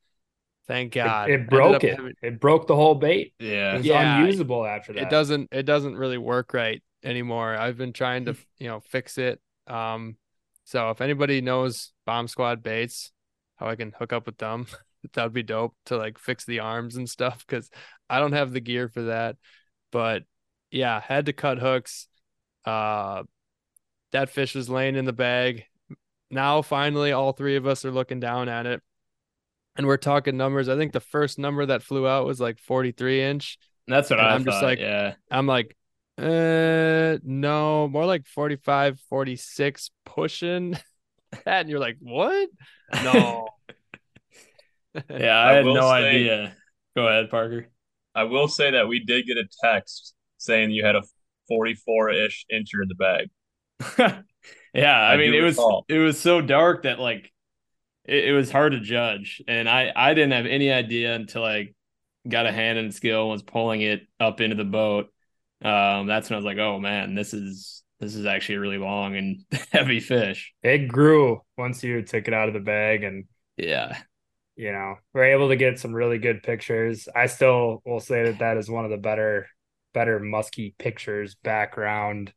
thank god It, it broke it. having- It broke the whole bait. Yeah. was Yeah, unusable after that. it doesn't it doesn't really work right anymore i've been trying to you know fix it um so if anybody knows bomb squad baits how i can hook up with them that would be dope to like fix the arms and stuff because i don't have the gear for that but yeah had to cut hooks uh that fish was laying in the bag now finally all three of us are looking down at it and we're talking numbers i think the first number that flew out was like 43 inch That's what And I I'm just like- yeah. I'm like, uh, no, more like 45, 46 pushing that. And you're like, what? No. Yeah, I I, had no say- idea. Go ahead, Parker. I will say that we did get a text saying you had a 44 ish incher in the bag. yeah, I, I mean do it was it was so dark that like it, it was hard to judge. And I I didn't have any idea until I got a hand in skill and was pulling it up into the boat. Um that's when I was like, oh man, this is this is actually a really long and heavy fish. It grew once you took it out of the bag and Yeah. You know we're able to get some really good pictures. I still will say that that is one of the better better musky pictures background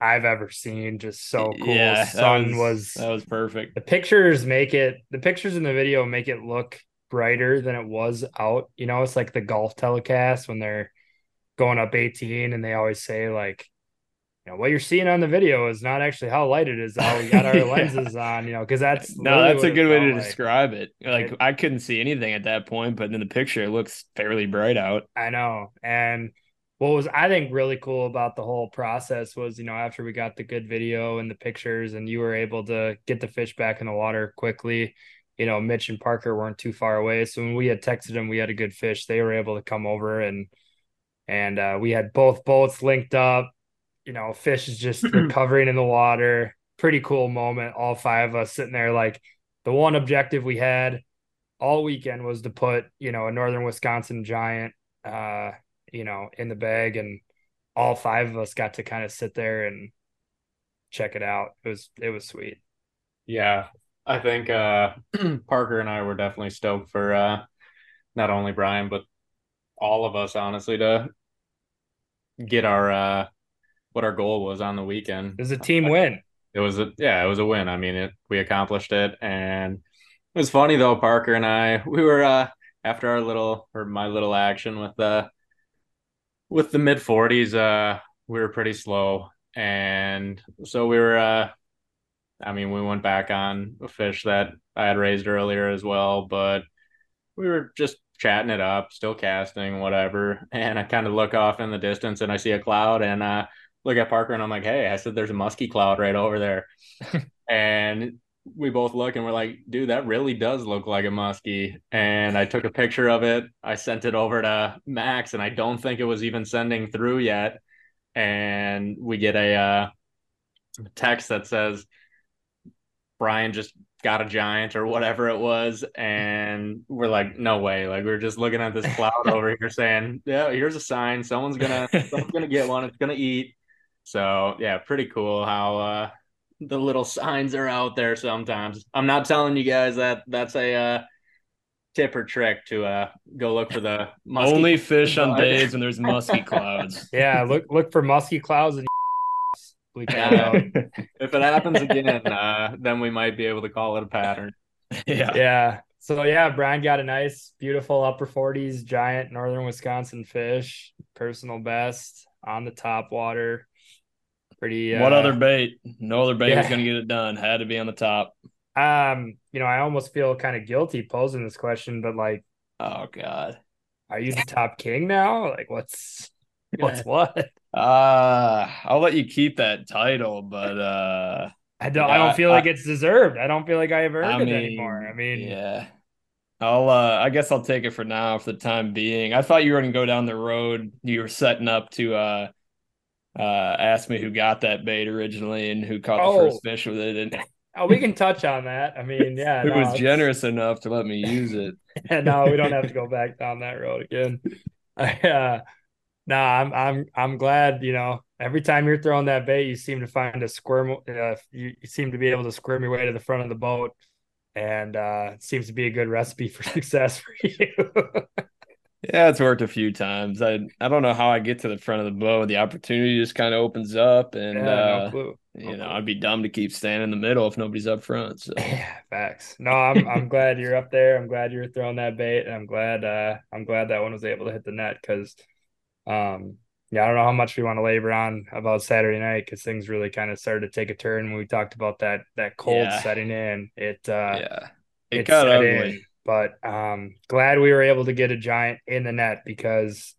i've ever seen. Just so cool. Yeah, that sun was, that was perfect. the pictures make it the pictures in the video make it look brighter than it was out. You know it's like the golf telecast when they're going up 18 and they always say like you know what you're seeing on the video is not actually how light it is how we got our Yeah. lenses on you know because that's no, that's a good way to like. describe it. Like It- I couldn't see anything at that point, but in the picture it looks fairly bright out. I know. And what was I think really cool about the whole process was, you know, after we got the good video and the pictures and you were able to get the fish back in the water quickly, you know, Mitch and Parker weren't too far away. So when we had texted them we had a good fish, they were able to come over and and uh, we had both boats linked up. You know, fish is just recovering in the water. Pretty cool moment. All five of us sitting there like the one objective we had all weekend was to put, you know, a northern Wisconsin giant uh you know, in the bag and all five of us got to kind of sit there and check it out. It was it was sweet. Yeah, I think uh, Parker and I were definitely stoked for uh, not only Brian but all of us, honestly, to get our uh, what our goal was on the weekend. It was a team win. It was a yeah, it was a win. I mean, it we accomplished it, and it was funny though. Parker and I, we were uh, after our little or my little action with the with the mid forties. Uh, we were pretty slow, and so we were. Uh, I mean, we went back on a fish that I had raised earlier as well, but we were just chatting it up, still casting, whatever. And I kind of look off in the distance and I see a cloud and uh look at Parker and I'm like, hey, I said there's a musky cloud right over there. and we both look and we're like, dude, that really does look like a muskie. And I took a picture of it. I sent it over to Max and I don't think it was even sending through yet. And we get a uh, text that says, Brian just got a giant or whatever it was. And we're like, no way. Like we're just looking at this cloud over here saying, yeah, here's a sign. Someone's gonna someone's gonna get one. It's gonna eat. So yeah, pretty cool how uh the little signs are out there sometimes. I'm not telling you guys that that's a uh tip or trick to uh go look for the musky Only fish on days when there's musky clouds. Yeah, look look for musky clouds and bleep that Yeah. out. if it happens again, uh then we might be able to call it a pattern. yeah. Yeah. So yeah, Brian got a nice, beautiful upper 40s giant northern Wisconsin fish, personal best on the top water. Pretty uh, What other bait? No other bait was gonna get it done. Had to be on the top. um, you know, I almost feel kind of guilty posing this question, but like, Oh god. are you the top king now? Like what's what's what? Uh I'll let you keep that title, but uh I don't I don't feel I- like it's deserved. I don't feel like I have earned I it anymore. I mean, yeah. I'll uh I guess I'll take it for now for the time being. I thought you were gonna go down the road you were setting up to uh uh, asked me who got that bait originally and who caught the Oh. first fish with it, and Oh, we can touch on that. I mean, yeah, who no, was generous enough to let me use it. And no, we don't have to go back down that road again. I, uh, no, I'm I'm I'm glad. You know, every time you're throwing that bait, you seem to find a squirm. Uh, you, you seem to be able to squirm your way to the front of the boat, and uh, it seems to be a good recipe for success for you. Yeah, it's worked a few times. I I don't know how I get to the front of the boat. The opportunity just kind of opens up, and yeah, no uh, clue. you know, I'd be dumb to keep standing in the middle if nobody's up front. So Yeah, facts. No, I'm I'm glad you're up there. I'm glad you're throwing that bait, and I'm glad uh I'm glad that one was able to hit the net because, um, yeah, I don't know how much we want to labor on about Saturday night because things really kind of started to take a turn when we talked about that that cold Yeah. setting in. It uh, yeah, it it got ugly. in, but um, glad we were able to get a giant in the net because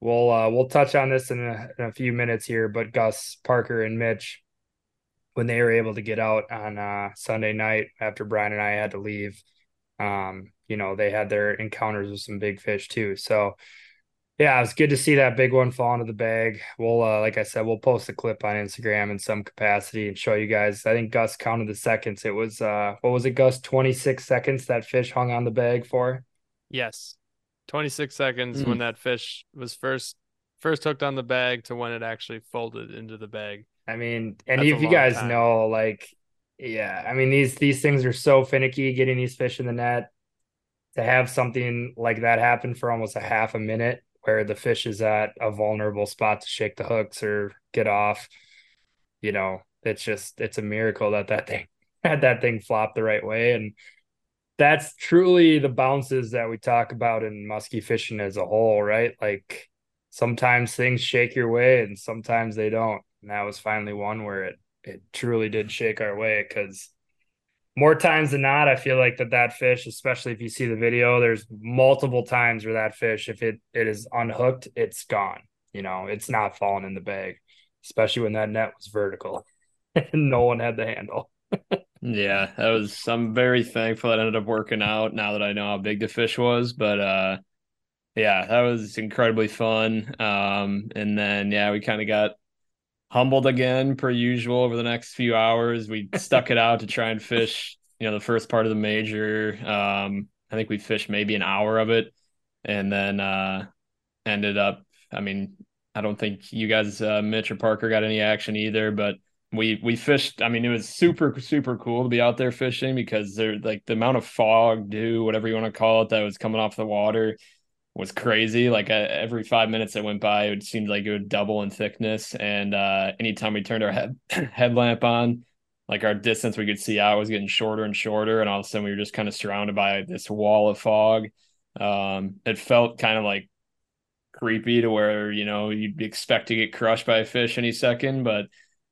we'll uh, we'll touch on this in a, in a few minutes here. But Gus Parker and Mitch, when they were able to get out on uh, Sunday night after Brian and I had to leave, um, you know they had their encounters with some big fish too. So. Yeah, it was good to see that big one fall into the bag. We'll, uh, like I said, we'll post a clip on Instagram in some capacity and show you guys. I think Gus counted the seconds. It was, uh, what was it, Gus? 26 seconds that fish hung on the bag for. Yes. 26 seconds Mm. when that fish was first first hooked on the bag to when it actually folded into the bag. I mean, and That's if you guys time. know, like, yeah, I mean, these, these things are so finicky getting these fish in the net to have something like that happen for almost a half a minute where the fish is at a vulnerable spot to shake the hooks or get off. You know, it's just it's a miracle that that thing had that thing flop the right way, and that's truly the bounces that we talk about in musky fishing as a whole, right? Like sometimes things shake your way, and sometimes they don't. And that was finally one where it it truly did shake our way because more times than not, I feel like that that fish, especially if you see the video, there's multiple times where that fish, if it it is unhooked, it's gone. You know, it's not falling in the bag, especially when that net was vertical and no one had the handle. Yeah, that was. I'm very thankful that ended up working out. Now that I know how big the fish was, but uh, yeah, that was incredibly fun. Um, and then yeah, we kind of got humbled again per usual over the next few hours. We stuck it out to try and fish, you know, the first part of the major. Um, I think we fished maybe an hour of it, and then uh, ended up. I mean, I don't think you guys, uh, Mitch or Parker, got any action either, but we we fished. I mean, it was super super cool to be out there fishing because there like the amount of fog, dew, whatever you want to call it, that was coming off the water was crazy. Like uh, every five minutes that went by, it seemed like it would double in thickness. And uh, anytime we turned our head headlamp on, like our distance we could see out was getting shorter and shorter, and all of a sudden we were just kind of surrounded by this wall of fog. Um, it felt kind of like creepy to where you know you'd expect to get crushed by a fish any second, but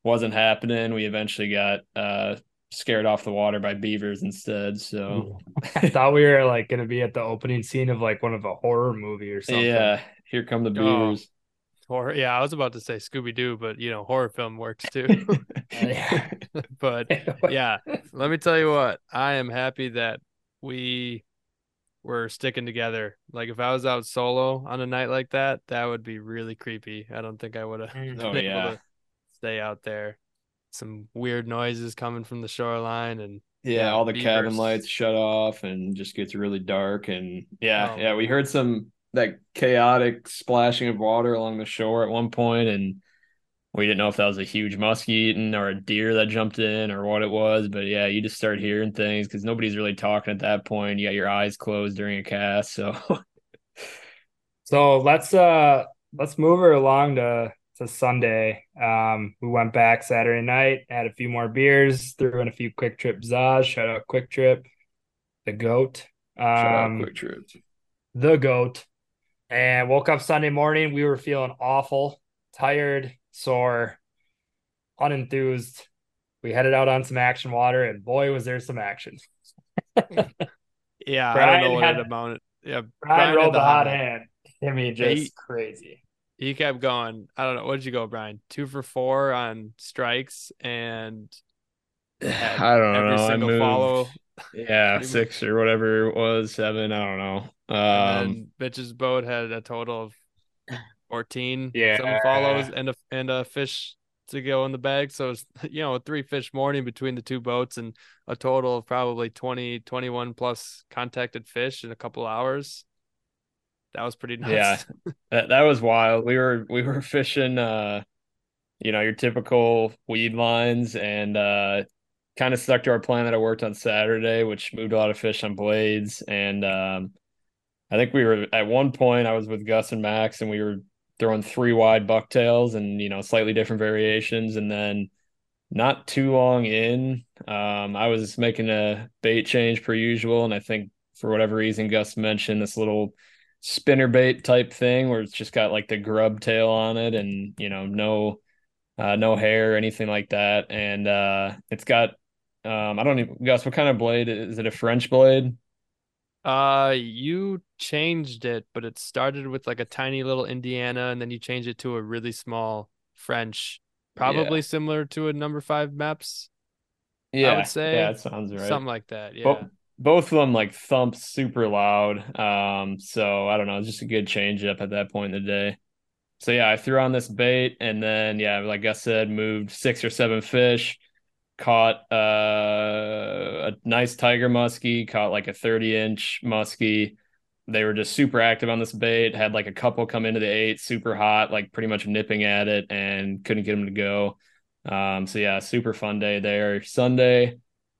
wasn't happening. We eventually got uh, scared off the water by beavers instead. So I thought we were like gonna be at the opening scene of like one of a horror movie or something. yeah, here come the Oh. beavers. Horror, yeah, I was about to say Scooby Doo, but you know, horror film works too. But yeah, let me tell you what, I am happy that we were sticking together. Like if I was out solo on a night like that, that would be really creepy. I don't think I would have Mm. been Oh, able yeah. to stay out there. Some weird noises coming from the shoreline and Yeah, Yeah, all the cabin lights shut off and just gets really dark. And yeah, Oh. yeah, we heard some that chaotic splashing of water along the shore at one point, and we didn't know if that was a huge muskie eating or a deer that jumped in or what it was. But yeah, you just start hearing things because nobody's really talking at that point. You got your eyes closed during a cast, so So let's uh let's move her along to to Sunday. Um, we went back Saturday night, had a few more beers, threw in a few Kwik Trip Zaz. Shout out Kwik Trip, the goat. shut out Um, Kwik Trip. the goat. And woke up Sunday morning. We were feeling awful, tired, sore, unenthused. We headed out on some action water, and boy, was there some action. yeah, I don't know what had- it amounted. Yeah, Brian had rolled the hot hand. hand. I mean, Yeah, just he- crazy. He kept going. I don't know. What did you go, Brian? Two for four on strikes and I don't every know. I single moved, follow. yeah, six or whatever it was, seven. I don't know. Um, Mitch's boat had a total of 14 Yeah. some follows and a and a fish to go in the bag. So it's you know a three fish morning between the two boats and a total of probably 20, 21 plus contacted fish in a couple hours. That was pretty nice. Yeah. That that was wild. We were we were fishing uh you know, your typical weed lines and uh kind of stuck to our plan that I worked on Saturday, which moved a lot of fish on blades. And um I think we were at one point I was with Gus and Max and we were throwing three wide bucktails and you know slightly different variations and then not too long in um I was making a bait change per usual and I think for whatever reason Gus mentioned this little spinner bait type thing where it's just got like the grub tail on it and you know no uh no hair or anything like that. And uh it's got um I don't even guess what kind of blade? Is it a French blade? Uh, you changed it, but it started with like a tiny little Indiana, and then you changed it to a really small French, probably similar to a number five Mepps, yeah I would say. Yeah that sounds right. Something like that. Yeah. Bo- both of them like thump super loud. Um, so I don't know, it's just a good change up at that point in the day. So yeah, I threw on this bait and then yeah, like I said, moved six or seven fish, caught uh, a nice tiger muskie, caught like a 30 inch muskie. They were just super active on this bait, had like a couple come into the eight, super hot, like pretty much nipping at it and couldn't get them to go. Um, so yeah, super fun day there. Sunday,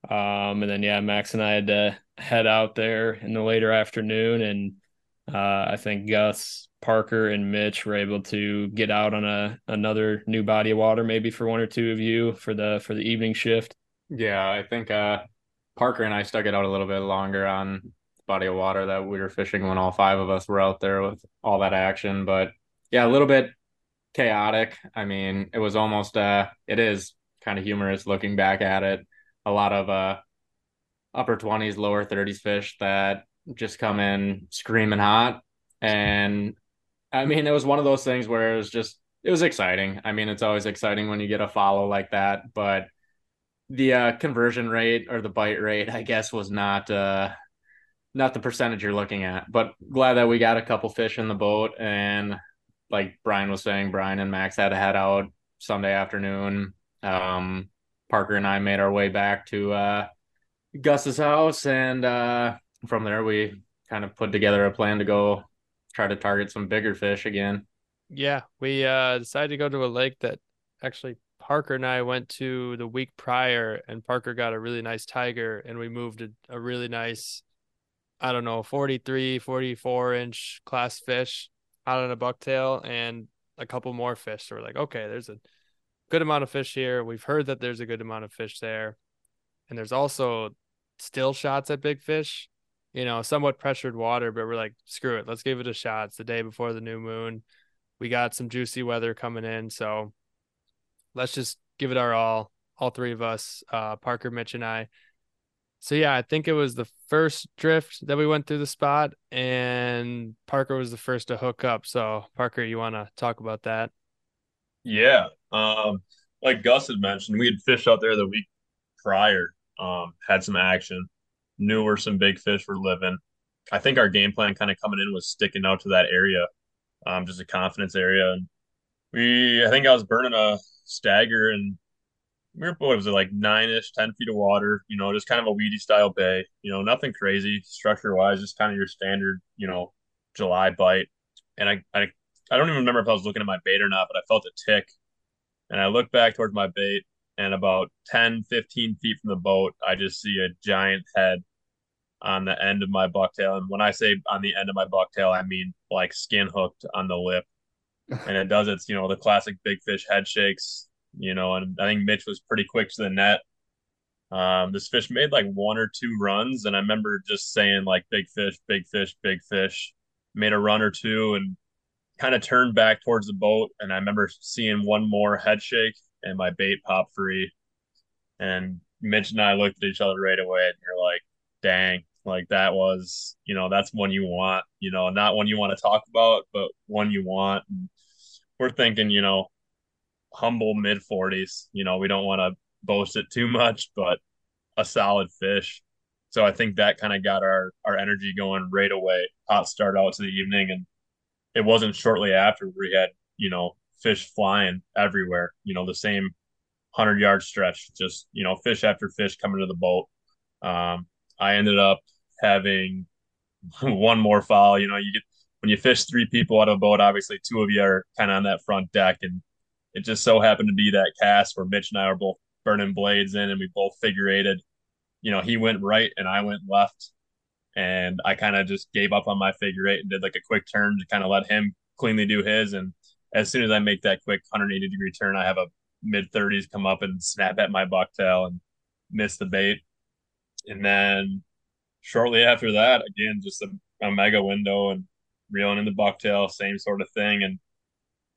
um, and then yeah, Max and I had to head out there in the later afternoon, and uh, I think Gus, Parker, and Mitch were able to get out on a another new body of water, maybe for one or two of you for the for the evening shift. Yeah, I think uh Parker and I stuck it out a little bit longer on the body of water that we were fishing when all five of us were out there with all that action. But yeah, a little bit chaotic. I mean, it was almost uh it is kind of humorous looking back at it. A lot of uh upper 20s, lower 30s fish that just come in screaming hot. And I mean, it was one of those things where it was just it was exciting. I mean, it's always exciting when you get a follow like that, but the uh, conversion rate or the bite rate, I guess, was not uh, not the percentage you're looking at. But glad that we got a couple fish in the boat, and like Brian was saying, Brian and Max had to head out Sunday afternoon. Um, Parker and I made our way back to uh, Gus's house, and uh, from there we kind of put together a plan to go try to target some bigger fish again. Yeah, we uh decided to go to a lake that actually Parker and I went to the week prior, and Parker got a really nice tiger, and we moved a, a really nice, I don't know, 43, 44 inch class fish out on a bucktail and a couple more fish. So we're like, okay, there's a good amount of fish here. We've heard that there's a good amount of fish there. And there's also still shots at big fish, you know, somewhat pressured water, but we're like, screw it, let's give it a shot. It's the day before the new moon. We got some juicy weather coming in. So let's just give it our all, all three of us, uh, Parker, Mitch, and I. So yeah, I think it was the first drift that we went through the spot, and Parker was the first to hook up. So Parker, you want to talk about that? Yeah. Um, like Gus had mentioned, we had fished out there the week prior, um, had some action, knew where some big fish were living. I think our game plan kind of coming in was sticking out to that area, um, just a confidence area. And we, I think I was burning a stagger and we were, what was it, like nine ish, 10 feet of water, you know, just kind of a weedy style bay, you know, nothing crazy structure wise, just kind of your standard, you know, July bite. And I, I, I don't even remember if I was looking at my bait or not, but I felt a tick and I looked back towards my bait and about 10, 15 feet from the boat, I just see a giant head on the end of my bucktail. And when I say on the end of my bucktail, I mean like skin hooked on the lip. And it does its, you know, the classic big fish head shakes, you know, and I think Mitch was pretty quick to the net. Um, this fish made like one or two runs, and I remember just saying like big fish, big fish, big fish. Made a run or two and kind of turned back towards the boat. And I remember seeing one more head shake and my bait pop free. And Mitch and I looked at each other right away and you're like, dang, like that was, you know, that's one you want, you know, not one you want to talk about, but one you want. And we're thinking, you know, humble mid 40s, you know, we don't want to boast it too much, but a solid fish. So I think that kind of got our our energy going right away. Hot start out to the evening and it wasn't shortly after we had, you know, fish flying everywhere, you know, the same 100 yard stretch, just, you know, fish after fish coming to the boat. Um, I ended up having one more foul. You know, you get when you fish three people out of a boat, obviously two of you are kind of on that front deck. And it just so happened to be that cast where Mitch and I were both burning blades in and we both figure eighted. You know, he went right and I went left and I kind of just gave up on my figure eight and did like a quick turn to kind of let him cleanly do his. And as soon as I make that quick 180 degree turn, I have a mid 30s come up and snap at my bucktail and miss the bait. And then shortly after that, again, just a, a mega window and reeling in the bucktail, same sort of thing. And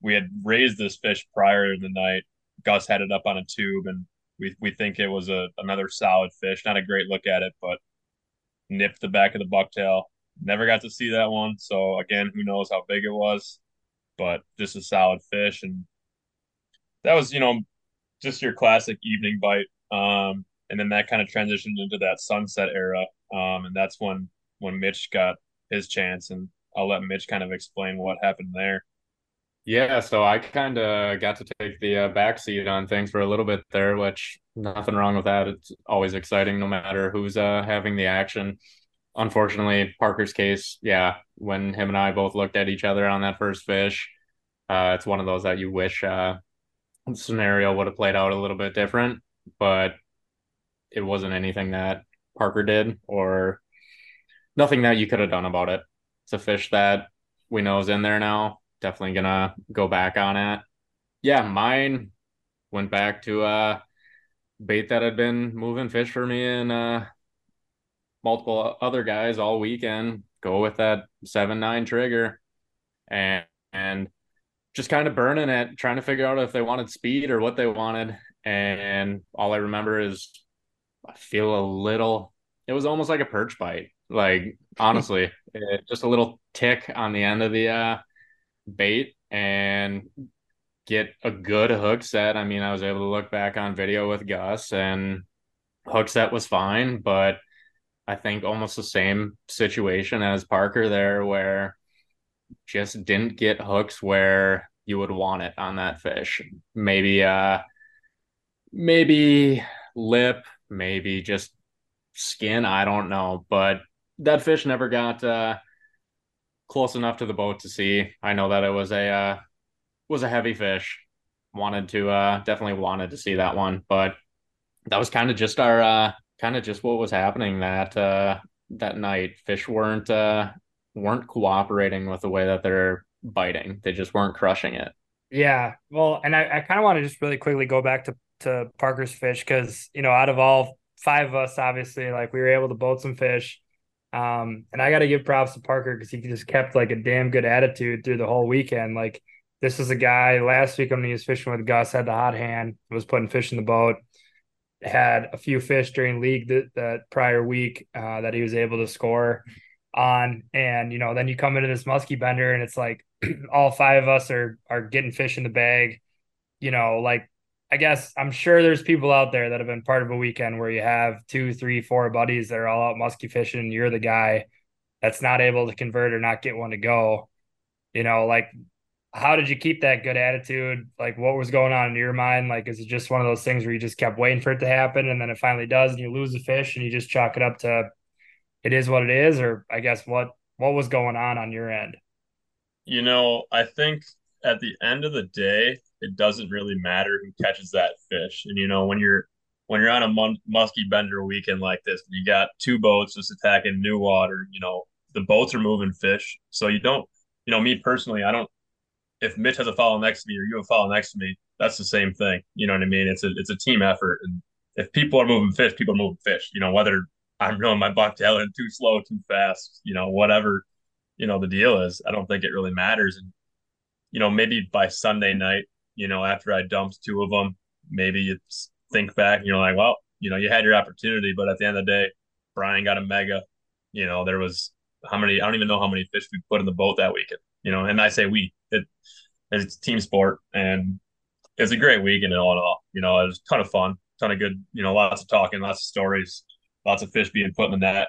we had raised this fish prior in the night. Gus had it up on a tube, and we we think it was a another solid fish. Not a great look at it, but nipped the back of the bucktail. Never got to see that one. So again, who knows how big it was, but just a solid fish. And that was, you know, just your classic evening bite. Um, and then that kind of transitioned into that sunset era. Um, and that's when when Mitch got his chance. And I'll let Mitch kind of explain what happened there. Yeah, so I kind of got to take the uh, back seat on things for a little bit there, which nothing wrong with that. It's always exciting, no matter who's uh, having the action. Unfortunately, Parker's case, yeah, when him and I both looked at each other on that first fish, uh, it's one of those that you wish uh, scenario would have played out a little bit different, but it wasn't anything that Parker did or nothing that you could have done about it. It's a fish that we know is in there now definitely gonna go back on it. Yeah, mine went back to uh bait that had been moving fish for me and uh multiple other guys all weekend. Go with that seven nine trigger and and just kind of burning it, trying to figure out if they wanted speed or what they wanted. And all I remember is I feel a little it was almost like a perch bite. Like honestly, it, just a little tick on the end of the uh bait and get a good hook set. I mean, I was able to look back on video with Gus and hook set was fine, but I think almost the same situation as Parker there where just didn't get hooks where you would want it on that fish. Maybe uh maybe lip, maybe just skin, I don't know, but that fish never got uh close enough to the boat to see. I know that it was a uh, was a heavy fish. Wanted to uh, definitely wanted to see that one, but that was kind of just our uh, kind of just what was happening that uh, that night. Fish weren't uh, weren't cooperating with the way that they're biting. They just weren't crushing it. Yeah, well, and I, I kind of want to just really quickly go back to to Parker's fish because you know out of all five of us, obviously, like we were able to boat some fish. Um, and I got to give props to Parker because he just kept like a damn good attitude through the whole weekend. Like this is a guy last week when he was fishing with Gus, had the hot hand, was putting fish in the boat, had a few fish during league that, that prior week uh, that he was able to score on. And you know, then you come into this musky bender and it's like all five of us are are getting fish in the bag. You know, like I guess I'm sure there's people out there that have been part of a weekend where you have two, three, four buddies that are all out musky fishing. And you're the guy that's not able to convert or not get one to go. You know, like how did you keep that good attitude? Like what was going on in your mind? Like, is it just one of those things where you just kept waiting for it to happen and then it finally does and you lose the fish and you just chalk it up to it is what it is? Or I guess what what was going on on your end? You know, I think at the end of the day, it doesn't really matter who catches that fish. And you know, when you're when you're on a mun- musky bender weekend like this, you got two boats just attacking new water. You know, the boats are moving fish, so you don't. You know, me personally, I don't. If Mitch has a follow next to me or you have a follow next to me, that's the same thing. You know what I mean? It's a it's a team effort, and if people are moving fish, people are moving fish. You know, whether I'm reeling my bucktail in too slow, too fast, you know, whatever, you know, the deal is, I don't think it really matters. And you know, maybe by Sunday night, you know, after I dumped two of them, maybe you think back and you're like, well, you know, you had your opportunity, but at the end of the day, Brian got a mega. You know, there was how many? I don't even know how many fish we put in the boat that weekend. You know, and I say we. It, it's team sport, and it's a great weekend all in all. You know, it was a ton of fun, ton of good. You know, lots of talking, lots of stories, lots of fish being put in the net.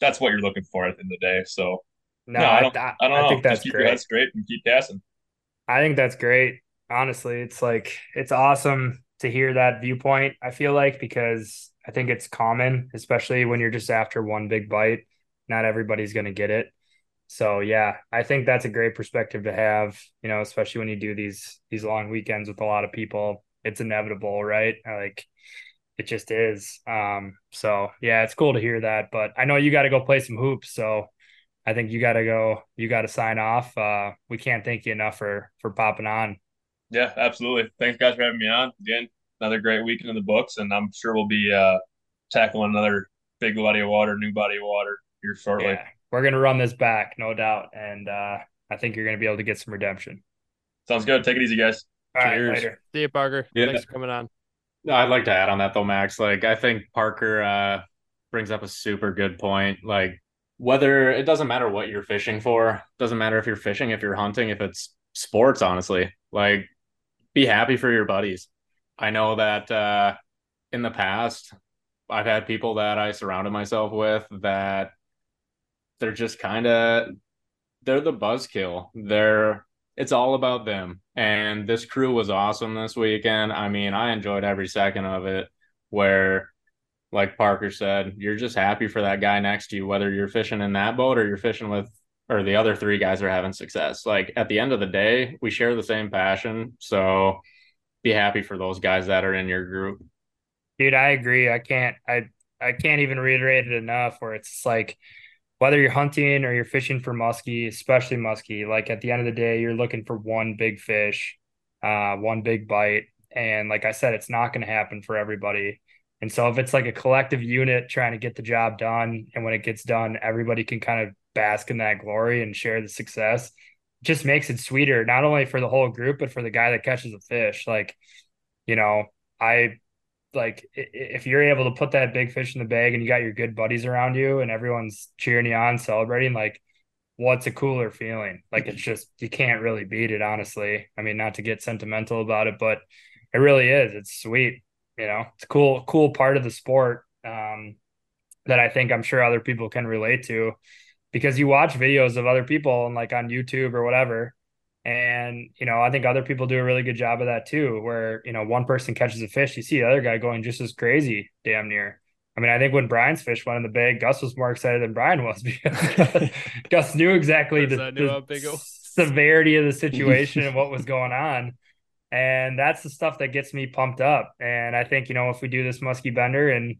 that's what you're looking for at the end of the day. So, No, No, I don't. I, I don't know. think Just that's keep your head straight and keep casting. I think that's great. Honestly, it's like it's awesome to hear that viewpoint. I feel like because I think it's common, especially when you're just after one big bite. Not everybody's going to get it. So yeah, I think that's a great perspective to have, you know, especially when you do these these long weekends with a lot of people. It's inevitable, right? Like it just is. Um so yeah, it's cool to hear that, but I know you got to go play some hoops, so I think you got to go you got to sign off. Uh we can't thank you enough for for popping on. Yeah, absolutely. Thanks, guys, for having me on. Again, another great weekend in the books, and I'm sure we'll be uh, tackling another big body of water, new body of water here shortly. Yeah. We're going to run this back, no doubt, and uh I think you're going to be able to get some redemption. Sounds good. Take it easy, guys. All right, Cheers. later. See you, Parker. Yeah. Thanks for coming on. No, I'd like to add on that though, Max. Like I think Parker uh brings up a super good point. Like whether it doesn't matter what you're fishing for, doesn't matter if you're fishing, if you're hunting, if it's sports, honestly. Like be happy for your buddies. I know that uh in the past I've had people that I surrounded myself with that they're just kind of they're the buzzkill. They're it's all about them. And this crew was awesome this weekend. I mean, I enjoyed every second of it. Where, like Parker said, you're just happy for that guy next to you, whether you're fishing in that boat or you're fishing with, or the other three guys are having success. Like at the end of the day, we share the same passion. So be happy for those guys that are in your group. Dude, I agree. I can't I I can't even reiterate it enough where it's like whether you're hunting or you're fishing for muskie, especially muskie, like at the end of the day, you're looking for one big fish, uh, one big bite. And like I said, it's not going to happen for everybody. And so if it's like a collective unit trying to get the job done, and when it gets done, everybody can kind of bask in that glory and share the success, it just makes it sweeter, not only for the whole group, but for the guy that catches a fish. Like, you know, I like if you're able to put that big fish in the bag and you got your good buddies around you and everyone's cheering you on, celebrating, like what's a cooler feeling? Like it's just you can't really beat it, honestly. I mean, not to get sentimental about it, but it really is. It's sweet. You know, it's a cool, cool part of the sport um, that I think I'm sure other people can relate to because you watch videos of other people and like on YouTube or whatever. And, you know, I think other people do a really good job of that too, where, you know, one person catches a fish, you see the other guy going just as crazy, damn near. I mean, I think when Brian's fish went in the bag, Gus was more excited than Brian was because Gus knew exactly the, knew the severity of the situation and what was going on. And that's the stuff that gets me pumped up. And I think, you know, if we do this musky bender and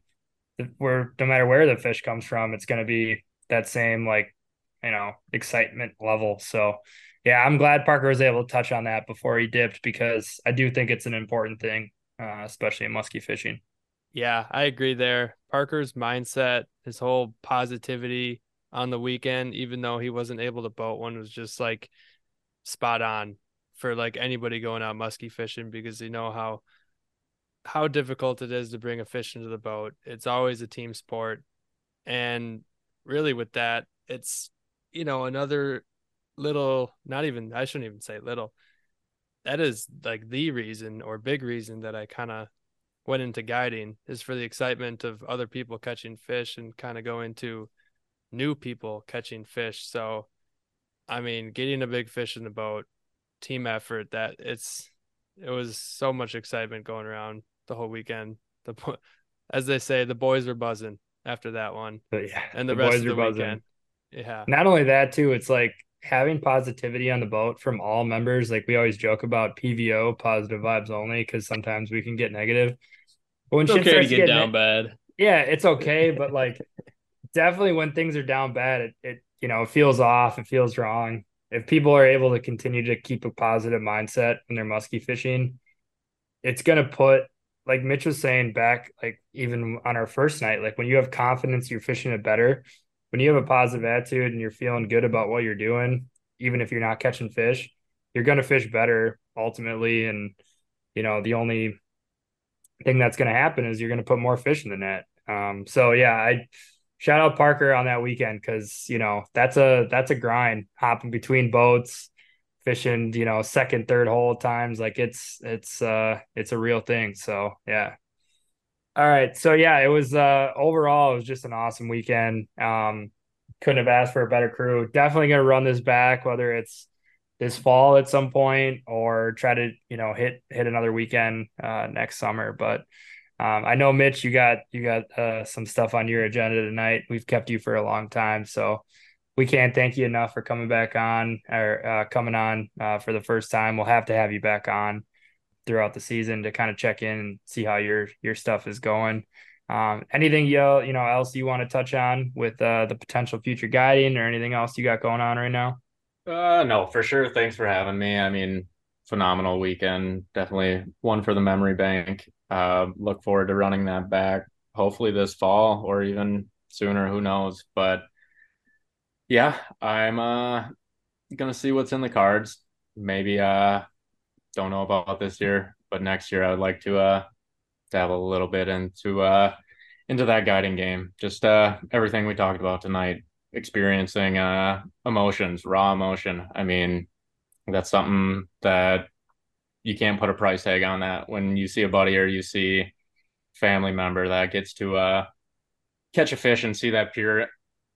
we're, no matter where the fish comes from, it's going to be that same, like, you know, excitement level. So, yeah, I'm glad Parker was able to touch on that before he dipped because I do think it's an important thing, uh, especially in musky fishing. Yeah, I agree there. Parker's mindset, his whole positivity on the weekend, even though he wasn't able to boat one, was just like spot on for like anybody going out musky fishing because you know how how difficult it is to bring a fish into the boat. It's always a team sport. And really with that, it's you know, another little not even I shouldn't even say little. That is like the reason or big reason that I kind of went into guiding is for the excitement of other people catching fish and kind of go into new people catching fish. So, I mean, getting a big fish in the boat, team effort, that it's, it was so much excitement going around the whole weekend. The, bo- as they say, the boys were buzzing after that one But yeah, and the, rest boys of the buzzing. weekend. Yeah. Not only that, too, it's like having positivity on the boat from all members. Like we always joke about PVO, positive vibes only, because sometimes we can get negative. But when It's shit okay to starts get getting down bad. yeah, it's okay, but like definitely when things are down bad, it, it you know, it feels off, it feels wrong. If people are able to continue to keep a positive mindset when they're musky fishing, it's gonna put like Mitch was saying back, like even on our first night, like when you have confidence, you're fishing it better. When you have a positive attitude and you're feeling good about what you're doing, even if you're not catching fish, you're gonna fish better ultimately. And you know, the only thing that's going to happen is you're going to put more fish in the net. Um, so yeah, I shout out Parker on that weekend because you know that's a that's a grind hopping between boats, fishing you know second third hole times like it's it's uh it's a real thing. So yeah. All right, so yeah, it was uh overall it was just an awesome weekend. Um, couldn't have asked for a better crew. Definitely to run this back, whether it's this fall at some point or try to you know hit hit another weekend uh, next summer. But um, I know Mitch, you got you got uh, some stuff on your agenda tonight. We've kept you for a long time, so we can't thank you enough for coming back on or uh, coming on uh, for the first time. We'll have to have you back on throughout the season to kind of check in and see how your your stuff is going. Um, anything you you know else you want to touch on with uh, the potential future guiding or anything else you got going on right now? Uh, no, for sure. Thanks for having me. I mean, phenomenal weekend. Definitely one for the memory bank. Uh, look forward to running that back. Hopefully this fall or even sooner. Who knows? But yeah, I'm uh gonna see what's in the cards. Maybe uh don't know about this year, but next year I would like to uh dabble a little bit into uh into that guiding game. Just uh everything we talked about tonight, experiencing uh emotions, raw emotion. I mean, that's something that you can't put a price tag on that when you see a buddy or you see family member that gets to uh catch a fish and see that pure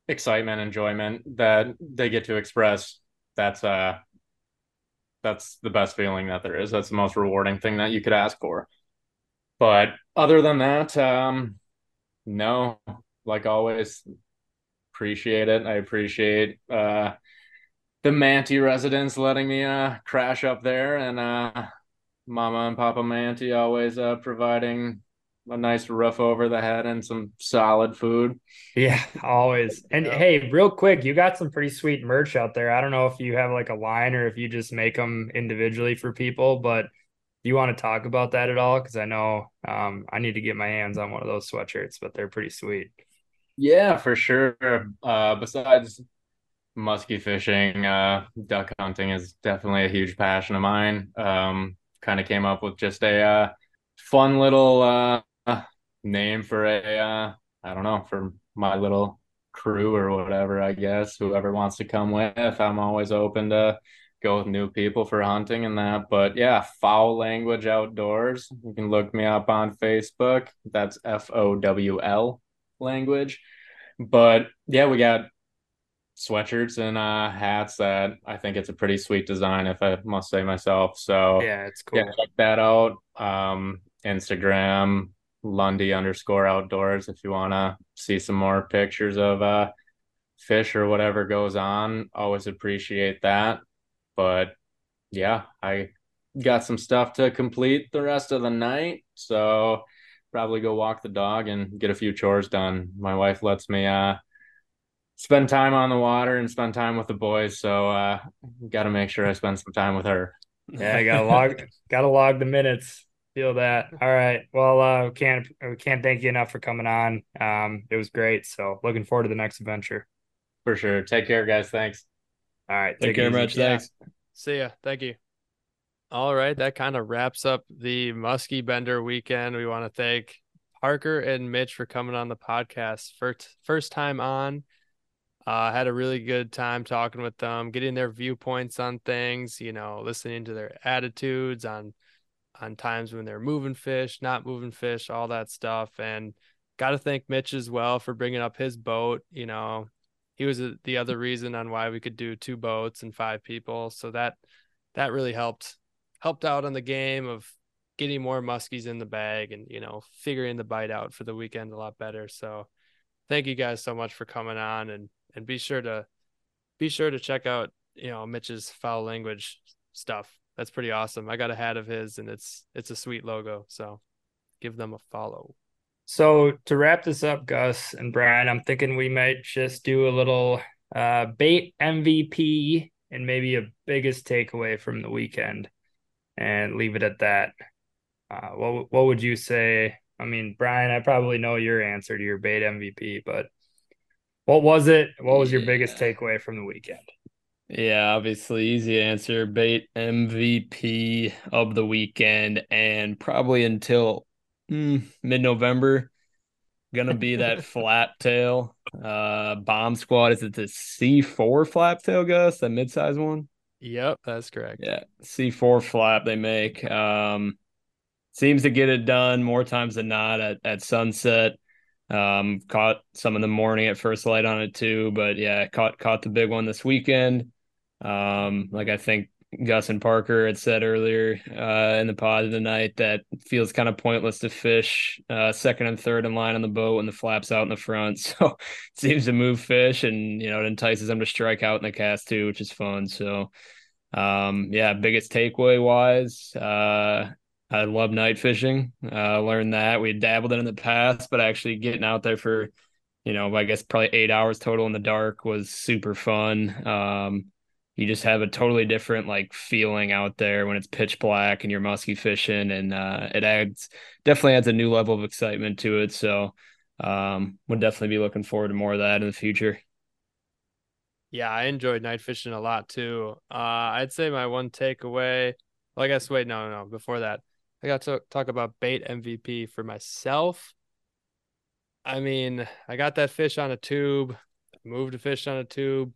excitement, enjoyment that they get to express. That's uh that's the best feeling that there is. That's the most rewarding thing that you could ask for. But other than that, um, no, like always, appreciate it. I appreciate uh, the Manti residents letting me uh, crash up there, and uh, Mama and Papa Manti always uh, providing a nice roof over the head and some solid food. Yeah, always. And yeah. hey, real quick, you got some pretty sweet merch out there. I don't know if you have like a line or if you just make them individually for people, but do you want to talk about that at all? Because I know um, I need to get my hands on one of those sweatshirts, but they're pretty sweet. Yeah, for sure. Uh, besides musky fishing, uh, duck hunting is definitely a huge passion of mine. Um, kind of came up with just a uh, fun little uh, name for a uh, I don't know for my little crew or whatever. I guess whoever wants to come with, I'm always open to go with new people for hunting and that. But yeah, foul language outdoors. You can look me up on Facebook. That's F O W L language. But yeah, we got sweatshirts and uh, hats that I think it's a pretty sweet design, if I must say myself. So yeah, it's cool. Yeah, check that out. Um, Instagram, Lundy underscore outdoors if you want to see some more pictures of uh, fish or whatever goes on. Always appreciate that. But yeah, I got some stuff to complete the rest of the night. So probably go walk the dog and get a few chores done. My wife lets me uh, spend time on the water and spend time with the boys. So uh, got to make sure I spend some time with her. Yeah, I gotta log, gotta log the minutes. Feel that. All right. Well, uh, we can't we can't thank you enough for coming on. Um, it was great. So looking forward to the next adventure. For sure. Take care, guys. Thanks. All right. Take care, much. Yeah. Thanks. See ya. Thank you. All right. That kind of wraps up the Muskie Bender weekend. We want to thank Parker and Mitch for coming on the podcast. First first time on. Uh, had a really good time talking with them, getting their viewpoints on things, you know, listening to their attitudes on on times when they're moving fish, not moving fish, all that stuff. And got to thank Mitch as well for bringing up his boat. You know, he was the other reason on why we could do two boats and five people. So that that really helped helped out on the game of getting more muskies in the bag and you know figuring the bite out for the weekend a lot better. So thank you guys so much for coming on and and be sure to be sure to check out you know Mitch's foul language stuff that's pretty awesome. I got a hat of his and it's it's a sweet logo. So give them a follow. So to wrap this up, Gus and Brian, I'm thinking we might just do a little uh, bait MVP and maybe a biggest takeaway from the weekend and leave it at that. Uh, what what would you say? I mean, Brian, I probably know your answer to your bait MVP, but what was it? What was yeah. your biggest takeaway from the weekend? Yeah, obviously, easy answer. Bait MVP of the weekend, and probably until mm, mid November, gonna be that flap tail uh, bomb squad. Is it the C4 flap tail, Gus? That mid size one? Yep, that's correct. Yeah, C4 flap they make. Um, seems to get it done more times than not at, at sunset. Um, caught some in the morning at first light on it too, but yeah, caught caught the big one this weekend. Um, like I think Gus and Parker had said earlier uh, in the pod of the night that feels kind of pointless to fish uh, second and third in line on the boat when the flaps out in the front. So it seems to move fish and you know it entices them to strike out in the cast too, which is fun. So um, yeah, biggest takeaway wise, uh, I love night fishing. Uh, learned that we dabbled in, in the past, but actually getting out there for, you know, I guess probably eight hours total in the dark was super fun. Um, you just have a totally different like feeling out there when it's pitch black and you're musky fishing, and uh, it adds definitely adds a new level of excitement to it. So, um, would definitely be looking forward to more of that in the future. Yeah, I enjoyed night fishing a lot too. Uh, I'd say my one takeaway. Well, I guess wait, no, no, no. Before that, I got to talk about bait MVP for myself. I mean, I got that fish on a tube, moved a fish on a tube.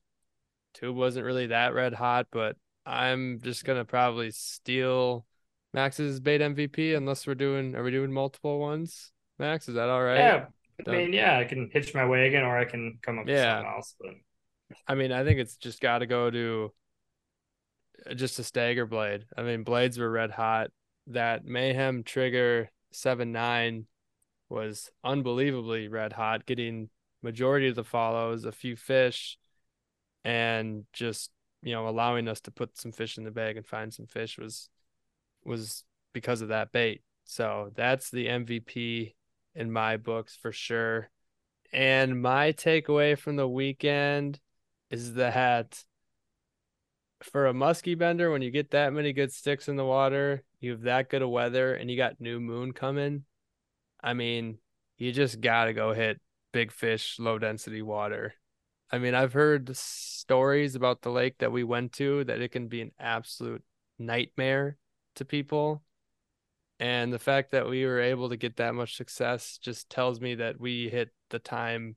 Tube wasn't really that red hot, but I'm just gonna probably steal Max's bait MVP unless we're doing are we doing multiple ones? Max, is that all right? Yeah. I mean, yeah, I can hitch my wagon or I can come up with Yeah. something else. But I mean, I think it's just got to go to uh, just a stagger blade. I mean, blades were red hot. That Mayhem Trigger 7 9 was unbelievably red hot, getting majority of the follows, a few fish, and just, you know, allowing us to put some fish in the bag and find some fish was was because of that bait. So that's the MVP in my books for sure. And my takeaway from the weekend is that for a musky bender, when you get that many good sticks in the water, you have that good of weather, and you got new moon coming. I mean, you just gotta go hit big fish, low density water. I mean, I've heard stories about the lake that we went to that it can be an absolute nightmare to people. And the fact that we were able to get that much success just tells me that we hit the time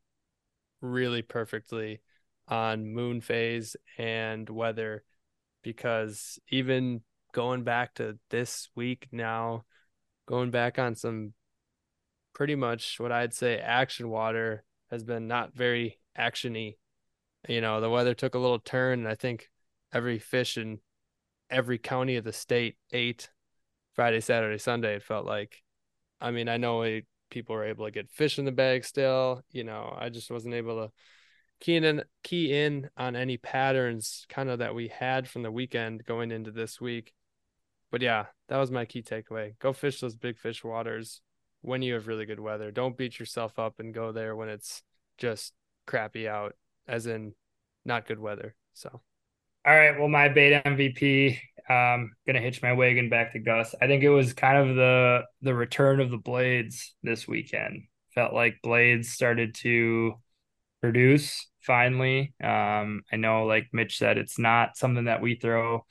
really perfectly on moon phase and weather because even going back to this week now, going back on some pretty much what I'd say action water has been not very actiony. You know, the weather took a little turn, and I think every fish in every county of the state ate Friday, Saturday, Sunday. It felt like. I mean, I know we, people were able to get fish in the bag still. You know, I just wasn't able to key in key in on any patterns kind of that we had from the weekend going into this week. But yeah, that was my key takeaway. Go fish those big fish waters when you have really good weather. Don't beat yourself up and go there when it's just crappy out, as in not good weather. So all right, well, my bait MVP. Um, gonna hitch my wagon back to Gus. I think it was kind of the the return of the blades this weekend. Felt like blades started to produce finally. Um, I know, like Mitch said, it's not something that we throw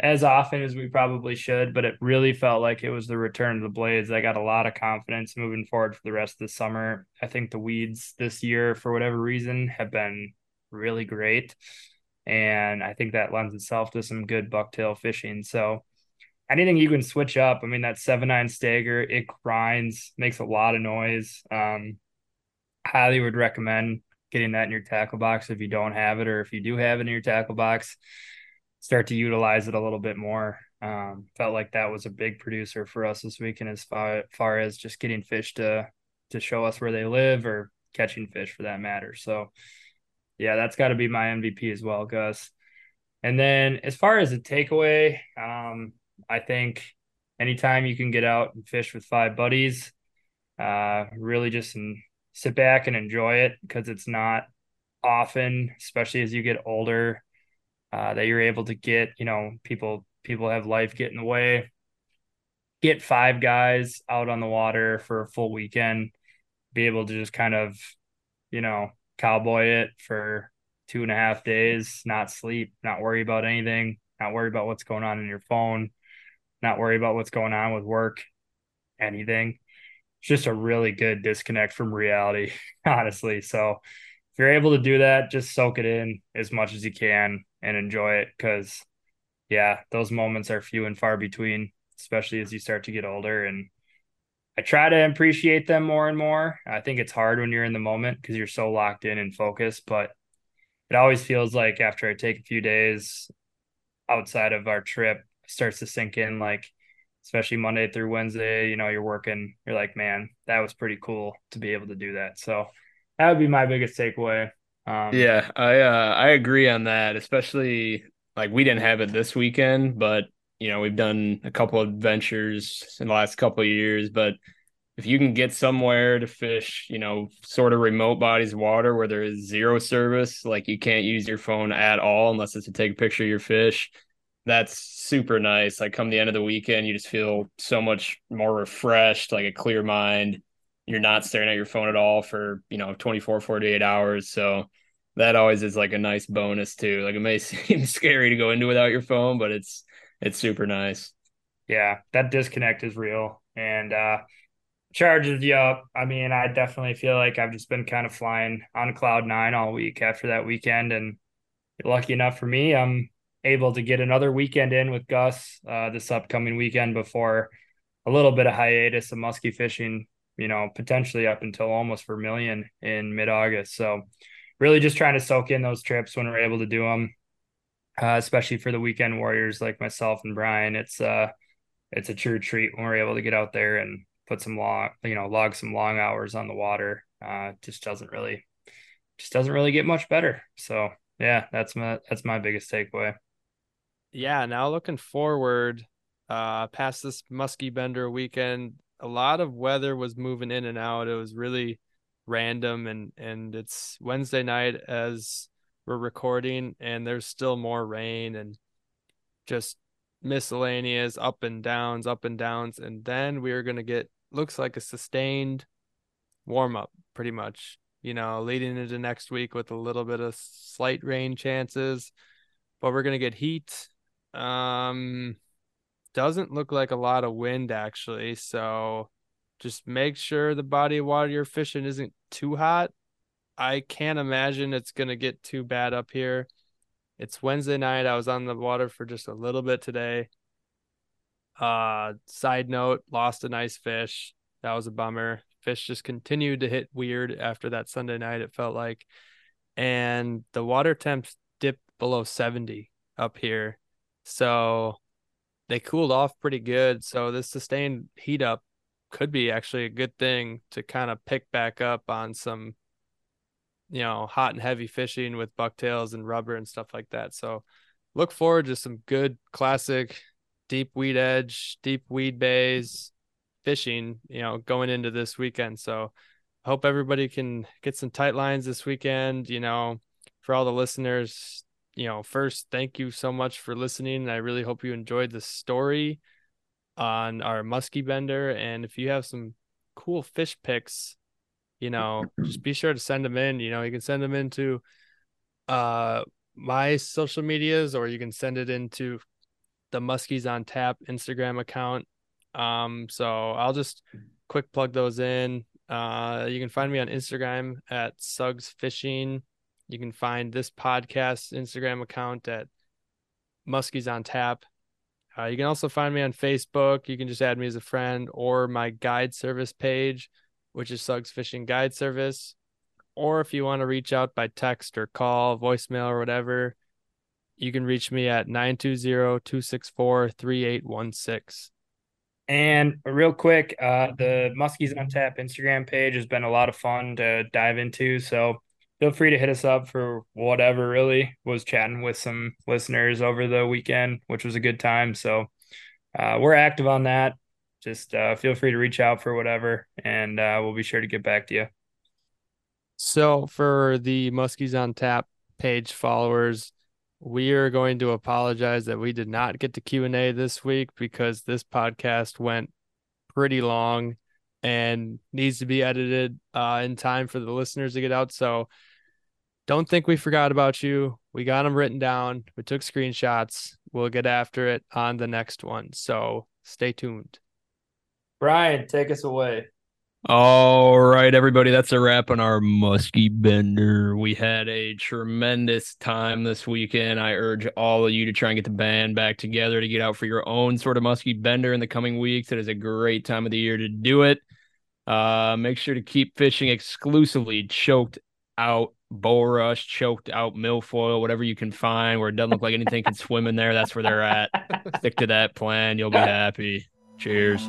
as often as we probably should, but it really felt like it was the return of the blades. I got a lot of confidence moving forward for the rest of the summer. I think the weeds this year, for whatever reason, have been really great. And I think that lends itself to some good bucktail fishing. So anything you can switch up. I mean, that seven nine stagger, it grinds, makes a lot of noise. Um, highly would recommend getting that in your tackle box if you don't have it, or if you do have it in your tackle box, start to utilize it a little bit more. Um, felt like that was a big producer for us this weekend as far, far as just getting fish to to show us where they live or catching fish for that matter. So yeah, that's got to be my MVP as well, Gus. And then as far as a takeaway, um, I think anytime you can get out and fish with five buddies, uh, really just sit back and enjoy it because it's not often, especially as you get older, uh, that you're able to get, you know, people people have life get in the way. Get five guys out on the water for a full weekend, be able to just kind of, you know, cowboy it for two and a half days, not sleep, not worry about anything, not worry about what's going on in your phone, not worry about what's going on with work, anything. It's just a really good disconnect from reality, honestly. So if you're able to do that, just soak it in as much as you can and enjoy it because yeah, those moments are few and far between, especially as you start to get older and I try to appreciate them more and more. I think it's hard when you're in the moment because you're so locked in and focused, but it always feels like after I take a few days outside of our trip, starts to sink in like especially Monday through Wednesday, you know, you're working, you're like, man, that was pretty cool to be able to do that. So that would be my biggest takeaway. Um, yeah, I uh, I agree on that, especially like we didn't have it this weekend, but you know, we've done a couple of adventures in the last couple of years, but if you can get somewhere to fish, you know, sort of remote bodies of water where there is zero service, like you can't use your phone at all unless it's to take a picture of your fish, that's super nice. Like come the end of the weekend, you just feel so much more refreshed, like a clear mind. You're not staring at your phone at all for, you know, 24, 48 hours. So that always is like a nice bonus too. Like it may seem scary to go into without your phone, but it's it's super nice. Yeah, that disconnect is real and uh charges you up. I mean, I definitely feel like I've just been kind of flying on cloud nine all week after that weekend and lucky enough for me, I'm able to get another weekend in with Gus uh, this upcoming weekend before a little bit of hiatus of muskie fishing, you know, potentially up until almost Vermilion in mid August. So, really just trying to soak in those trips when we're able to do them, uh, especially for the weekend warriors like myself and Brian. It's uh, it's a true treat when we're able to get out there and put some long, you know, log some long hours on the water. Uh, just doesn't really, just doesn't really get much better. So yeah, that's my that's my biggest takeaway yeah, now looking forward, uh, past this Muskie Bender weekend, a lot of weather was moving in and out. It was really random, and and it's Wednesday night as we're recording, and there's still more rain and just miscellaneous up and downs, up and downs, and then we are gonna get looks like a sustained warm up, pretty much. You know, leading into next week with a little bit of slight rain chances, but we're gonna get heat um, doesn't look like a lot of wind actually. So just make sure the body of water you're fishing isn't too hot. I can't imagine it's gonna get too bad up here. It's Wednesday night. I was on the water for just a little bit today. Uh, side note, lost a nice fish. That was a bummer. Fish just continued to hit weird after that Sunday night, it felt like. And the water temps dipped below 70 up here. So they cooled off pretty good. So this sustained heat up could be actually a good thing to kind of pick back up on some, you know, hot and heavy fishing with bucktails and rubber and stuff like that. So look forward to some good classic deep weed edge, deep weed bays fishing, you know, going into this weekend. So hope everybody can get some tight lines this weekend, you know, for all the listeners, you know, first, thank you so much for listening. I really hope you enjoyed the story on our muskie bender. And if you have some cool fish pics, you know, just be sure to send them in. You know, you can send them into uh my social medias or you can send it into the Muskies on Tap Instagram account. Um, so I'll just quick plug those in. Uh, you can find me on Instagram at Suggs Fishing. You can find this podcast Instagram account at Muskies on Tap. Uh, you can also find me on Facebook. You can just add me as a friend or my guide service page, which is Suggs Fishing Guide Service. Or if you want to reach out by text or call, voicemail, or whatever, you can reach me at 920 264 3816. And real quick, uh, the Muskies on Tap Instagram page has been a lot of fun to dive into. So feel free to hit us up for whatever really. Was chatting with some listeners over the weekend which was a good time. So uh, we're active on that. Just uh, feel free to reach out for whatever and uh, we'll be sure to get back to you. So for the muskies on tap page followers we are going to apologize that we did not get to q&a this week because this podcast went pretty long and needs to be edited uh, in time for the listeners to get out. So don't think we forgot about you. We got them written down. We took screenshots. We'll get after it on the next one. So stay tuned. Brian, take us away. All right, everybody, that's a wrap on our Muskie Bender. We had a tremendous time this weekend. I urge all of you to try and get the band back together to get out for your own sort of Muskie Bender in the coming weeks. It is a great time of the year to do it. Uh, make sure to keep fishing exclusively choked out bull rush, choked out milfoil, whatever you can find where it doesn't look like anything can swim in there. That's where they're at. Stick to that plan. You'll be happy. Cheers.